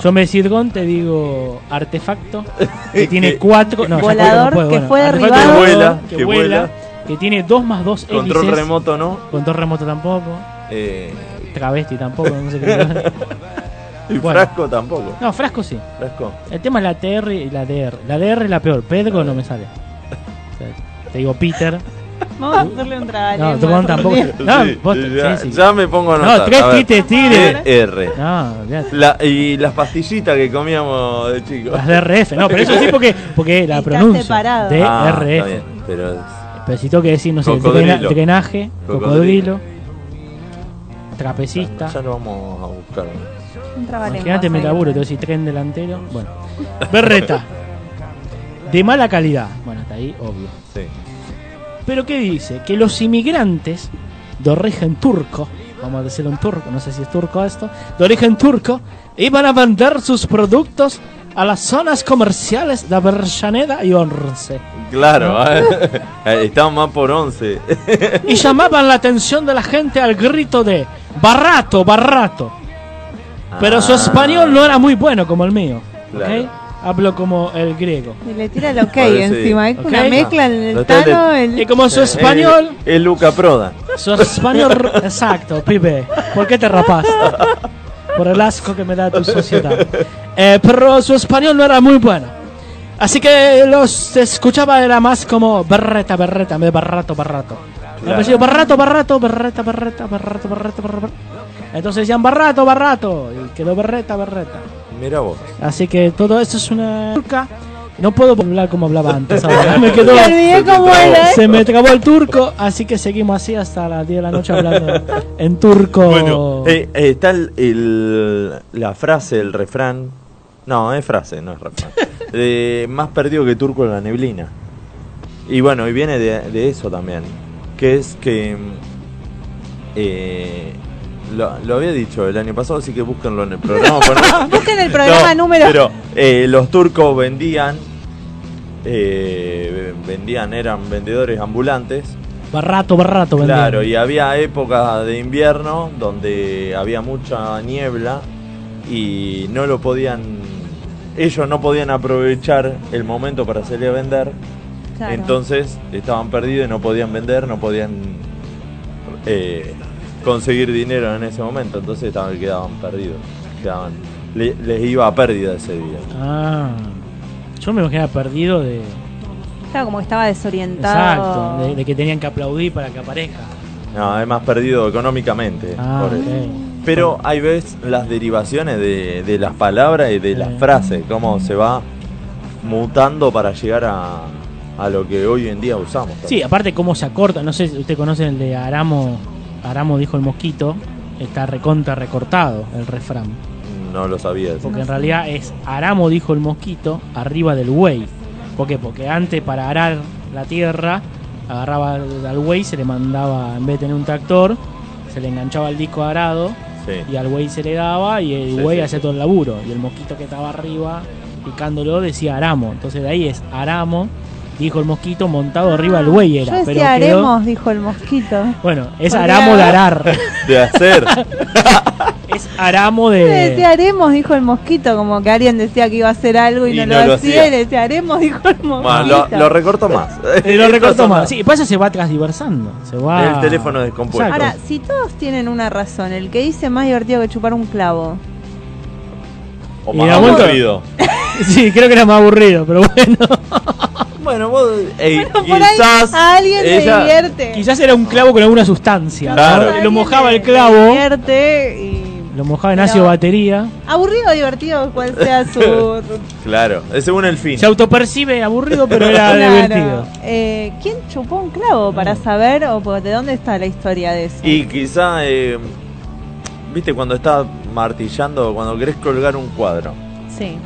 Yo en vez de decir Dron te digo artefacto, (laughs) que tiene Que- cuatro... No, Volador no puedo, que bueno, fue derribado. que vuela, que que vuela, vuela. que tiene dos más dos Control hélices. remoto, ¿no? Control remoto tampoco. Eh, Travesti tampoco, no sé qué. (laughs) y Bueno. frasco tampoco. No, frasco sí. Frasco. El tema es la TR y la DR. La DR es la peor, Pedro no me sale. O (laughs) sea, te digo Peter. Vamos a hacerle un trabalengua. No, Dron tampoco. No, Sí, vos- ya, sí, sí. ya me pongo a No, anotar. tres A ver. tites tigre. DR. No. La, y las pastillitas que comíamos de chicos. Las DRF, no, pero eso sí porque, porque la Está pronuncia. separado. Ah, está DRF. bien, pero pero si tengo que decir, no sé, Cocodrilo. drena- drenaje, Cocodrilo. cocodrilo, trapecista. ya lo vamos a buscar. Un. Imagínate mi laburo, te voy a decir tren delantero. Bueno, berreta. De mala calidad. Bueno, hasta ahí, obvio. Sí. Pero ¿qué dice? Que los inmigrantes de origen turco, vamos a decirlo en turco, no sé si es turco esto, de origen turco, iban a vender sus productos a las zonas comerciales de Avellaneda y Once. Claro, ¿No? eh, (laughs) estamos más por 11. (laughs) Y llamaban la atención de la gente al grito de barato, barato. Pero su Ah. español no era muy bueno como el mío. Claro. Hablo como el griego. Y le tira el ok Parece- encima. Es Ok. una mezcla en el el tano. El... Y como su español, Es Luca Proda. su español, exacto, pibe. ¿Por qué te rapaste? Por el asco que me da tu sociedad. Eh, pero su español no era muy bueno. Así que los escuchaba era más como berreta, berreta, me barrato, barrato. Me Claro. pareció barrato, barrato, berreta, berreta, barrato, barrato, barrato. Entonces decían barrato, barrato. Y quedó berreta, berreta. Mira vos. Así que todo esto es una turca. No puedo hablar como hablaba antes. ahora. (laughs) Me quedó, se me trabó el turco, así que seguimos así hasta las 10 de la noche hablando en turco. Bueno, eh, eh, está el, el- la frase, el refrán. No, es frase, no es refrán. (laughs) Más perdido que turco en la neblina. Y bueno, y viene de, de eso también. Que es que. Lo, lo había dicho el año pasado, así que búsquenlo en el programa. no- (laughs) Busquen el programa No, número. Pero eh, los turcos vendían. eh, vendían, eran vendedores ambulantes. Barrato, barrato, vendían. Claro, y había épocas de invierno donde había mucha niebla y no lo podían, ellos no podían aprovechar el momento para salir a vender, Claro. entonces estaban perdidos y no podían vender, no podían eh, conseguir dinero en ese momento, entonces estaban, quedaban perdidos, quedaban, le- les iba a pérdida ese día. Ah. Yo me imaginaba perdido de. Claro, como que estaba desorientado. Exacto, de, de que tenían que aplaudir para que aparezca. No, además perdido económicamente. Ah, por. Pero hay veces las derivaciones de, de las palabras y de las frases, cómo se va mutando para llegar a, a lo que hoy en día usamos. Sí, aparte cómo se acorta, no sé si usted conoce el de Aramo, Aramo dijo el mosquito, está recontra recortado el refrán. No lo sabía. Porque en realidad es Aramo dijo el mosquito arriba del buey. ¿Por qué? Porque antes para arar la tierra agarraba al buey, se le mandaba, en vez de tener un tractor, se le enganchaba el disco arado Sí. y al buey se le daba y el Sí, buey sí, hacía todo el laburo. Y el mosquito que estaba arriba picándolo decía Aramo. Entonces de ahí es Aramo, dijo el mosquito, montado arriba del buey era. Yo pero decía quedó- haremos, dijo el mosquito. Bueno, es Porque Aramo de arar. De hacer. (laughs) es Aramo Yo de... decía haremos, dijo el mosquito, como que alguien decía que iba a hacer algo y, Y no, no lo, lo hacía, hacía. y le decía haremos, dijo el mosquito. Lo, lo recorto más. (laughs) Eh, lo recortó Eso más. Sí, pasa se va transversando. Se va. El teléfono descompuesto. Exacto. Ahora, si todos tienen una razón, el que dice más divertido que chupar un clavo. O más aburrido. (laughs) sí, creo que era más aburrido, pero bueno. Bueno, vos. ey, Por ahí quizás. a alguien le ella- divierte. Quizás era un clavo con alguna sustancia. Claro. ¿no? A Lo mojaba el clavo, le divierte y... lo mojaba en Pero- ácido batería. Aburrido o divertido, cual sea su... (laughs) Claro, es según el fin. Se autopercibe aburrido, pero era (laughs) Claro. divertido. Eh, ¿Quién chupó un clavo para saber o por- de dónde está la historia de eso? Y quizá, eh, viste, cuando estás martillando, cuando querés colgar un cuadro Sí.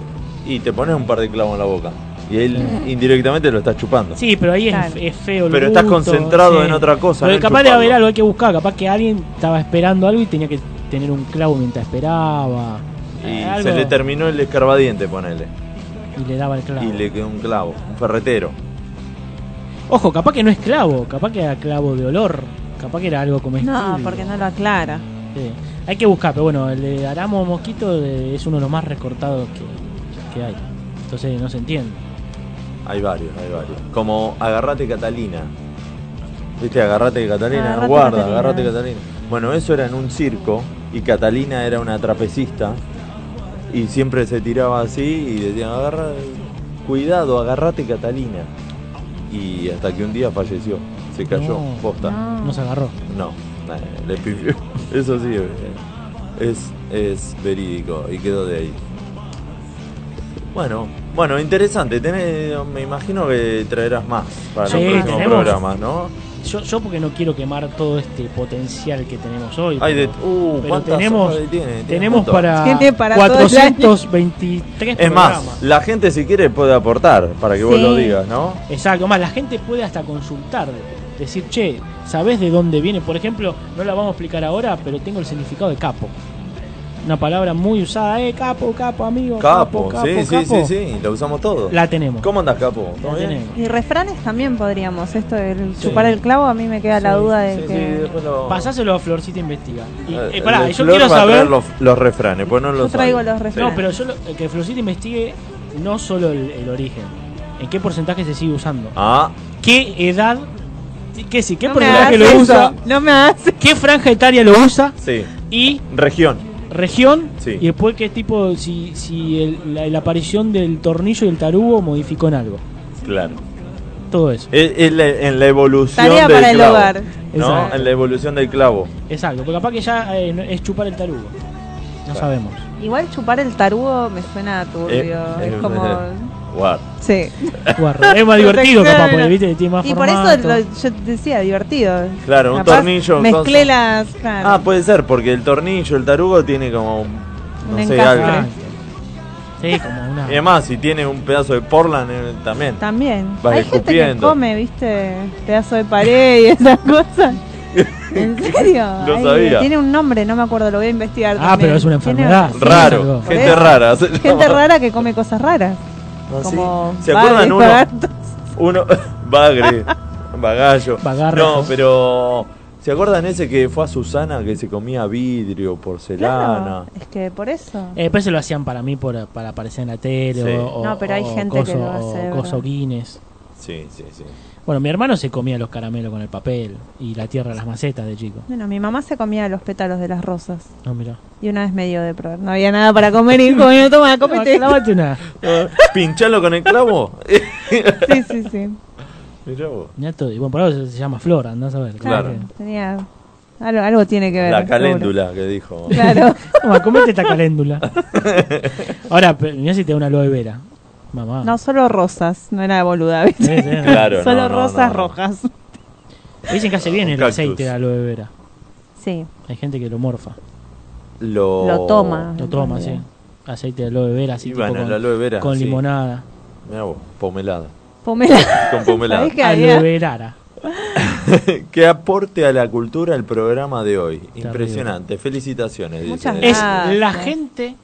y te pones un par de clavos en la boca y él indirectamente lo estás chupando. Sí, pero ahí es- Claro. es, feo. el Pero estás gusto, concentrado en otra cosa, Pero no capaz de haber algo hay que buscar. Capaz que alguien estaba esperando algo y tenía que tener un clavo mientras esperaba. Y Eh, algo- se le terminó el escarbadiente, ponele. y le daba el clavo. Y le quedó un clavo, un ferretero. Ojo, capaz que no es clavo, capaz que era clavo de olor, capaz que era algo comestible. No, porque no lo aclara. Sí. Hay que buscar, pero bueno, el de Aramo Mosquito de- es uno de los más recortados que, que hay. Entonces no se entiende. Hay varios, hay varios. Como Agarrate Catalina. ¿Viste? Agarrate Catalina. Agarrate Guarda, Catalina. agarrate Catalina. Bueno, eso era en un circo y Catalina era una trapecista y siempre se tiraba así y decían, agarra, cuidado, agarrate Catalina. Y hasta que un día falleció, se cayó, No, posta. no. No se agarró. No, eh, le pifió. (laughs) Eso sí, eh, es, es verídico y quedó de ahí. Bueno, bueno, interesante. Tenés- me imagino que traerás más para Sí, los próximos tenemos. programas, ¿no? Yo, yo porque no quiero quemar todo este potencial que tenemos hoy. Hay de, pero- uh, pero ¿cuántas tenemos, tiene? Tiene tenemos para, Tiene para todo el año. 423 Es más, la gente si quiere puede aportar para que vos lo digas, ¿no? Exacto, más la gente puede hasta consultar, decir, che, ¿sabés de dónde viene? Por ejemplo, no la vamos a explicar ahora, pero tengo el significado de capo. Una palabra muy usada, eh, capo, capo, amigo. Capo, Capo, sí, sí, capo. sí, sí, lo usamos todo. La tenemos. ¿Cómo andas, Capo? La ¿Todo bien? tenemos. Y refranes también podríamos. Esto del Sí. chupar el clavo, a mí me queda la duda de Sí, sí, que. lo- Pasáselo a Florcita Investiga. Y, Eh, eh, pará, yo Flor quiero va a traer saber. los, los refranes, pues no Yo los traigo sabe. los refranes. No, pero yo lo- que Florcita investigue no solo el, el origen, en qué porcentaje se sigue usando. Ah, ¿Qué edad? ¿Qué sí? ¿Qué no porcentaje lo eso, usa? No me hace. ¿Qué franja etaria lo usa? sí. Y Región. Región Sí. y después qué tipo si, si el- la, la aparición del tornillo y el tarugo modificó en algo Claro. todo eso Es, es la- en la evolución Tarea del para el clavo. hogar. ¿No? Exacto. En la evolución del clavo. exacto porque capaz que ya eh, es chupar el tarugo no Claro. sabemos Igual chupar el tarugo me suena turbio. Eh, es eh, como. Sí. (laughs) Es más divertido capaz porque viste tiene más Y por eso lo- yo decía, divertido. Claro, un Capaz tornillo, Mezclé cosa. las. Claro. Ah, puede ser, porque el tornillo, el tarugo tiene como. No Un sé, algo. Ah, sí como una Y además, si tiene un pedazo de Portland eh, también. También. Vas Hay gente que escupiendo. come, viste, pedazo de pared y (laughs) esas cosas. ¿En (laughs) serio? No Ay, sabía. Tiene un nombre, no me acuerdo, lo voy a investigar. ah también. pero es una enfermedad Raro, gente rara. Gente rara que come cosas raras. ¿Ah, sí? como ¿Se acuerdan uno? Uno, (laughs) bagre, bagallo. No, pero ¿Se acuerdan ese que fue a Susana que se comía vidrio, porcelana? Claro, es que por eso. Eh, después se lo hacían para mí por, para aparecer en la tele Sí. o, No, pero hay o gente que lo hace, o coso. Sí, sí, sí. Bueno, mi hermano se comía los caramelos con el papel y la tierra de las macetas de chico. Bueno, mi mamá se comía los pétalos de las rosas. No, mira. Y una vez me dio de probar. No había nada para comer y dijo, bueno, toma, cómete. Clavate una. (laughs) ¿Pinchalo con el clavo? (laughs) Sí, sí, sí. Mirá vos. Mirá todo. Y bueno, por algo se, se llama Flor, andás a ver. Claro. Tenía. Algo, algo tiene que ver. La seguro. caléndula que dijo. Claro. (laughs) Toma, comete esta caléndula. Ahora, mirá si te da una aloe vera. Mamá. No, solo rosas. No era boluda, ¿viste? Sí, sí, (laughs) no. Claro, Solo no, no, rosas no, no. rojas. Dicen que hace bien el cactus. aceite de aloe vera. Sí. Hay gente que lo morfa. Lo, Lo toma. Lo toma, sí. Aceite de aloe vera, así tipo bueno, con, aloe vera, con sí. limonada. Mirá vos, pomelada. Pomela. (laughs) Con pomelada. ¿Sabés que Aloe había? verara. (laughs) que aporte a la cultura el programa de hoy. Impresionante. Felicitaciones. dice. Muchas Es Gracias. la gente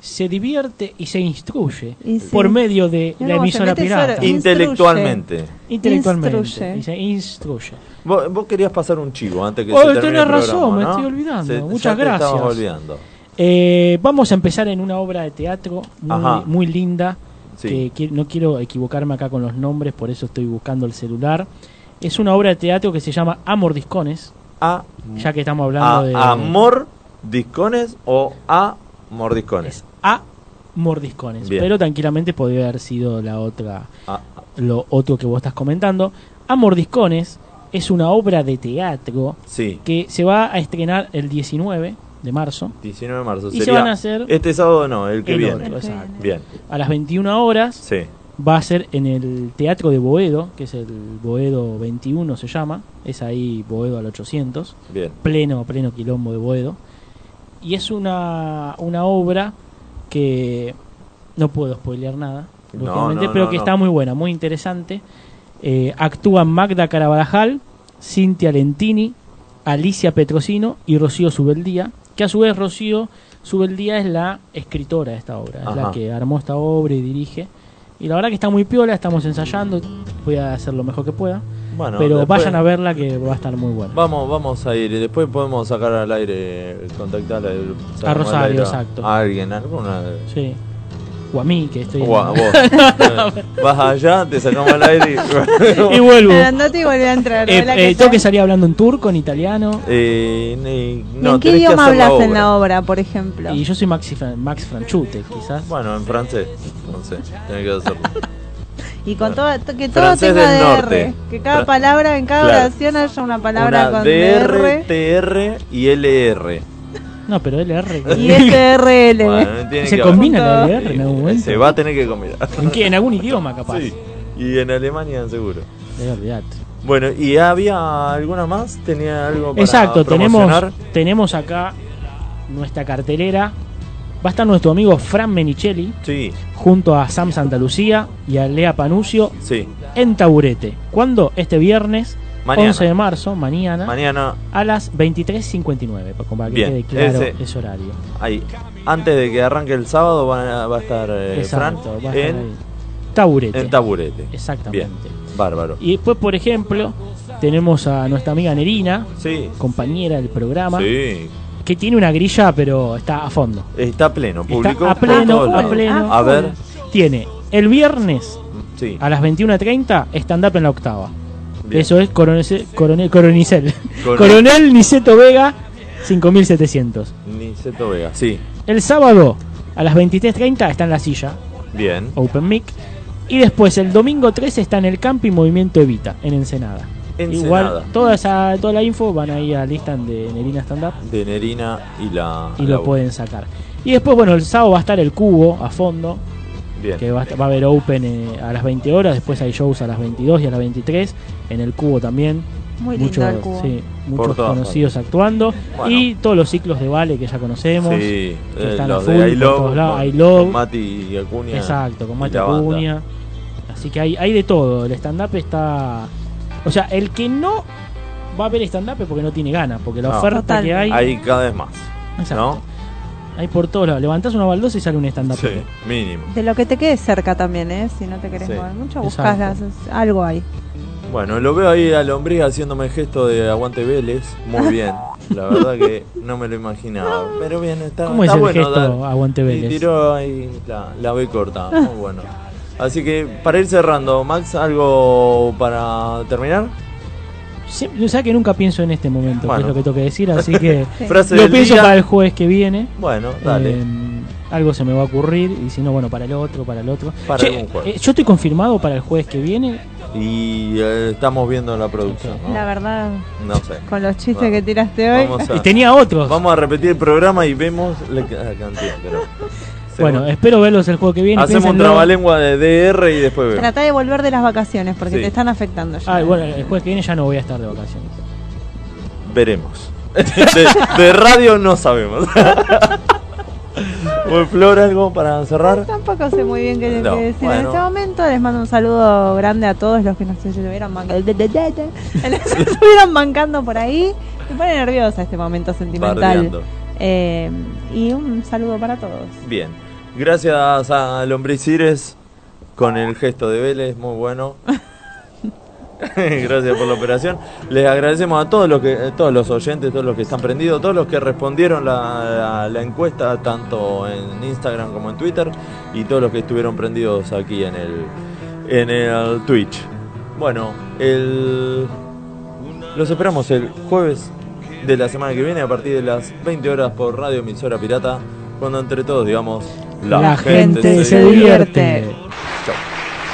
se divierte y se instruye Y sí. por medio de la emisora pirata. solo. Intelectualmente. Intelectualmente. Instruye. Y se instruye. Vos, vos querías pasar un chivo antes que Oh, se termine tenés el programa, razón, me ¿no? estoy olvidando. Se- Muchas gracias. olvidando. Eh, vamos a empezar en una obra de teatro muy, muy linda. Sí. Que no quiero equivocarme acá con los nombres, por eso estoy buscando el celular. Es una obra de teatro que se llama Amor Discones. A, Ya que estamos hablando a- de. ¿Amor discones o a mordiscones? A Mordiscones. Bien. Pero tranquilamente podría haber sido la otra. A- Lo otro que vos estás comentando. A Mordiscones es una obra de teatro sí. que se va a estrenar el 19 de marzo 19 de marzo. Y se van a hacer Este sábado no, el que el viene. otro, exacto. Bien. a las 21 horas. Sí. Va a ser en el Teatro de Boedo, que es el Boedo 21 se llama. Es ahí Boedo al 800. Bien. Pleno, pleno quilombo de Boedo. Y es una, una obra que no puedo spoilear nada, No, lógicamente, no, pero no, que está muy buena, muy interesante. Eh, actúan Magda Carabajal, Cintia Lentini, Alicia Petrosino y Rocío Subeldía, que a su vez Rocío Subeldía es la escritora de esta obra, es la que armó esta obra y dirige. Y la verdad que está muy piola, estamos ensayando, voy a hacer lo mejor que pueda. Bueno, pero después- vayan a verla que va a estar muy buena. Vamos, vamos a ir. y Después podemos sacar al aire, contactar al- al Rosario, aire exacto. A alguien, alguna. Sí. O a mí, que estoy... O a en- vos. (laughs) Vas allá, te sacamos al aire y, (laughs) y vuelvo. Andate y volví a entrar. Eh, ¿verdad eh, que tengo que salir hablando en turco, en italiano. Eh, ni- ¿Y no, en qué idioma hablas en la obra, por ejemplo? Y yo soy Maxi Max Franchute, quizás. Bueno, en francés. No sé, tenés que hacerlo. (laughs) Y con todo, que todo Francés tenga del DR. norte. Que cada palabra, en cada Claro. oración haya una palabra Una con DR, DR. TR y LR. No, pero LR. (laughs) Y SRL. Bueno, ¿Se combina LR en algún momento? Se va a tener que combinar. ¿En qué? ¿En algún idioma, capaz? Sí. Y en Alemania seguro. Eh, olvidate. Bueno, ¿y había alguna más? ¿Tenía algo para Exacto, tenemos, tenemos acá nuestra cartelera. Va a estar nuestro amigo Fran Menicelli Sí, junto a Sam Santa Lucía y a Lea Panucio sí. en Taburete. ¿Cuándo? Este viernes, Mañana. 11 de marzo, mañana, Mañana, a las 23.59, para que Bien, quede claro ese- ese horario. ahí. Antes de que arranque el sábado va a, va a estar eh, Fran Exacto, va a estar en, ahí. Taburete. en Taburete. Exactamente. Bien, bárbaro. Y después, por ejemplo, tenemos a nuestra amiga Nerina, Sí, compañera del programa, sí. Que tiene una grilla, pero está a fondo. Está pleno, público. Está a pleno, todos a pleno. A ver, Tiene el viernes sí. a las 21.30 stand-up en la octava. Bien. Eso es Coronel, Coronel, Coronicel. Coronel. Coronel Niceto Vega, 5700. Niceto Vega, sí. El sábado a las 23.30 está en la silla, Bien. Open Mic. Y después el domingo 13 está en el Camping Movimiento Evita, en Ensenada. Ensenada. Igual toda esa toda la info van ahí al Instant de Nerina Stand Up De Nerina y la. y la- lo pueden sacar. Y después, bueno, el sábado va a estar el Cubo a fondo, Bien. que va a, va a haber Open eh, a las 20 horas, después hay shows a las 22 y a las 23, en el Cubo también. Muy lindo muchos, el cubo. sí, Por muchos todas conocidos actuando Bueno. y todos los ciclos de Vale que ya conocemos. Sí, que eh, están los a full de I por Love, todos lados. con, I Love. con Mati y Acuña. Exacto, con y Mati banda. Acuña. Así que hay, hay de todo. El stand-up está. O sea, el que no va a ver stand-up es porque no tiene ganas, porque la No. oferta Total. que hay. Hay cada vez más. Exacto. ¿No? Hay por todos lados. Levantás una baldosa y sale un stand-up. Sí, mínimo. De lo que te quede cerca también, ¿eh? Si no te querés Sí. mover mucho, buscas las- algo ahí. Bueno, lo veo ahí a Lombriz haciéndome el gesto de aguante Vélez. Muy (laughs) bien. La verdad que no me lo imaginaba. Pero bien, está, ¿Cómo está es el bueno. gesto dar- aguante Y Vélez? tiró ahí la, la B corta. Muy bueno. Así que para ir cerrando, Max, ¿algo para terminar? Siempre, o sea que nunca pienso en este momento, que Bueno. es lo que tengo que decir, (laughs) así que Frase lo pienso día. para el jueves que viene. Bueno, dale. Eh, algo se me va a ocurrir y si no, bueno, para el otro, para el otro. Para Che, algún jueves. eh, yo estoy confirmado para el jueves que viene. Y eh, estamos viendo la producción. ¿no? La verdad, No sé. con los chistes que tiraste hoy. A- Tenía otros. Vamos a repetir el programa y vemos la, la cantidad. Pero Bueno, espero verlos el juego que viene. hacemos un trabalengua de DR y después vemos. Trata de volver de las vacaciones porque Sí. te están afectando ya. Ah, bueno, el jueves que viene ya no voy a estar de vacaciones. Veremos. (laughs) De, de radio no sabemos. (laughs) Bueno, Flor, ¿algo para cerrar? Tampoco sé muy bien qué, No, decir en este momento. Les mando un saludo grande a todos los que nos estuvieron bancando, (laughs) estuvieron bancando por ahí. Me pone nerviosa este momento sentimental. Eh, y un saludo para todos. Bien. Gracias a Lombriz Cires con el gesto de Vélez, muy bueno. (laughs) Gracias por la operación. Les agradecemos a todos los que, todos los oyentes, todos los que están prendidos, todos los que respondieron la, la- la encuesta tanto en Instagram como en Twitter y todos los que estuvieron prendidos aquí en el en el Twitch. Bueno, el los esperamos el jueves de la semana que viene a partir de las 20 horas por Radio Emisora Pirata, cuando entre todos digamos la, gente, se divierte.